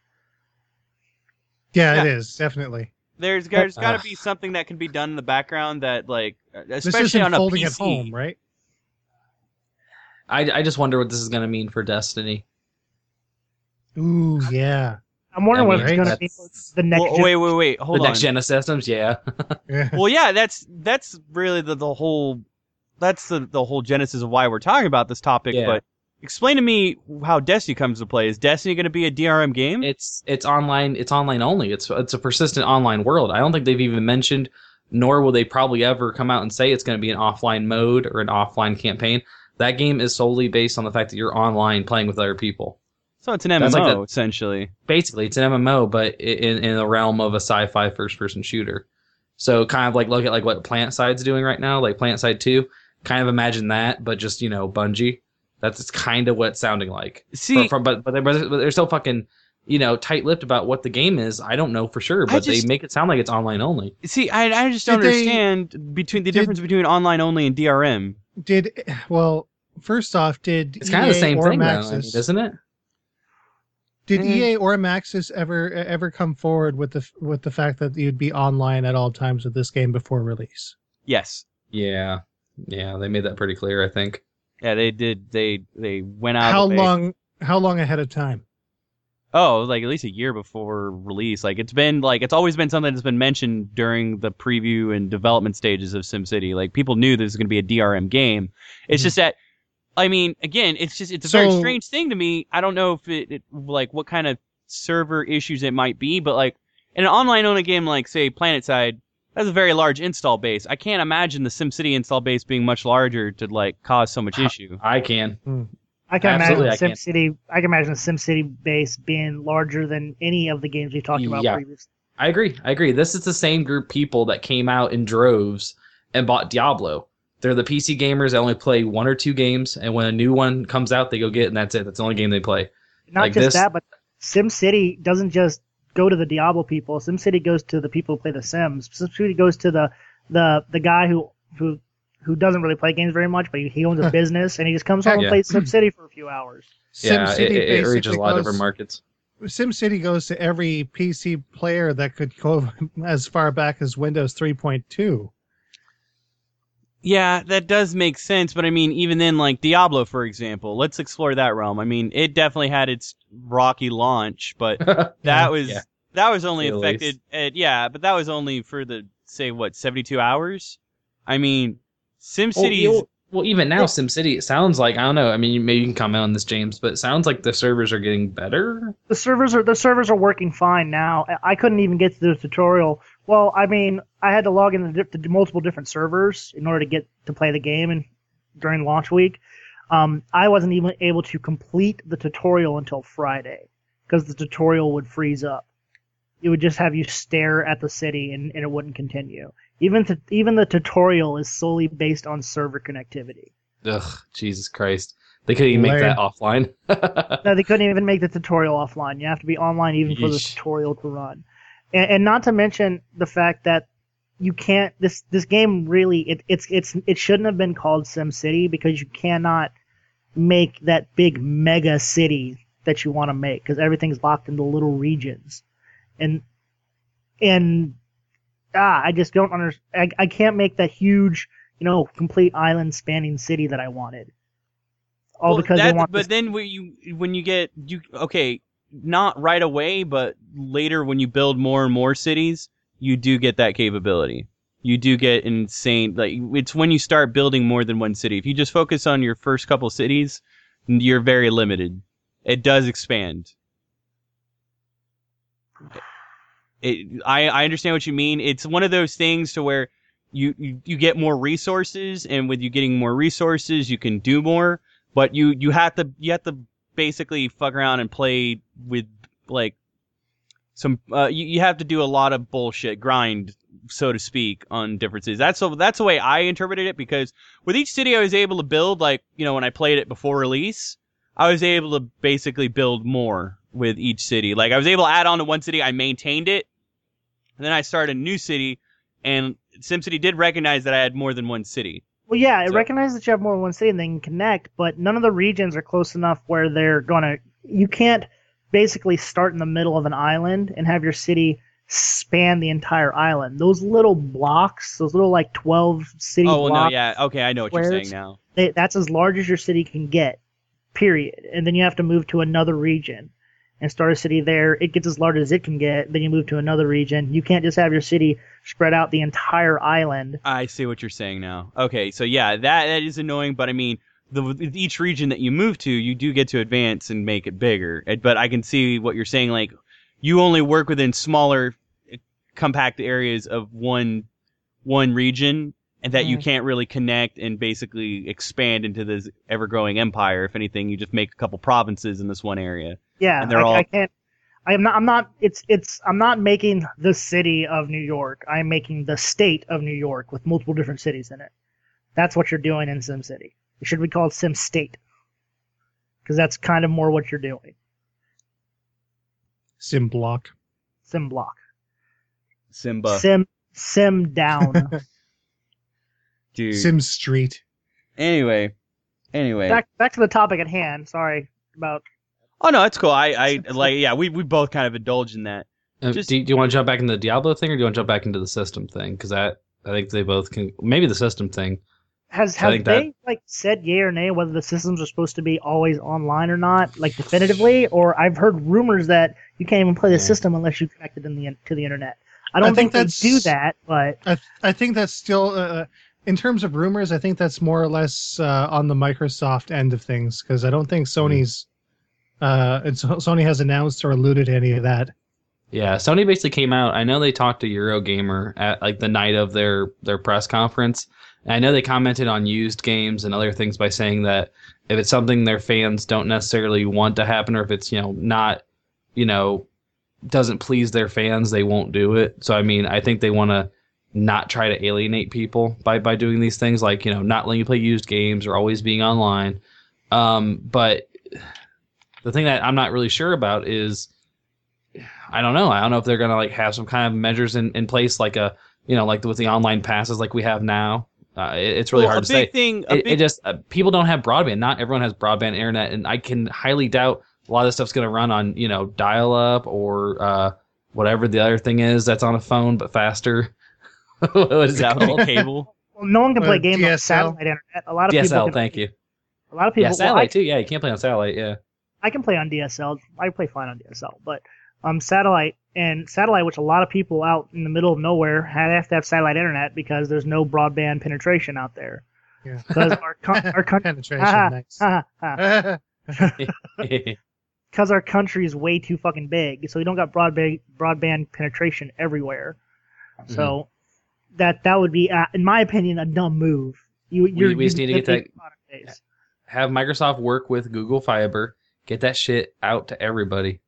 Yeah, Yeah. it is definitely. There's there's got Ugh. to be something that can be done in the background that like uh, especially on a folding PC. at home, right? I, I just wonder what this is going to mean for Destiny. Ooh, yeah. I'm wondering I what it's going to be the next Well, gen- wait, wait, wait. Hold the on. next gen of systems, yeah. Yeah. well yeah that's that's really the, the whole that's the, the whole genesis of why we're talking about this topic Yeah. but explain to me how destiny comes to play is destiny going to be a drm game it's it's online it's online only it's it's a persistent online world i don't think they've even mentioned nor will they probably ever come out and say it's going to be an offline mode or an offline campaign that game is solely based on the fact that you're online playing with other people so it's an mmo like the- essentially basically it's an mmo but in, in the realm of a sci-fi first person shooter so kind of like look at like what PlanetSide's doing right now like PlanetSide 2 kind of imagine that but just you know bungie that's kind of what it's sounding like see from, from, but but they're, but they're so fucking you know tight-lipped about what the game is. I don't know for sure, but just- they make it sound like it's online only. see i, I just don't Did they- understand between the did- difference between online only and drm Did well. First off, did It's kind of the same or thing, though, I mean, isn't it? Did Mhm. EA or Maxis ever ever come forward with the with the fact that you'd be online at all times with this game before release? yes Yeah, yeah, they made that pretty clear. I think. yeah they did they they went out How of the way- long? How long ahead of time? Oh, like at least a year before release. Like it's been like it's always been something that's been mentioned during the preview and development stages of SimCity. Like people knew this was going to be a DRM game. It's Mhm. just that I mean, again, it's just it's a very strange thing to me. I don't know if it, it like what kind of server issues it might be, but like in an online only game like say PlanetSide, that's a very large install base. I can't imagine the SimCity install base being much larger to like cause so much issue. I can. Hmm. I can Absolutely, imagine I. SimCity. I can imagine the SimCity base being larger than any of the games we talked about Yeah. previously. I agree. I agree. This is the same group people that came out in droves and bought Diablo. They're the PC gamers that only play one or two games, and when a new one comes out, they go get it, and that's it. That's the only game they play. Not Like just this- that, but SimCity doesn't just go to the Diablo people. SimCity goes to the people who play The Sims. SimCity goes to the the the guy who who who doesn't really play games very much, but he, he owns a business and he just comes home Yeah. and plays SimCity for a few hours. Yeah, it, SimCity it, it reaches a basically lot of different markets. SimCity goes to every PC player that could go as far back as Windows 3.2. Yeah, that does make sense, but I mean, even then, like Diablo, for example, let's explore that realm. I mean, it definitely had its rocky launch, but that Yeah. was Yeah. that was only the affected. At, yeah, but that was only for the say what seventy two hours. I mean, Well, well, even now, SimCity, it sounds like I don't know. I mean, maybe you can comment on this, James, but it sounds like the servers are getting better. The servers are the servers are working fine now. I- I couldn't even get to the tutorial. Well, I mean, I had to log into di- to multiple different servers in order to get to play the game and during launch week. Um, I wasn't even able to complete the tutorial until Friday because the tutorial would freeze up. It would just have you stare at the city and, and it wouldn't continue. Even to, even the tutorial is solely based on server connectivity. Ugh, Jesus Christ! They couldn't even make that offline. No, they couldn't even make the tutorial offline. You have to be online even for the tutorial to run. And, and not to mention the fact that you can't this this game really it, it's it's it shouldn't have been called Sim City because you cannot make that big mega city that you want to make because everything's locked into little regions. And and ah, I just don't understand. I, I can't make that huge, you know, complete island spanning city that I wanted. All Well, because that, they want but this- then when you when you get you okay, not right away, but later when you build more and more cities, you do get that capability. You do get insane like it's when you start building more than one city. If you just focus on your first couple cities, you're very limited. It does expand. It, I I understand what you mean. It's one of those things to where you, you you get more resources, and with you getting more resources, you can do more but you you have to you have to basically fuck around and play with like some uh, you, you have to do a lot of bullshit grind so to speak on different cities. That's so that's the way i interpreted it because with each city i was able to build like you know when i played it before release i was able to basically build more with each city. Like i was able to add on to one city i maintained it and then i started a new city and simcity did recognize that i had more than one city Well, yeah, it So- recognizes that you have more than one city and they can connect, but none of the regions are close enough where they're gonna. You can't basically start in the middle of an island and have your city span the entire island. Those little blocks, those little like twelve city oh well, no yeah okay i know what you're saying now they, that's as large as your city can get. Period. And then you have to move to another region and start a city there. It gets as large as it can get. Then you move to another region. You can't just have your city spread out the entire island. I see what you're saying now. Okay, so yeah, that that is annoying, but I mean, the each region that you move to, you do get to advance and make it bigger. But I can see what you're saying. Like, you only work within smaller, uh, compact areas of one one region, and that you Mhm. can't really connect and basically expand into this ever growing empire. If anything, you just make a couple provinces in this one area. Yeah, And they're I, all- I can't. I'm not. I'm not. It's. It's. I'm not making the city of New York. I'm making the state of New York with multiple different cities in it. That's what you're doing in SimCity. It should be called Sim State, because that's kind of more what you're doing. Sim block. Sim block. Simba, Sim. Sim down. dude. Sim Street. anyway, anyway. back. Back to the topic at hand. Sorry about. oh no, it's cool. I I like yeah. We we both kind of indulge in that. Uh, Just- do, you- do you want to jump back into the Diablo thing, or do you want to jump back into the system thing? Because that I think they both can. Maybe the system thing. Has have they that- like said yay or nay whether the systems are supposed to be always online or not, like definitively? Or I've heard rumors that you can't even play the Yeah. system unless you connect it in the to the internet. I don't I think think, they that's- do that, but I, I think that's still, uh, in terms of rumors, I think that's more or less uh, on the Microsoft end of things because I don't think Sony's, uh, Sony has announced or alluded to any of that. Yeah, Sony basically came out. I know they talked to Eurogamer at like the night of their their press conference. And I know they commented on used games and other things by saying that if it's something their fans don't necessarily want to happen, or if it's you know not, you know, doesn't please their fans, they won't do it. So I mean, I think they want to not try to alienate people by by doing these things like you know not letting you play used games or always being online um, but the thing that i'm not really sure about is i don't know i don't know if they're gonna like have some kind of measures in, in place like a you know like with the online passes like we have now uh, it, it's really Well, hard to say thing. A it, big, it just uh, people don't have broadband. Not everyone has broadband internet, and I can highly doubt a lot of this stuff's going to run on you know dial up or uh, whatever the other thing is that's on a phone but faster. what is that Apple called? cable. Well, no one can play Uh, games on DSL? satellite internet. A lot of people. DSL. Can, Thank you. A lot of people. Yeah, well, satellite I, too. Yeah, you can't play on satellite. Yeah. I can play on DSL. I play fine on DSL, but um, satellite and satellite, which a lot of people out in the middle of nowhere have, have to have satellite internet because there's no broadband penetration out there. Yeah. Because our co- our country, Penetration, nice. because our country is way too fucking big, so we don't got broadband broadband penetration everywhere. So that that would be, uh, in my opinion, a dumb move. You you're, we just need to get big that- product base. Have Microsoft work with Google Fiber. Get that shit out to everybody.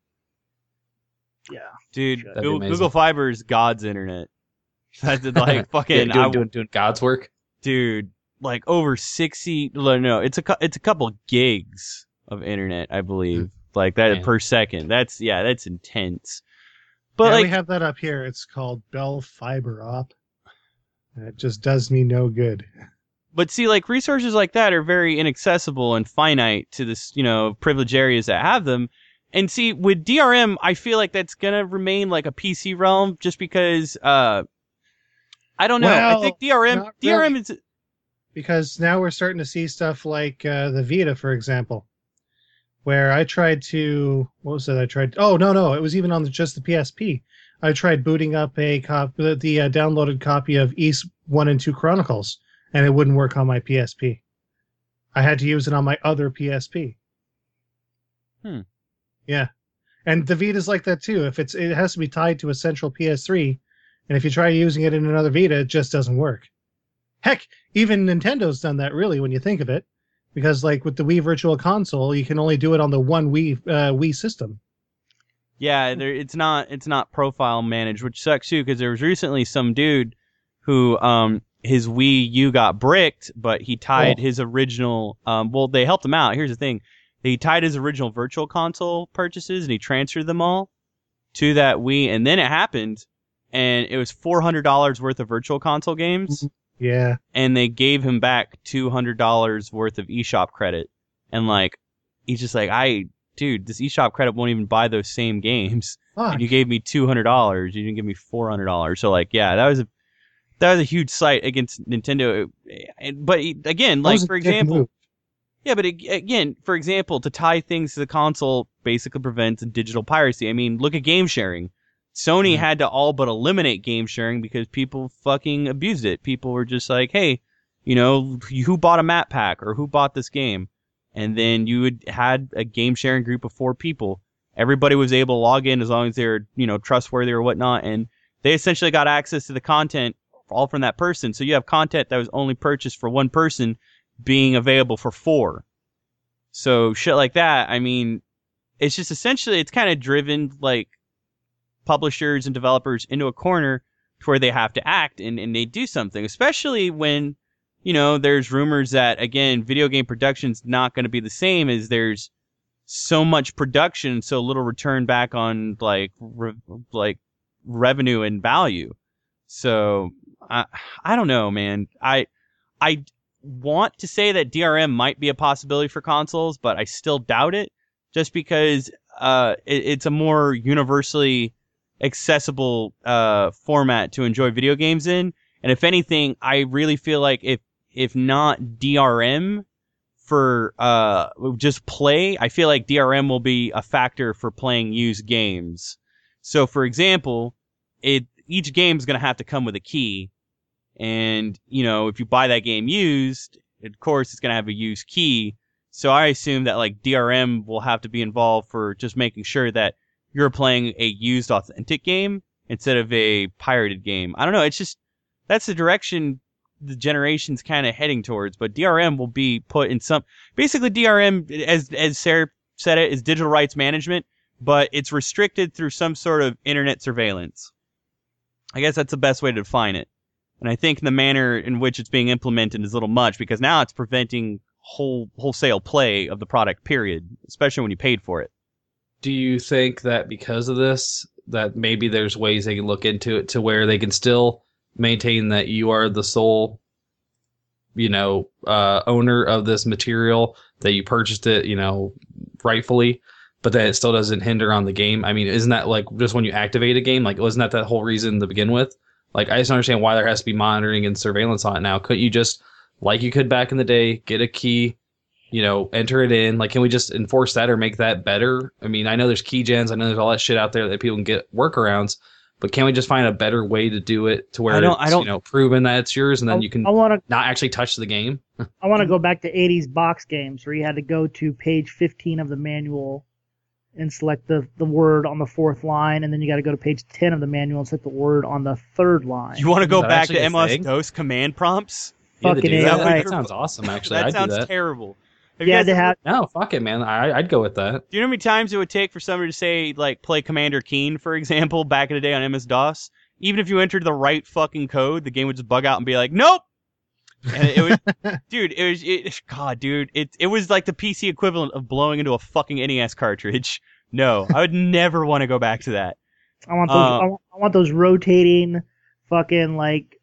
Yeah. Dude, Google. Google Fiber is God's internet. That's like Yeah, fucking, doing, I- doing, doing God's work. dude, like over sixty. No, no, it's a it's a couple gigs of internet, I believe, like that Man. per second. That's yeah, that's intense. But yeah, like, we have that up here. It's called Bell Fiber Op. It just does me no good. but see, like resources like that are very inaccessible and finite to this, you know, privileged areas that have them. And see, with DRM, I feel like that's gonna remain like a PC realm, just because. uh I don't know. I think DRM DRM really. is because now we're starting to see stuff like uh, the Vita, for example, where I tried to what was it? I tried. Oh no, no, it was even on the, just the PSP. I tried booting up a cop the, the uh, downloaded copy of Ys One and Two Chronicles, and it wouldn't work on my PSP. I had to use it on my other PSP. Hmm. Yeah, and the Vita's like that too. If it's it has to be tied to a central PS3, and if you try using it in another Vita, it just doesn't work. Heck, even Nintendo's done that really when you think of it, because like with the Wii Virtual Console, you can only do it on the one Wii uh, Wii system. Yeah, there, it's not it's not profile managed, which sucks too. Because there was recently some dude who um his Wii U got bricked, but he tied Oh. his original. Um, well, they helped him out. Here's the thing: he tied his original Virtual Console purchases and he transferred them all to that Wii, and then it happened, and it was four hundred dollars worth of Virtual Console games, Yeah, and they gave him back two hundred dollars worth of eShop credit, and like he's just like I. Dude, this eShop credit won't even buy those same games Fuck. and you gave me two hundred dollars. You didn't give me four hundred dollars. So like, yeah, that was a that was a huge slight against Nintendo. But again, like for example, move. yeah, but again, for example, to tie things to the console basically prevents digital piracy. I mean, look at game sharing. Sony had to all but eliminate game sharing because people fucking abused it. People were just like, hey, you know, who bought a map pack or who bought this game? And then you would had a game sharing group of four people. Everybody was able to log in as long as they're you know, trustworthy or whatnot. And they essentially got access to the content all from that person. So you have content that was only purchased for one person being available for four. So shit like that, I mean, it's just essentially it's kind of driven like publishers and developers into a corner to where they have to act and, and they do something, especially when, you know, there's rumors that again, video game production's not going to be the same as there's so much production, so little return back on like re- like revenue and value. So I I don't know, man. I I want to say that DRM might be a possibility for consoles, but I still doubt it, just because uh, it, it's a more universally accessible uh, format to enjoy video games in. And if anything, I really feel like if if not DRM for uh, just play, I feel like DRM will be a factor for playing used games. So, for example, it each game is going to have to come with a key, and you know if you buy that game used, of course it's going to have a used key. So I assume that like DRM will have to be involved for just making sure that you're playing a used authentic game instead of a pirated game. I don't know. It's just that's the direction the generation's kind of heading towards. But DRM will be put in some basically DRM as as Sarah said it is digital rights management, but it's restricted through some sort of internet surveillance. I guess that's the best way to define it. And I think the manner in which it's being implemented is a little much because now it's preventing whole wholesale play of the product. Period, especially when you paid for it. Do you think that because of this, that maybe there's ways they can look into it to where they can still maintain that you are the sole, you know, uh, owner of this material that you purchased it, you know, rightfully, but that it still doesn't hinder on the game? I mean, isn't that like just when you activate a game? Like, wasn't that that whole reason to begin with? Like, I just understand why there has to be monitoring and surveillance on it now. Couldn't you just, like you could back in the day, get a key, you know, enter it in? Like, can we just enforce that or make that better? I mean, I know there's key gens, I know there's all that shit out there that people can get workarounds, but can we just find a better way to do it to where I don't- it's, I don't- you know, proven that it's yours and then I- you can I want to not actually touch the game? I want to go back to 80s box games where you had to go to page 15 of the manual and select the, the word on the fourth line, and then you got to go to page 10 of the manual and select the word on the third line. You want to go back to actually MS thing? DOS command prompts? You had Fucking do that? right. That sounds awesome, actually. that I'd sounds do that. terrible. Have you yeah, guys to ever- have No, fuck it, man. I, I'd go with that. Do you know how many times it would take for somebody to say like play Commander Keen, for example, back in the day on MS DOS? Even if you entered the right fucking code, the game would just bug out and be like, "Nope." And it was, dude, it was, it, God, dude, it it was like the PC equivalent of blowing into a fucking NES cartridge. No, I would never want to go back to that. I want those. Uh, I, want, I want those rotating, fucking like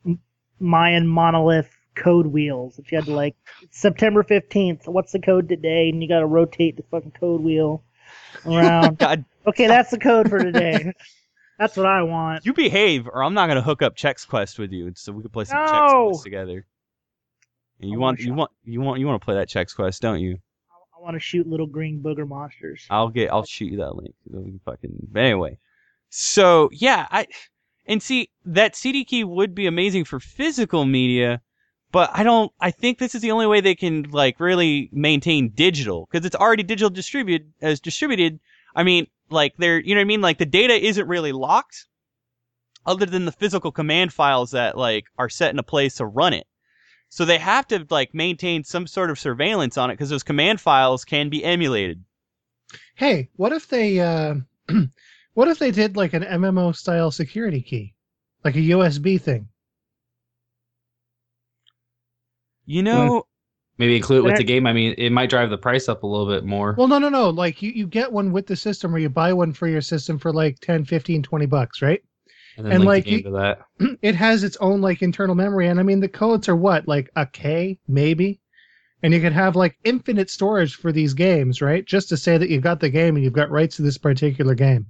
Mayan monolith code wheels If you had to like September fifteenth. What's the code today? And you got to rotate the fucking code wheel around. God, okay, that's the code for today. that's what I want. you behave, or I'm not gonna hook up Chex Quest with you, so we can play some Chex No! Quest together. And you want, wanna you want, you want, you want to play that Chex Quest, don't you? I want to shoot little green booger monsters. I'll get I'll shoot you that link. So we can fucking but anyway. So yeah, I and see that CD key would be amazing for physical media, but I don't I think this is the only way they can like really maintain digital because it's already digital distributed as distributed. I mean, like they're you know what I mean? Like the data isn't really locked other than the physical command files that like are set in a place to run it. So they have to like maintain some sort of surveillance on it because those command files can be emulated. Hey, what if they uh, what if they did like an MMO style security key, like a USB thing? You know, Maybe include it with But I- the game. I mean, it might drive the price up a little bit more. Well, no, no, no. Like you, you get one with the system, or you buy one for your system for like 10, 15, 20 bucks, right? and then and link like the game you- to that. it has its own like internal memory, and I mean the codes are what like a K maybe, and you could have like infinite storage for these games, right? Just to say that you've got the game and you've got rights to this particular game.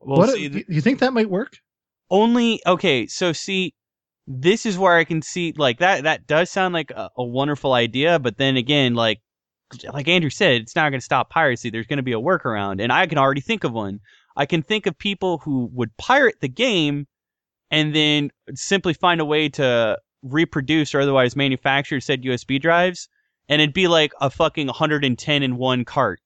well, what see, you, you think that might work? only okay. So see, this is where I can see like that. That does sound like a, a wonderful idea, but then again, like like Andrew said, it's not going to stop piracy. There's going to be a workaround, and I can already think of one. I can think of people who would pirate the game and then simply find a way to reproduce or otherwise manufacture said USB drives, and it'd be like a fucking 110 in one cart.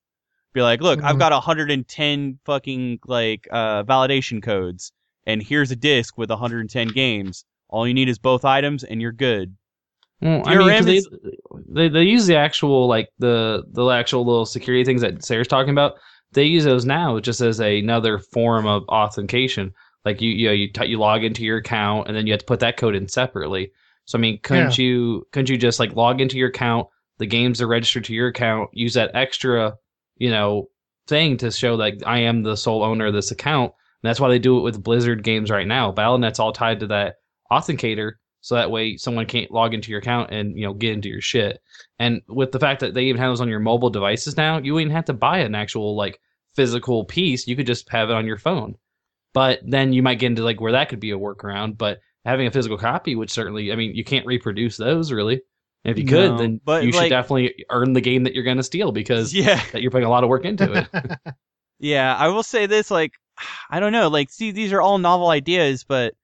Be like, look, I've Mhm. got 110 fucking like uh, validation codes, and here's a disc with 110 games. All you need is both items, and you're good. Well, I mean, 'cause DRM they, they they use the actual like the the actual little security things that Sarah's talking about. They use those now just as another form of authentication. Like you you know, you, t- you log into your account and then you have to put that code in separately. So I mean, couldn't you couldn't you just like log into your account? The games are registered to your account. Use that extra you know thing to show that I am the sole owner of this account. And that's why they do it with Blizzard games right now. Battle.net's all tied to that authenticator so that way someone can't log into your account and you know get into your shit. And with the fact that they even have those on your mobile devices now, you wouldn't have to buy an actual like physical piece. You could just have it on your phone. But then you might get into like where that could be a workaround. But having a physical copy would certainly, I mean, you can't reproduce those really. And if you could, No, then but, you should definitely earn the game that you're going to steal because Yeah. that you're putting a lot of work into it. Yeah, I will say this, like, I don't know, like, see, these are all novel ideas, but,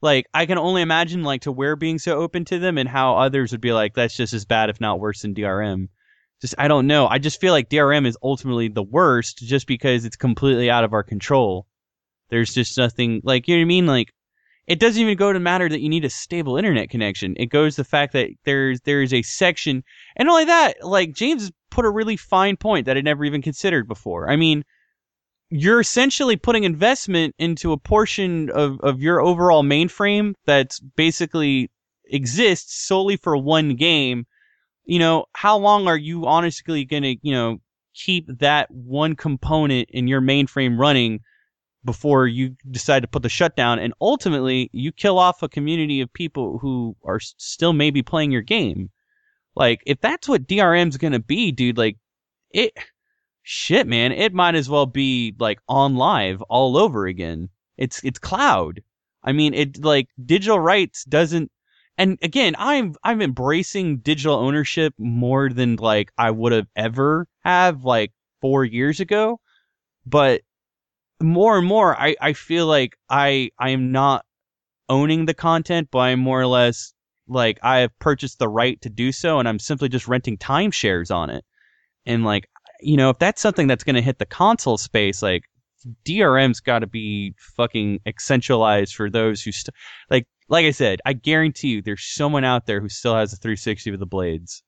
like, I can only imagine, like, to where being so open to them and how others would be like, that's just as bad, if not worse than DRM. Just, I don't know. I just feel like DRM is ultimately the worst just because it's completely out of our control. There's just nothing, like, you know what I mean? Like, it doesn't even go to matter that you need a stable internet connection. It goes the fact that there's there's a section, and only that, like James put a really fine point that I never even considered before. I mean, you're essentially putting investment into a portion of, of your overall mainframe that's basically exists solely for one game. You know, how long are you honestly going to, you know, keep that one component in your mainframe running before you decide to put the shutdown? And ultimately, you kill off a community of people who are still maybe playing your game. Like, if that's what DRM's going to be, dude, like, it shit, man, it might as well be like OnLive all over again. It's it's cloud. I mean, it like digital rights doesn't. And again, I'm I'm embracing digital ownership more than like I would have ever have like four years ago. But more and more, I I feel like I I am not owning the content, but I'm more or less like I have purchased the right to do so, and I'm simply just renting timeshares on it. And like you know, if that's something that's going to hit the console space, like DRM's got to be fucking essentialized for those who st- like. Like I said, I guarantee you, there's someone out there who still has a 360 with the blades.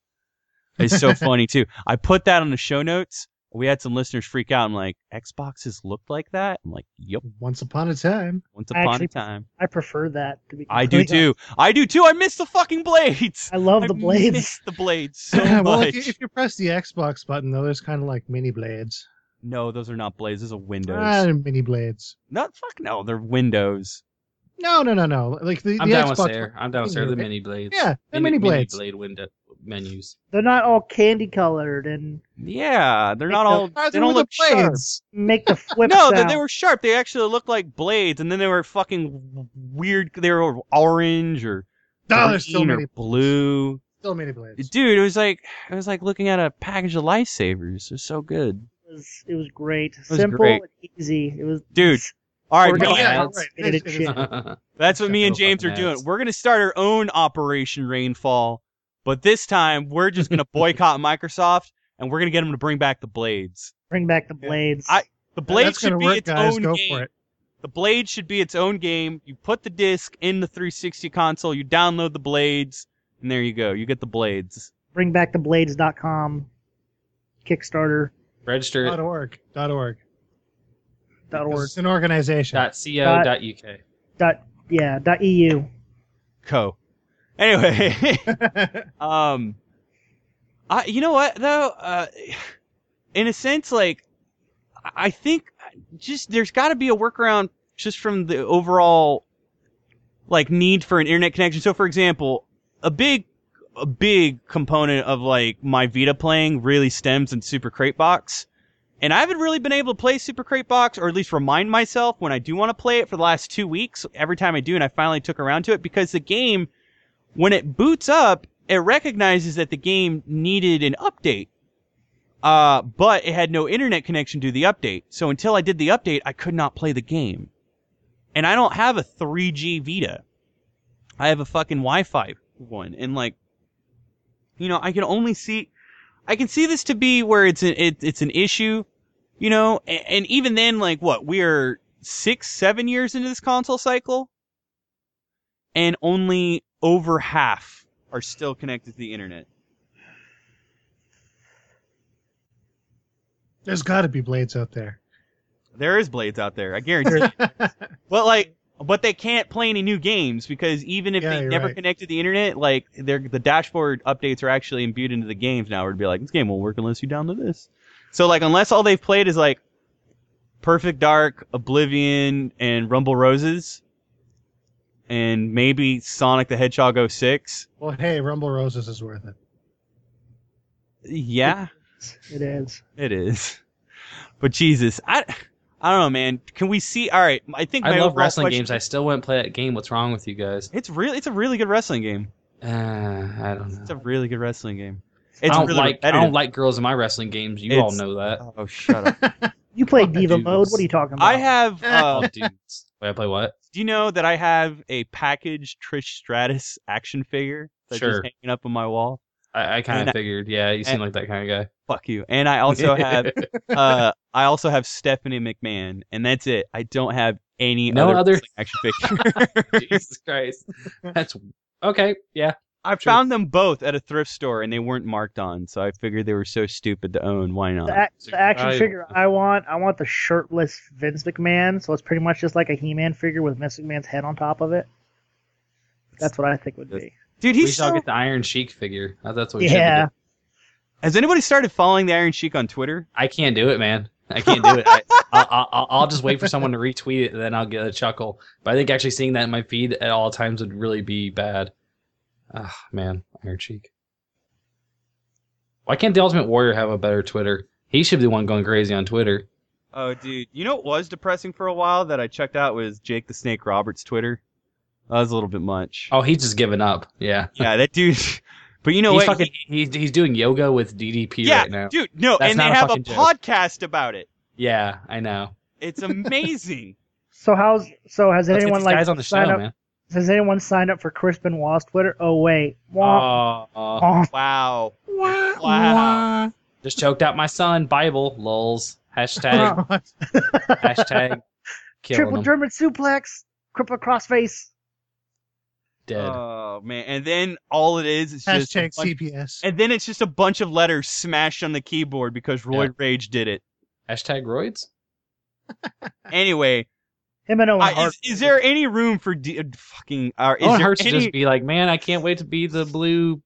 It's so funny too. I put that on the show notes. We had some listeners freak out. I'm like, Xboxes looked like that. I'm like, yep. Once upon a time. Once upon actually- a time. I prefer that. To be I do completely too. I do too. I miss the fucking blades. I love the blades. miss the blades so well, if you, if you press the Xbox button, though, there's kind of like mini blades. No, those are not blades. Those are windows. Ah, mini blades. no, fuck no. They're windows. No, no, no, no. Like the, I'm the down Xbox. with Sarah. I'm down with Sarah. The mini blades. Yeah, they're mini blades. Mini blade window menus. They're not all candy colored and Yeah, they're not the- all. They were don't the look sharp. blades. make the flip No, they, sound. they were sharp. They actually looked like blades, and then they were fucking weird. They were orange or No, there's still green or blue. still mini blades. Dude, it was like it was like looking at a package of lifesavers. It was so good. It was, it was great. was Simple great. and easy. It was Dude, All right, gonna yeah, ads. right. It is It is- that's what me and James are doing. We're gonna start our own Operation Rainfall, but this time we're just gonna boycott Microsoft and we're gonna get them to bring back the blades. bring back the blades. I- The blade That's should be work, its guys. own Go game. for it. The blade should be its own game. You put the disc in the 360 console, you download the blades, and there you go. You get the blades. bring back the blades.com Kickstarter Register it. org. Org. Dot org It's an organization. Dot co. Dot uk. dot yeah dot eu. Co. Anyway, um, I you know what though, uh, in a sense, like I- I think just there's got to be a workaround just from the overall like need for an internet connection. So, for example, a big a big component of like my Vita playing really stems in Super Crate Box. And I haven't really been able to play Super Crate Box, or at least remind myself when I do want to play it for the last two weeks. Every time I do, and I finally took around to it because the game, when it boots up, it recognizes that the game needed an update. Uh, but it had no internet connection to the update. So until I did the update, I could not play the game. And I don't have a 3G Vita. I have a fucking Wi-Fi one, and like, you know, I can only see, I can see this to be where it's an it, it's an issue, you know, and, and even then, like, what we are six, seven years into this console cycle, and only over half are still connected to the internet. There's got to be blades out there. There is blades out there, I guarantee. But like, but they can't play any new games because even if Yeah, they never right. connect to the internet, like they're, the dashboard updates are actually imbued into the games now. Where it'd be like, this game won't work unless you download this. So like, unless all they've played is like Perfect Dark, Oblivion, and Rumble Roses, and maybe Sonic the Hedgehog 06. well, hey, Rumble Roses is worth it. Yeah, It is. it is. But Jesus, I. I don't know, man. Can we see? All right, I think I my love wrestling question- games. I still wouldn't play that game. What's wrong with you guys? It's really, it's a really good wrestling game. Uh, I don't know. It's a really good wrestling game. I It's don't really like I don't like girls in my wrestling games. You all know that. Oh, shut up. You play Oh, Diva dudes. mode. What are you talking about? I have. Oh, Uh, dudes. Wait, I play what? do you know that I have a packaged Trish Stratus action figure that's Sure. just hanging up on my wall? I, I kind of figured. Yeah, you seem and- like that kind of guy. Fuck you. And I also have. uh, I also have Stephanie McMahon, and that's it. I don't have any No other, other- action figure. Jesus Christ. That's okay. Yeah. I found them both at a thrift store and they weren't marked on, so I figured they were so stupid to own. Why not? The, ac- the action I- figure I want, I want the shirtless Vince McMahon. So it's pretty much just like a He-Man figure with Vince McMahon's head on top of it. That's what I think would be. Dude, we he's shall so... get the Iron Sheik figure. That's what we Yeah. should Has anybody started following the Iron Sheik on Twitter? I can't do it, man. I can't do it. I, I'll, I'll, I'll just wait for someone to retweet it, and then I'll get a chuckle. But I think actually seeing that in my feed at all times would really be bad. Ah, man, Iron Sheik. Why can't the Ultimate Warrior have a better Twitter? He should be the one going crazy on Twitter. Oh, dude, you know what was depressing for a while that I checked out was Jake the Snake Roberts' Twitter. That was a little bit much. Oh, he's just given up. Yeah, yeah, that dude. But you know he's what? fucking. He's he's doing yoga with DDP yeah, right now. dude. No, That's and they a have a joke. podcast about it. Yeah, I know. It's amazing. So how's so has Let's anyone like guys on the show, signed up? man. Has anyone signed up for Chris Benoit's Twitter? Oh wait, Wah, Oh, oh. wah. wow. Wow. just choked out my son. Bible. Lols. Hashtag. hashtag. Triple him. German suplex, cripple crossface. Dead. Oh man, and then all it is is just Hashtag bunch- CPS. and then it's just a bunch of letters smashed on the keyboard because Royd Rage did it. Hashtag roids. Anyway, Him and Owen uh, Hart. is, is there any room for D- uh, fucking? Uh, is Owen Hart any? just be like, man, I can't wait to be the blue.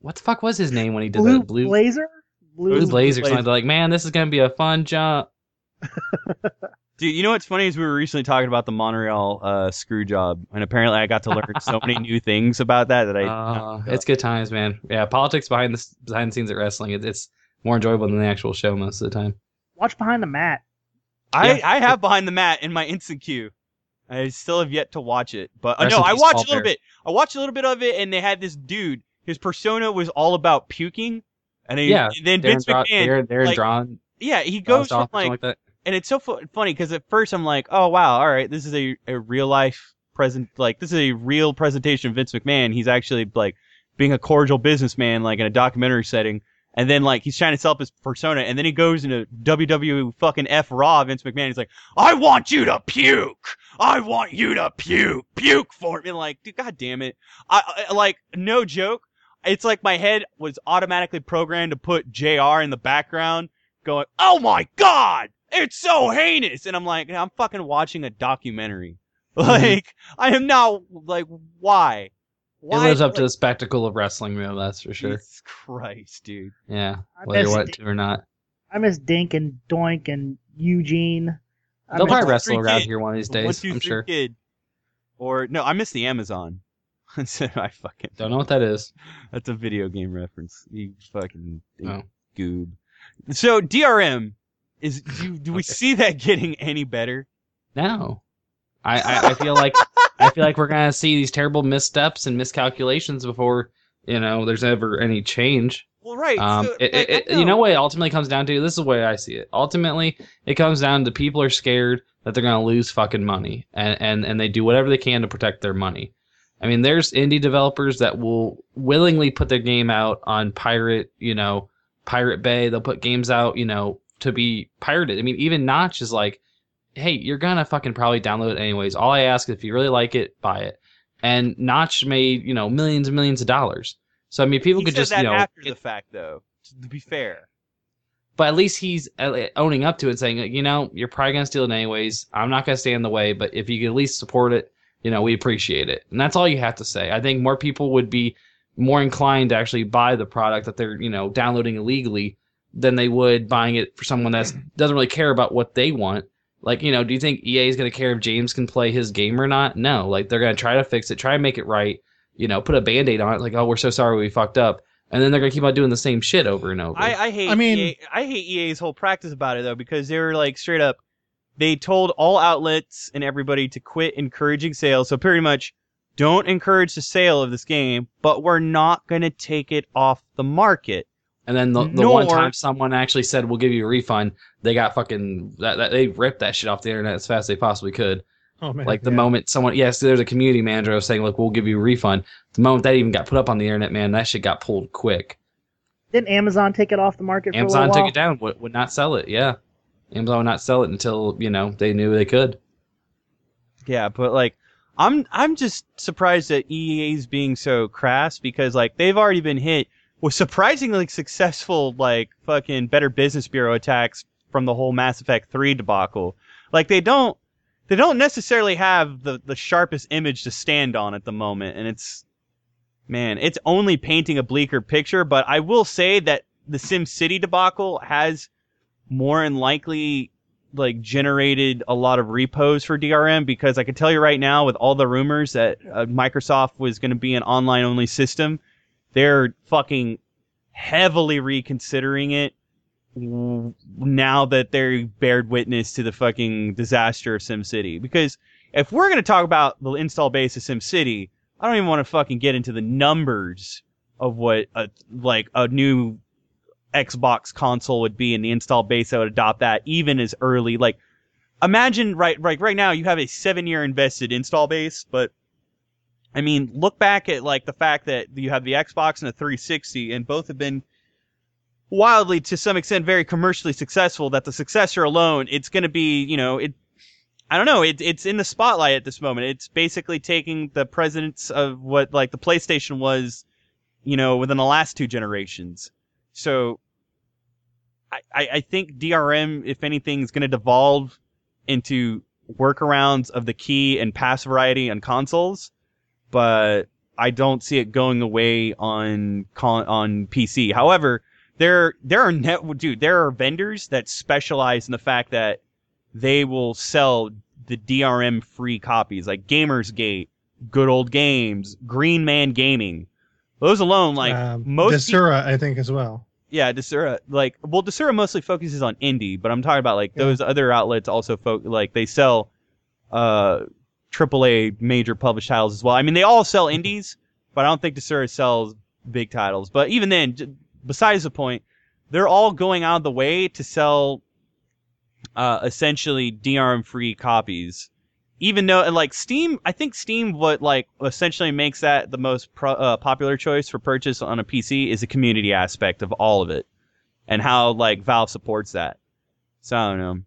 What the fuck was his name when he did blue, that? Blue blazer? Blue, Blue Blazer. Blazer. Something like, man, this is gonna be a fun jump. Dude, you know what's funny is we were recently talking about the Montreal uh, screw job, and apparently I got to learn so many new things about that that I. Uh, it's good times, man. Yeah, politics behind the behind the scenes at wrestling. It, it's more enjoyable than the actual show most of the time. Watch behind the mat. I, Yeah. I have behind the mat in my instant queue. I still have yet to watch it, but uh, no, I peace, watched a little Bear. bit. I watched a little bit of it, and they had this dude. His persona was all about puking, and he, Yeah, then Darren, Vince Dra- McMahon. Darren, Darren like, Drawn, yeah, he goes from Off, like, like that. And it's so fu- funny because at first I'm like, oh wow, all right, this is a, a real life present, like this is a real presentation of Vince McMahon. He's actually like being a cordial businessman, like in a documentary setting. And then like he's trying to sell up his persona, and then he goes into WWE fucking F Raw Vince McMahon. He's like, I want you to puke. I want you to puke, puke for me. Like, dude, god damn it. I, I like no joke. It's like my head was automatically programmed to put JR in the background going, "Oh my god, it's so heinous," and I'm like, I'm fucking watching a documentary. Mm-hmm. Like, I am now like, why? It Why? lives up to the spectacle of wrestling, though. That's for sure. Jesus Christ, dude. Yeah, I whether you miss, want to or not. I miss Dink and Doink and Eugene. I They'll probably wrestle around kid. here one of these One, days. two, I'm sure. Kid. Or no, I miss the Amazon. so I fucking Don't know what that is. That's a video game reference. You fucking Oh. goob. So DRM is do, do we Okay. see that getting any better? No, I, I, I feel like I feel like we're gonna see these terrible missteps and miscalculations before you know there's ever any change. Well, right. Um, so, it, like, it, I you know what it ultimately comes down to? This is the way I see it. Ultimately, it comes down to people are scared that they're going to lose fucking money, and, and and they do whatever they can to protect their money. I mean, there's indie developers that will willingly put their game out on pirate, you know, Pirate Bay. They'll put games out, you know, to be pirated. I mean, even Notch is like, hey, you're gonna fucking probably download it anyways. All I ask is if you really like it, buy it. And Notch made, you know, millions and millions of dollars. So I mean, people he could just, that you know, after the fact, though. To be fair, but at least he's uh, owning up to it and saying, you know, you're probably going to steal it anyways. I'm not going to stand in the way, but if you could at least support it, you know, we appreciate it. And that's all you have to say. I think more people would be more inclined to actually buy the product that they're, you know, downloading illegally than they would buying it for someone that doesn't really care about what they want. Like, you know, do you think EA is going to care if James can play his game or not? No. Like, they're going to try to fix it, try and make it right, you know, put a band aid on it, like, oh, we're so sorry we fucked up. And then they're going to keep on doing the same shit over and over. I, I hate. I mean- EA, I hate EA's whole practice about it though because they were like straight up. They told all outlets and everybody to quit encouraging sales. So pretty much, don't encourage the sale of this game, but we're not going to take it off the market. And then the, the one time someone actually said, "We'll give you a refund," they got fucking that, that they ripped that shit off the internet as fast as they possibly could. Oh man. Like the yeah. moment someone, yes, there's a community manager who was saying, "Look, we'll give you a refund." The moment that even got put up on the internet, man, that shit got pulled quick. Didn't Amazon take it off the market for Amazon little took while? it down, would, would not sell it. Yeah, Amazon would not sell it until you know they knew they could. Yeah, but like, I'm I'm just surprised that EA's being so crass because like they've already been hit with surprisingly successful like fucking Better Business Bureau attacks from the whole Mass Effect 3 debacle. Like they don't they don't necessarily have the the sharpest image to stand on at the moment and it's man, it's only painting a bleaker picture, but I will say that the SimCity debacle has more than likely like generated a lot of repos for DRM because I can tell you right now with all the rumors that uh, Microsoft was going to be an online only system, they're fucking heavily reconsidering it now that they bared witness to the fucking disaster of SimCity. Because if we're going to talk about the install base of SimCity, I don't even want to fucking get into the numbers of what a, like a new Xbox console would be in the install base that would adopt that even as early. Like, imagine right, right, right now you have a seven year invested install base, but I mean, look back at like the fact that you have the Xbox and the 360, and both have been wildly, to some extent, very commercially successful. That the successor alone, it's going to be, you know, it. I don't know. It, it's in the spotlight at this moment. It's basically taking the precedence of what like the PlayStation was, you know, within the last two generations. So I, I think DRM, if anything, is going to devolve into workarounds of the key and pass variety on consoles, but I don't see it going away on con- on PC. However, there there are net dude, there are vendors that specialize in the fact that they will sell the DRM free copies, like Gamersgate, Good Old Games, Green Man Gaming. Those alone, like um, most Desura, I think as well. yeah, Desura, like, well, Desura mostly focuses on indie, but I'm talking about like Yeah. those other outlets also fo- like they sell uh AAA major published titles as well. I mean, they all sell indies, but I don't think Desura sells big titles. But even then, besides the point, they're all going out of the way to sell uh essentially DRM free copies. Even though, and like Steam, I think Steam, what like essentially makes that the most pro- uh, popular choice for purchase on a PC is the community aspect of all of it, and how like Valve supports that. So I don't know.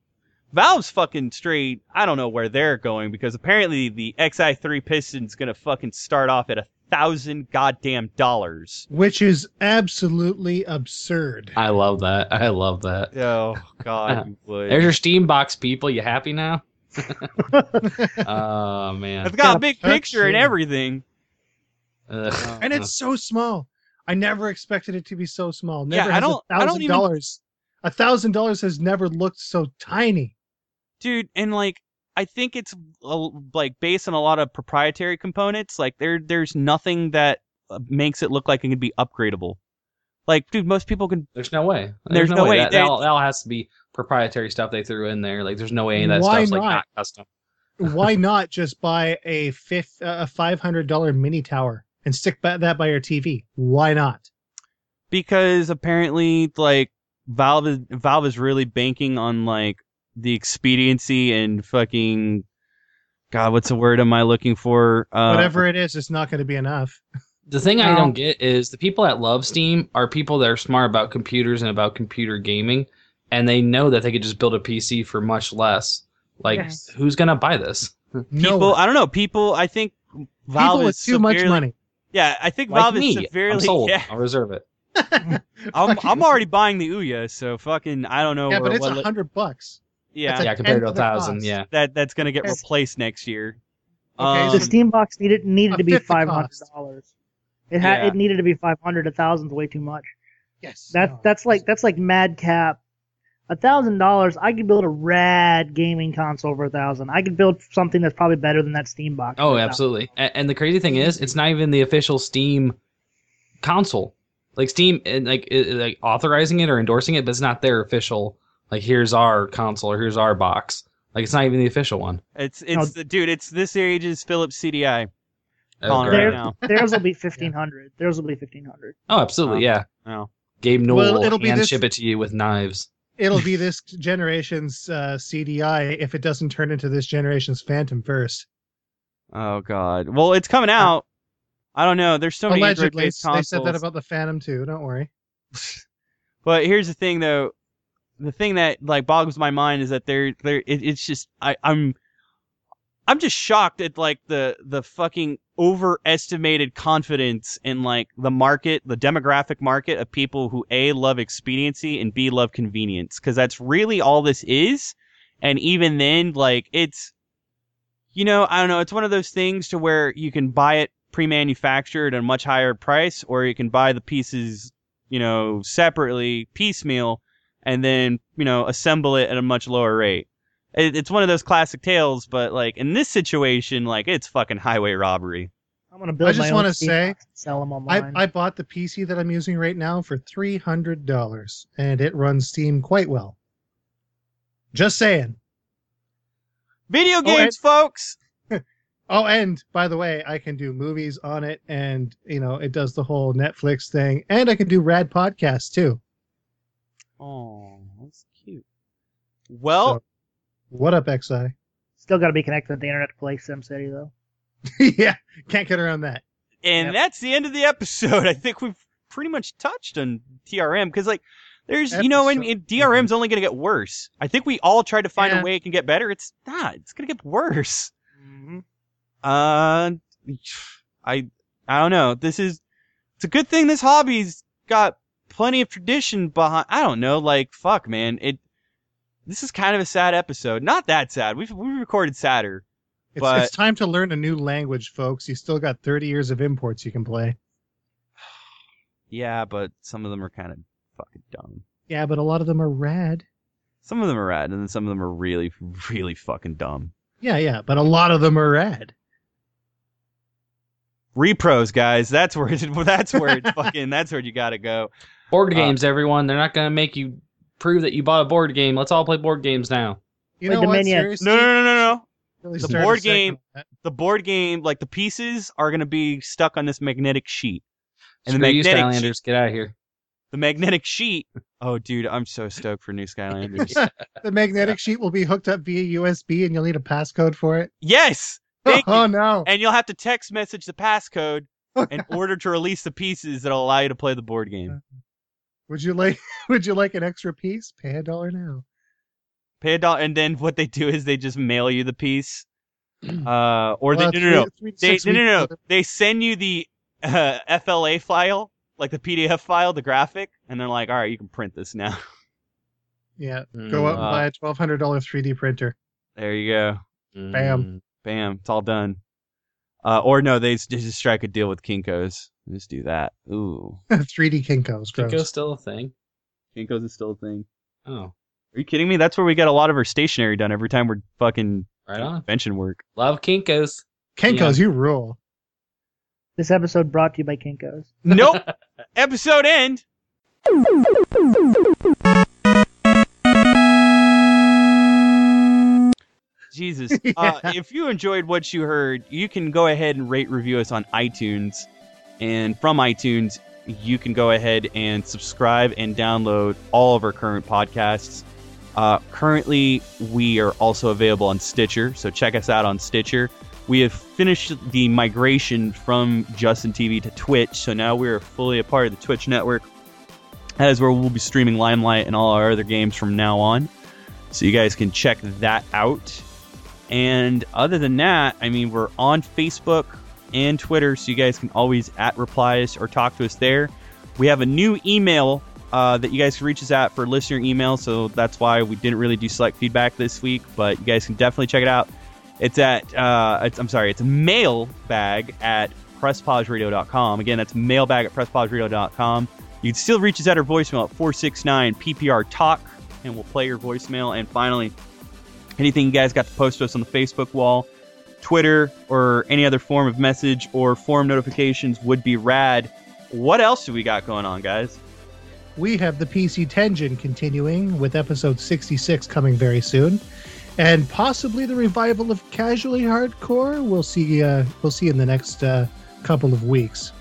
Valve's fucking straight. I don't know where they're going because apparently the XI3 Piston's gonna fucking start off at a thousand goddamn dollars. Which is absolutely absurd. I love that. I love that. Oh God, you would. There's your Steam box, people. You happy now? oh man. It's got a big picture and everything. Ugh. and it's so small. I never expected it to be so small. Never I has don't- a I don't thousand even- dollars. A thousand dollars has never looked so tiny. Dude and like i think it's uh, like based on a lot of proprietary components like there there's nothing that uh, makes it look like it can be upgradable like dude most people can There's no way. There's no way. That, that, all, that all has to be proprietary stuff they threw in there. Like, there's no way any of that Why stuff's like not? not custom. Why not just buy a fifth, uh, a five hundred dollar mini tower and stick that by your TV? Why not? because apparently like valve is valve is really banking on like the expediency and fucking god what's the word am i looking for uh, Whatever it is, it's not going to be enough. The thing I don't get is the people that love Steam are people that are smart about computers and about computer gaming, and they know that they could just build a PC for much less. Like, Yes. who's gonna buy this? No, people i don't know people i think valve people is with too much money. yeah i think Like valve me, is I'm sold. yeah I'll reserve it. I'm, I'm already buying the ouya so fucking i don't know Yeah, where, but it's what a hundred bucks. Yeah yeah, compared to a tenth of the thousand. Yeah. that that's gonna get Yes. replaced next year. Okay, Um, the Steam box needed needed to be fifth the five hundred cost. dollars. It had Yeah. it needed to be five hundred. A thousand's way too much. Yes. That's no. that's like that's like madcap. A thousand dollars, I could build a rad gaming console for a thousand. I could build something that's probably better than that Steam box. Oh, for absolutely. And, and the crazy thing is, it's not even the official Steam console. Like Steam, and like it, like authorizing it or endorsing it, but it's not their official. Like here's our console or here's our box. Like it's not even the official one. it's it's the dude. It's this age's Philips CDI. Oh, Calling right There- now. Theirs will be fifteen hundred. Theirs will be fifteen hundred. Oh, absolutely. Oh. Yeah. Oh. Gabe Newell Well, it'll be hand this- ship it to you with knives. It'll be this generation's uh, CDI if it doesn't turn into this generation's Phantom first. Oh god. Well, it's coming out. I don't know. There's so many Allegedly, Android-based they said that about the Phantom too. Don't worry. But here's the thing, though. The thing that like boggles my mind is that they're they're it, it's just I I'm I'm just shocked at like the the fucking overestimated confidence in like the market, the demographic market of people who a love expediency and b love convenience because that's really all this is. And even then, like it's, you know, I don't know. It's one of those things to where you can buy it pre-manufactured at a much higher price, or you can buy the pieces, you know, separately, piecemeal, and then you know assemble it at a much lower rate it, it's one of those classic tales, but like in this situation, like it's fucking highway robbery. I'm gonna build I just want to say, sell them I, online. I bought the PC that I'm using right now for three hundred dollars, and it runs Steam quite well. Just saying. Video oh, and- games, folks. Oh, and by the way, I can do movies on it, and you know it does the whole Netflix thing, and I can do rad podcasts too. Oh, that's cute. Well, So- What up, XI? Still got to be connected to the internet to play SimCity though. yeah, can't get around that. and Yep. that's the end of the episode. I think we've pretty much touched on DRM because like there's you know and, Episode- DRM's only gonna get worse. I think we all tried to find Yeah. a way it can get better. It's not. It's gonna get worse. Mm-hmm. Uh, I I don't know. This is it's a good thing this hobby's got plenty of tradition behind. I don't know. Like fuck, man. It this is kind of a sad episode. Not that sad. We've we recorded sadder. It's, But- it's time to learn a new language, folks. You still got 30 years of imports you can play. Yeah, but some of them are kind of fucking dumb. Yeah, but a lot of them are rad. Some of them are rad, and then some of them are really, really fucking dumb. Yeah, yeah, but a lot of them are rad. Repros, guys. That's where it, that's where it's fucking. That's where you gotta go. Board Uh, games, everyone. They're not gonna make you prove that you bought a board game. Let's all play board games now. You know what? Seriously, No, no, no, no, no. Really The board game- The board game, like the pieces, are gonna be stuck on this magnetic sheet, and Screw the you, magnetic Skylanders. Get out of here. the magnetic sheet. Oh, dude, I'm so stoked for new Skylanders. The magnetic sheet will be hooked up via USB, and you'll need a passcode for it. yes, thank oh you. no! And you'll have to text message the passcode in order to release the pieces that'll allow you to play the board game. Would you like? Would you like an extra piece? Pay a dollar now. Pay a dollar, and then what they do is they just mail you the piece. Uh, or Well, they no no no three- three they no no no later. they send you the uh, FLA file like the PDF file, the graphic, and they're like, all right, you can print this now. Yeah, go out and Uh, buy a twelve hundred dollar 3D printer. there you go, Bam. Bam, it's all done. Uh, or no, they s- just strike a deal with Kinkos. Just do that. Ooh, 3D Kinkos. Gross. Kinko's still a thing. Kinkos is still a thing. Oh, Are you kidding me? That's where we get a lot of our stationery done every time we're fucking right on. convention work. Love Kinkos. Kinkos, you rule. This episode brought to you by Kinkos. Nope. Episode end. Jesus. Uh, if you enjoyed what you heard, you can go ahead and rate review us on iTunes. And from iTunes, you can go ahead and subscribe and download all of our current podcasts. Uh, currently, we are also available on Stitcher, so check us out on Stitcher. We have finished the migration from Justin TV to Twitch, so now we're fully a part of the Twitch network. That is where we'll be streaming Limelight and all our other games from now on. So you guys can check that out. And other than that, I mean, we're on Facebook and Twitter, so you guys can always at reply us or talk to us there. We have a new email uh, that you guys can reach us at for listener email, so that's why we didn't really do select feedback this week, but you guys can definitely check it out. It's at, uh, it's, I'm sorry, it's mailbag at presspauseradio.com. Again, that's mailbag at presspauseradio.com. You can still reach us at our voicemail at 469 PPR Talk, and we'll play your voicemail. And finally, anything you guys got to post to us on the Facebook wall, Twitter, or any other form of message or forum notifications would be rad. What else do we got going on, guys? We have the PC Tension continuing with episode 66 coming very soon, and possibly the revival of Casually Hardcore. We'll see. Uh, we'll see in the next uh, couple of weeks.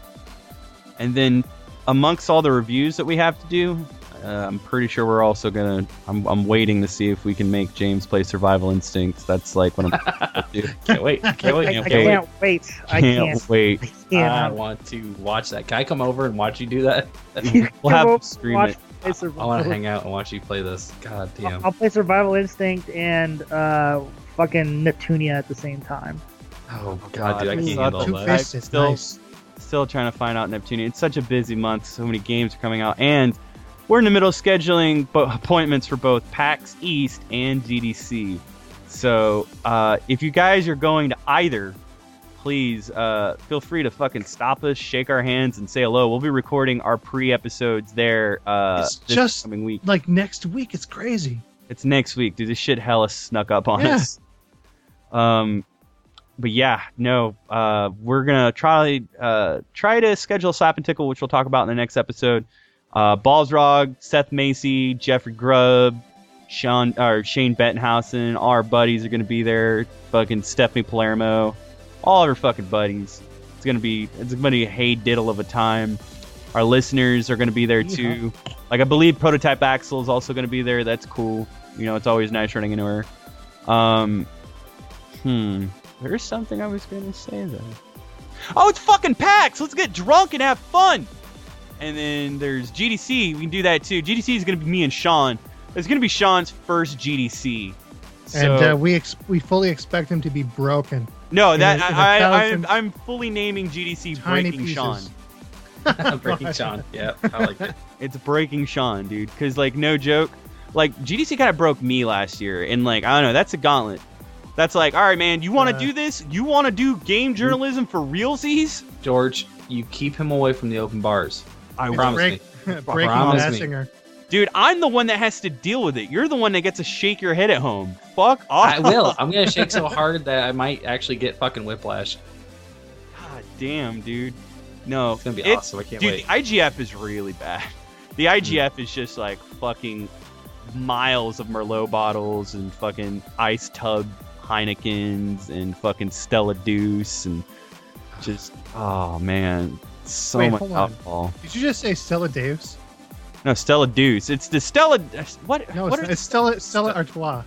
And then, amongst all the reviews that we have to do, uh, I'm pretty sure we're also gonna. I'm, I'm waiting to see if we can make James play Survival Instinct. That's like what I'm gonna do. Can't wait. Can't I, wait. I can't can't wait. I Can't can't. wait. I can't. I want to watch that. Can I come over and watch you do that? We'll have Come to stream it. play I want to hang out and watch you play this. God damn. I'll play Survival Instinct and uh, fucking Neptunia at the same time. Oh God, god, dude, I can't it's handle that. bad. Still- nice. Still trying to find out Neptunia. It's such a busy month. So many games are coming out, and we're in the middle of scheduling bo- appointments for both PAX East and GDC. So uh, if you guys are going to either, please uh, feel free to fucking stop us, shake our hands, and say hello. We'll be recording our pre-episodes there uh, It's this just- coming week. Like next week, it's crazy. It's next week, dude. This shit hella snuck up on Yeah. us. Um, but yeah, no, uh, we're gonna try uh try to schedule a slap and tickle, which we'll talk about in the next episode. Uh, Balsrog, Seth Macy, Jeffrey Grubb, Sean or Shane Bettenhausen, our buddies are gonna be there. Fucking Stephanie Palermo, all of our fucking buddies. It's gonna be it's gonna be a hey diddle of a time. Our listeners are gonna be there too. Like I believe Prototype Axel is also gonna be there. That's cool. You know, it's always nice running into her. Um, hmm. There's something I was gonna say though. Oh, it's fucking PAX. Let's get drunk and have fun. And then there's GDC. We can do that too. GDC is gonna be me and Sean. It's gonna be Sean's first GDC. So, and uh, we ex- we fully expect him to be broken. no, that in a- in a I, I, thousand I'm, I'm fully naming GDC Breaking pieces. Sean. Breaking Sean. Yeah, I like it. It's breaking Sean, dude. Because like, no joke, like GDC kind of broke me last year, and like, I don't know, that's a gauntlet. That's like, all right, man, you want to Uh, do this? You want to do game journalism for realsies? George, you keep him away from the open bars. I Promise will. me. Breaking Promise me. Massinger. Dude, I'm the one that has to deal with it. You're the one that gets to shake your head at home. Fuck off. I will. I'm gonna shake so hard that I might actually get fucking whiplash. God damn, dude. No, It's gonna be it- awesome. I can't dude, wait. the IGF is really bad. The IGF hmm. is just like fucking miles of Merlot bottles and fucking ice tub Heinekens and fucking Stella Deuce and just oh man, so Wait, much hold on. alcohol. Did you just say Stella Daves? No, Stella Deuce. It's the Stella. What? No, what it's, are- it's Stella Stella Artois.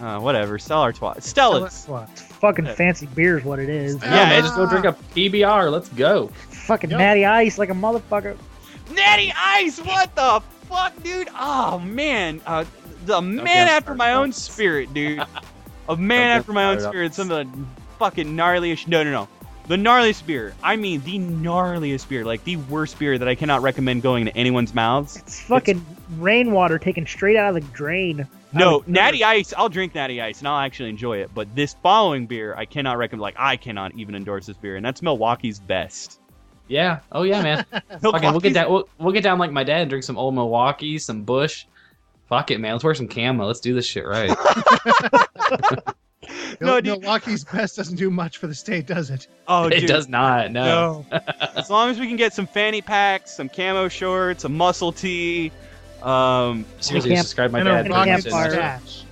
uh, whatever. Stella Artois. Stella's. Stella Artois. Fucking fancy beer is what it is. Yeah, Yeah, man, just go drink a PBR. Let's go. Fucking Yo. natty ice like a motherfucker. Natty Ice. What the fuck, dude? Oh man, uh, the man get after my own spirit, dude. A man get after my own spirit. Some of the fucking gnarliest. No, no, no. The gnarliest beer. I mean, the gnarliest beer. Like the worst beer that I cannot recommend going into anyone's mouths. It's fucking rainwater taken straight out of the drain. No, the Natty Ice. I'll drink Natty Ice and I'll actually enjoy it. But this following beer, I cannot recommend. Like I cannot even endorse this beer, and that's Milwaukee's best. Yeah. Oh yeah, man. Fucking, we'll get down. We'll, we'll get down like my dad and drink some old Milwaukee, some Busch. Fuck it, man. Let's wear some camo. Let's do this shit right. No, Mil- dude. Milwaukee's best doesn't do much for the state, does it? Oh, it dude. does not. No. No. as long as we can get some fanny packs, some camo shorts, a muscle tee. Um, Seriously, camp- just describe my dad. and rocket shit campfire. next to it. stash.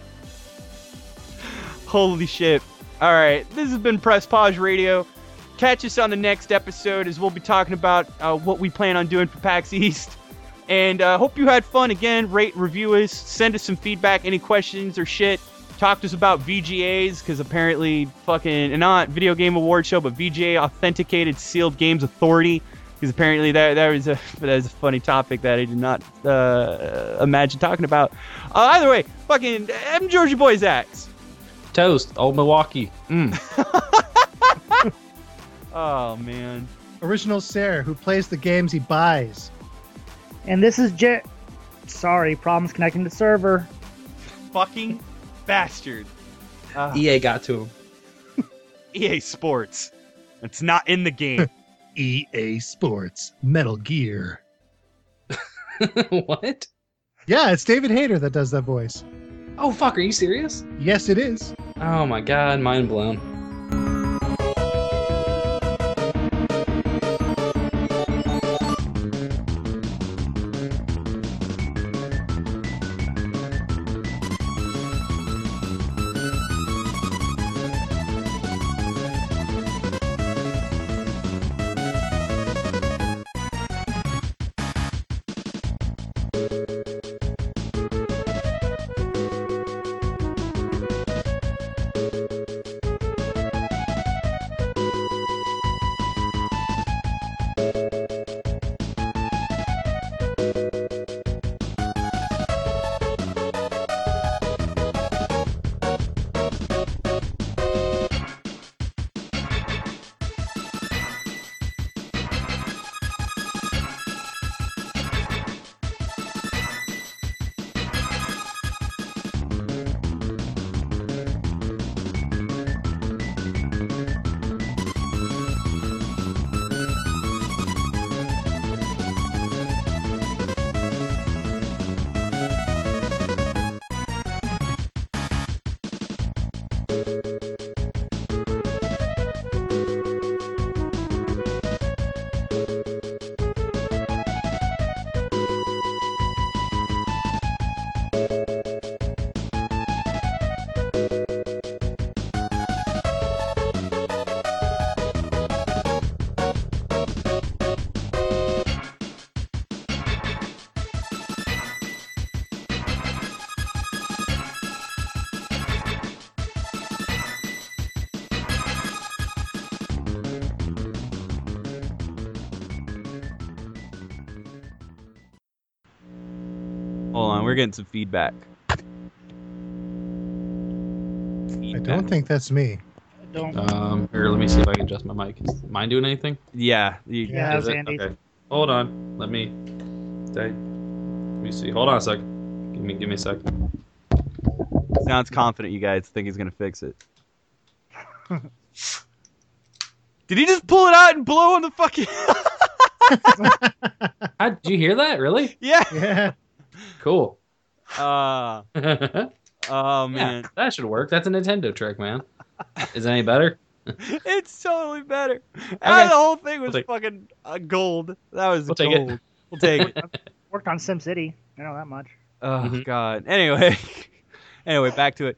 holy shit! All right, this has been Press Pause Radio. Catch us on the next episode as we'll be talking about uh, what we plan on doing for PAX East. And uh, hope you had fun. Again, rate, review us, send us some feedback, any questions or shit. Talk to us about VGAs because apparently fucking not video game award show, but VGA authenticated sealed games authority because apparently that that was a that was a funny topic that I did not uh, imagine talking about. Uh, either way, fucking I'm Georgia Boys Axe. Toast. Old Milwaukee. Mm. Oh man. Original Sarah, who plays the games he buys. And this is Jet. Sorry, problems connecting to server. Fucking bastard. Uh, EA got to him. EA Sports. It's not in the game. EA Sports, Metal Gear. what? Yeah, it's David Hayter that does that voice. Oh fuck! Are you serious? Yes, it is. Oh my god, mind blown. We're getting some feedback. I don't think that's me. Don't. Um, here, let me see if I can adjust my mic. Is mine doing anything? Yeah. you- Yeah, Is it's it? Okay. Hold on. Let me. Stay. Let me see. Hold on a second. Give me, give me a second. Sounds confident. You guys think he's gonna fix it. Did he just pull it out and blow on the fucking? How, did you hear that? Really? yeah. Yeah. Cool. Uh. Oh man. that should work. That's a Nintendo trick, man. Is it any better? It's totally better. Ah, the whole thing was We'll fucking uh, gold. That was We'll take it. We'll take it. Worked on SimCity. I know that much. Oh Mhm. god. Anyway. anyway, back to it.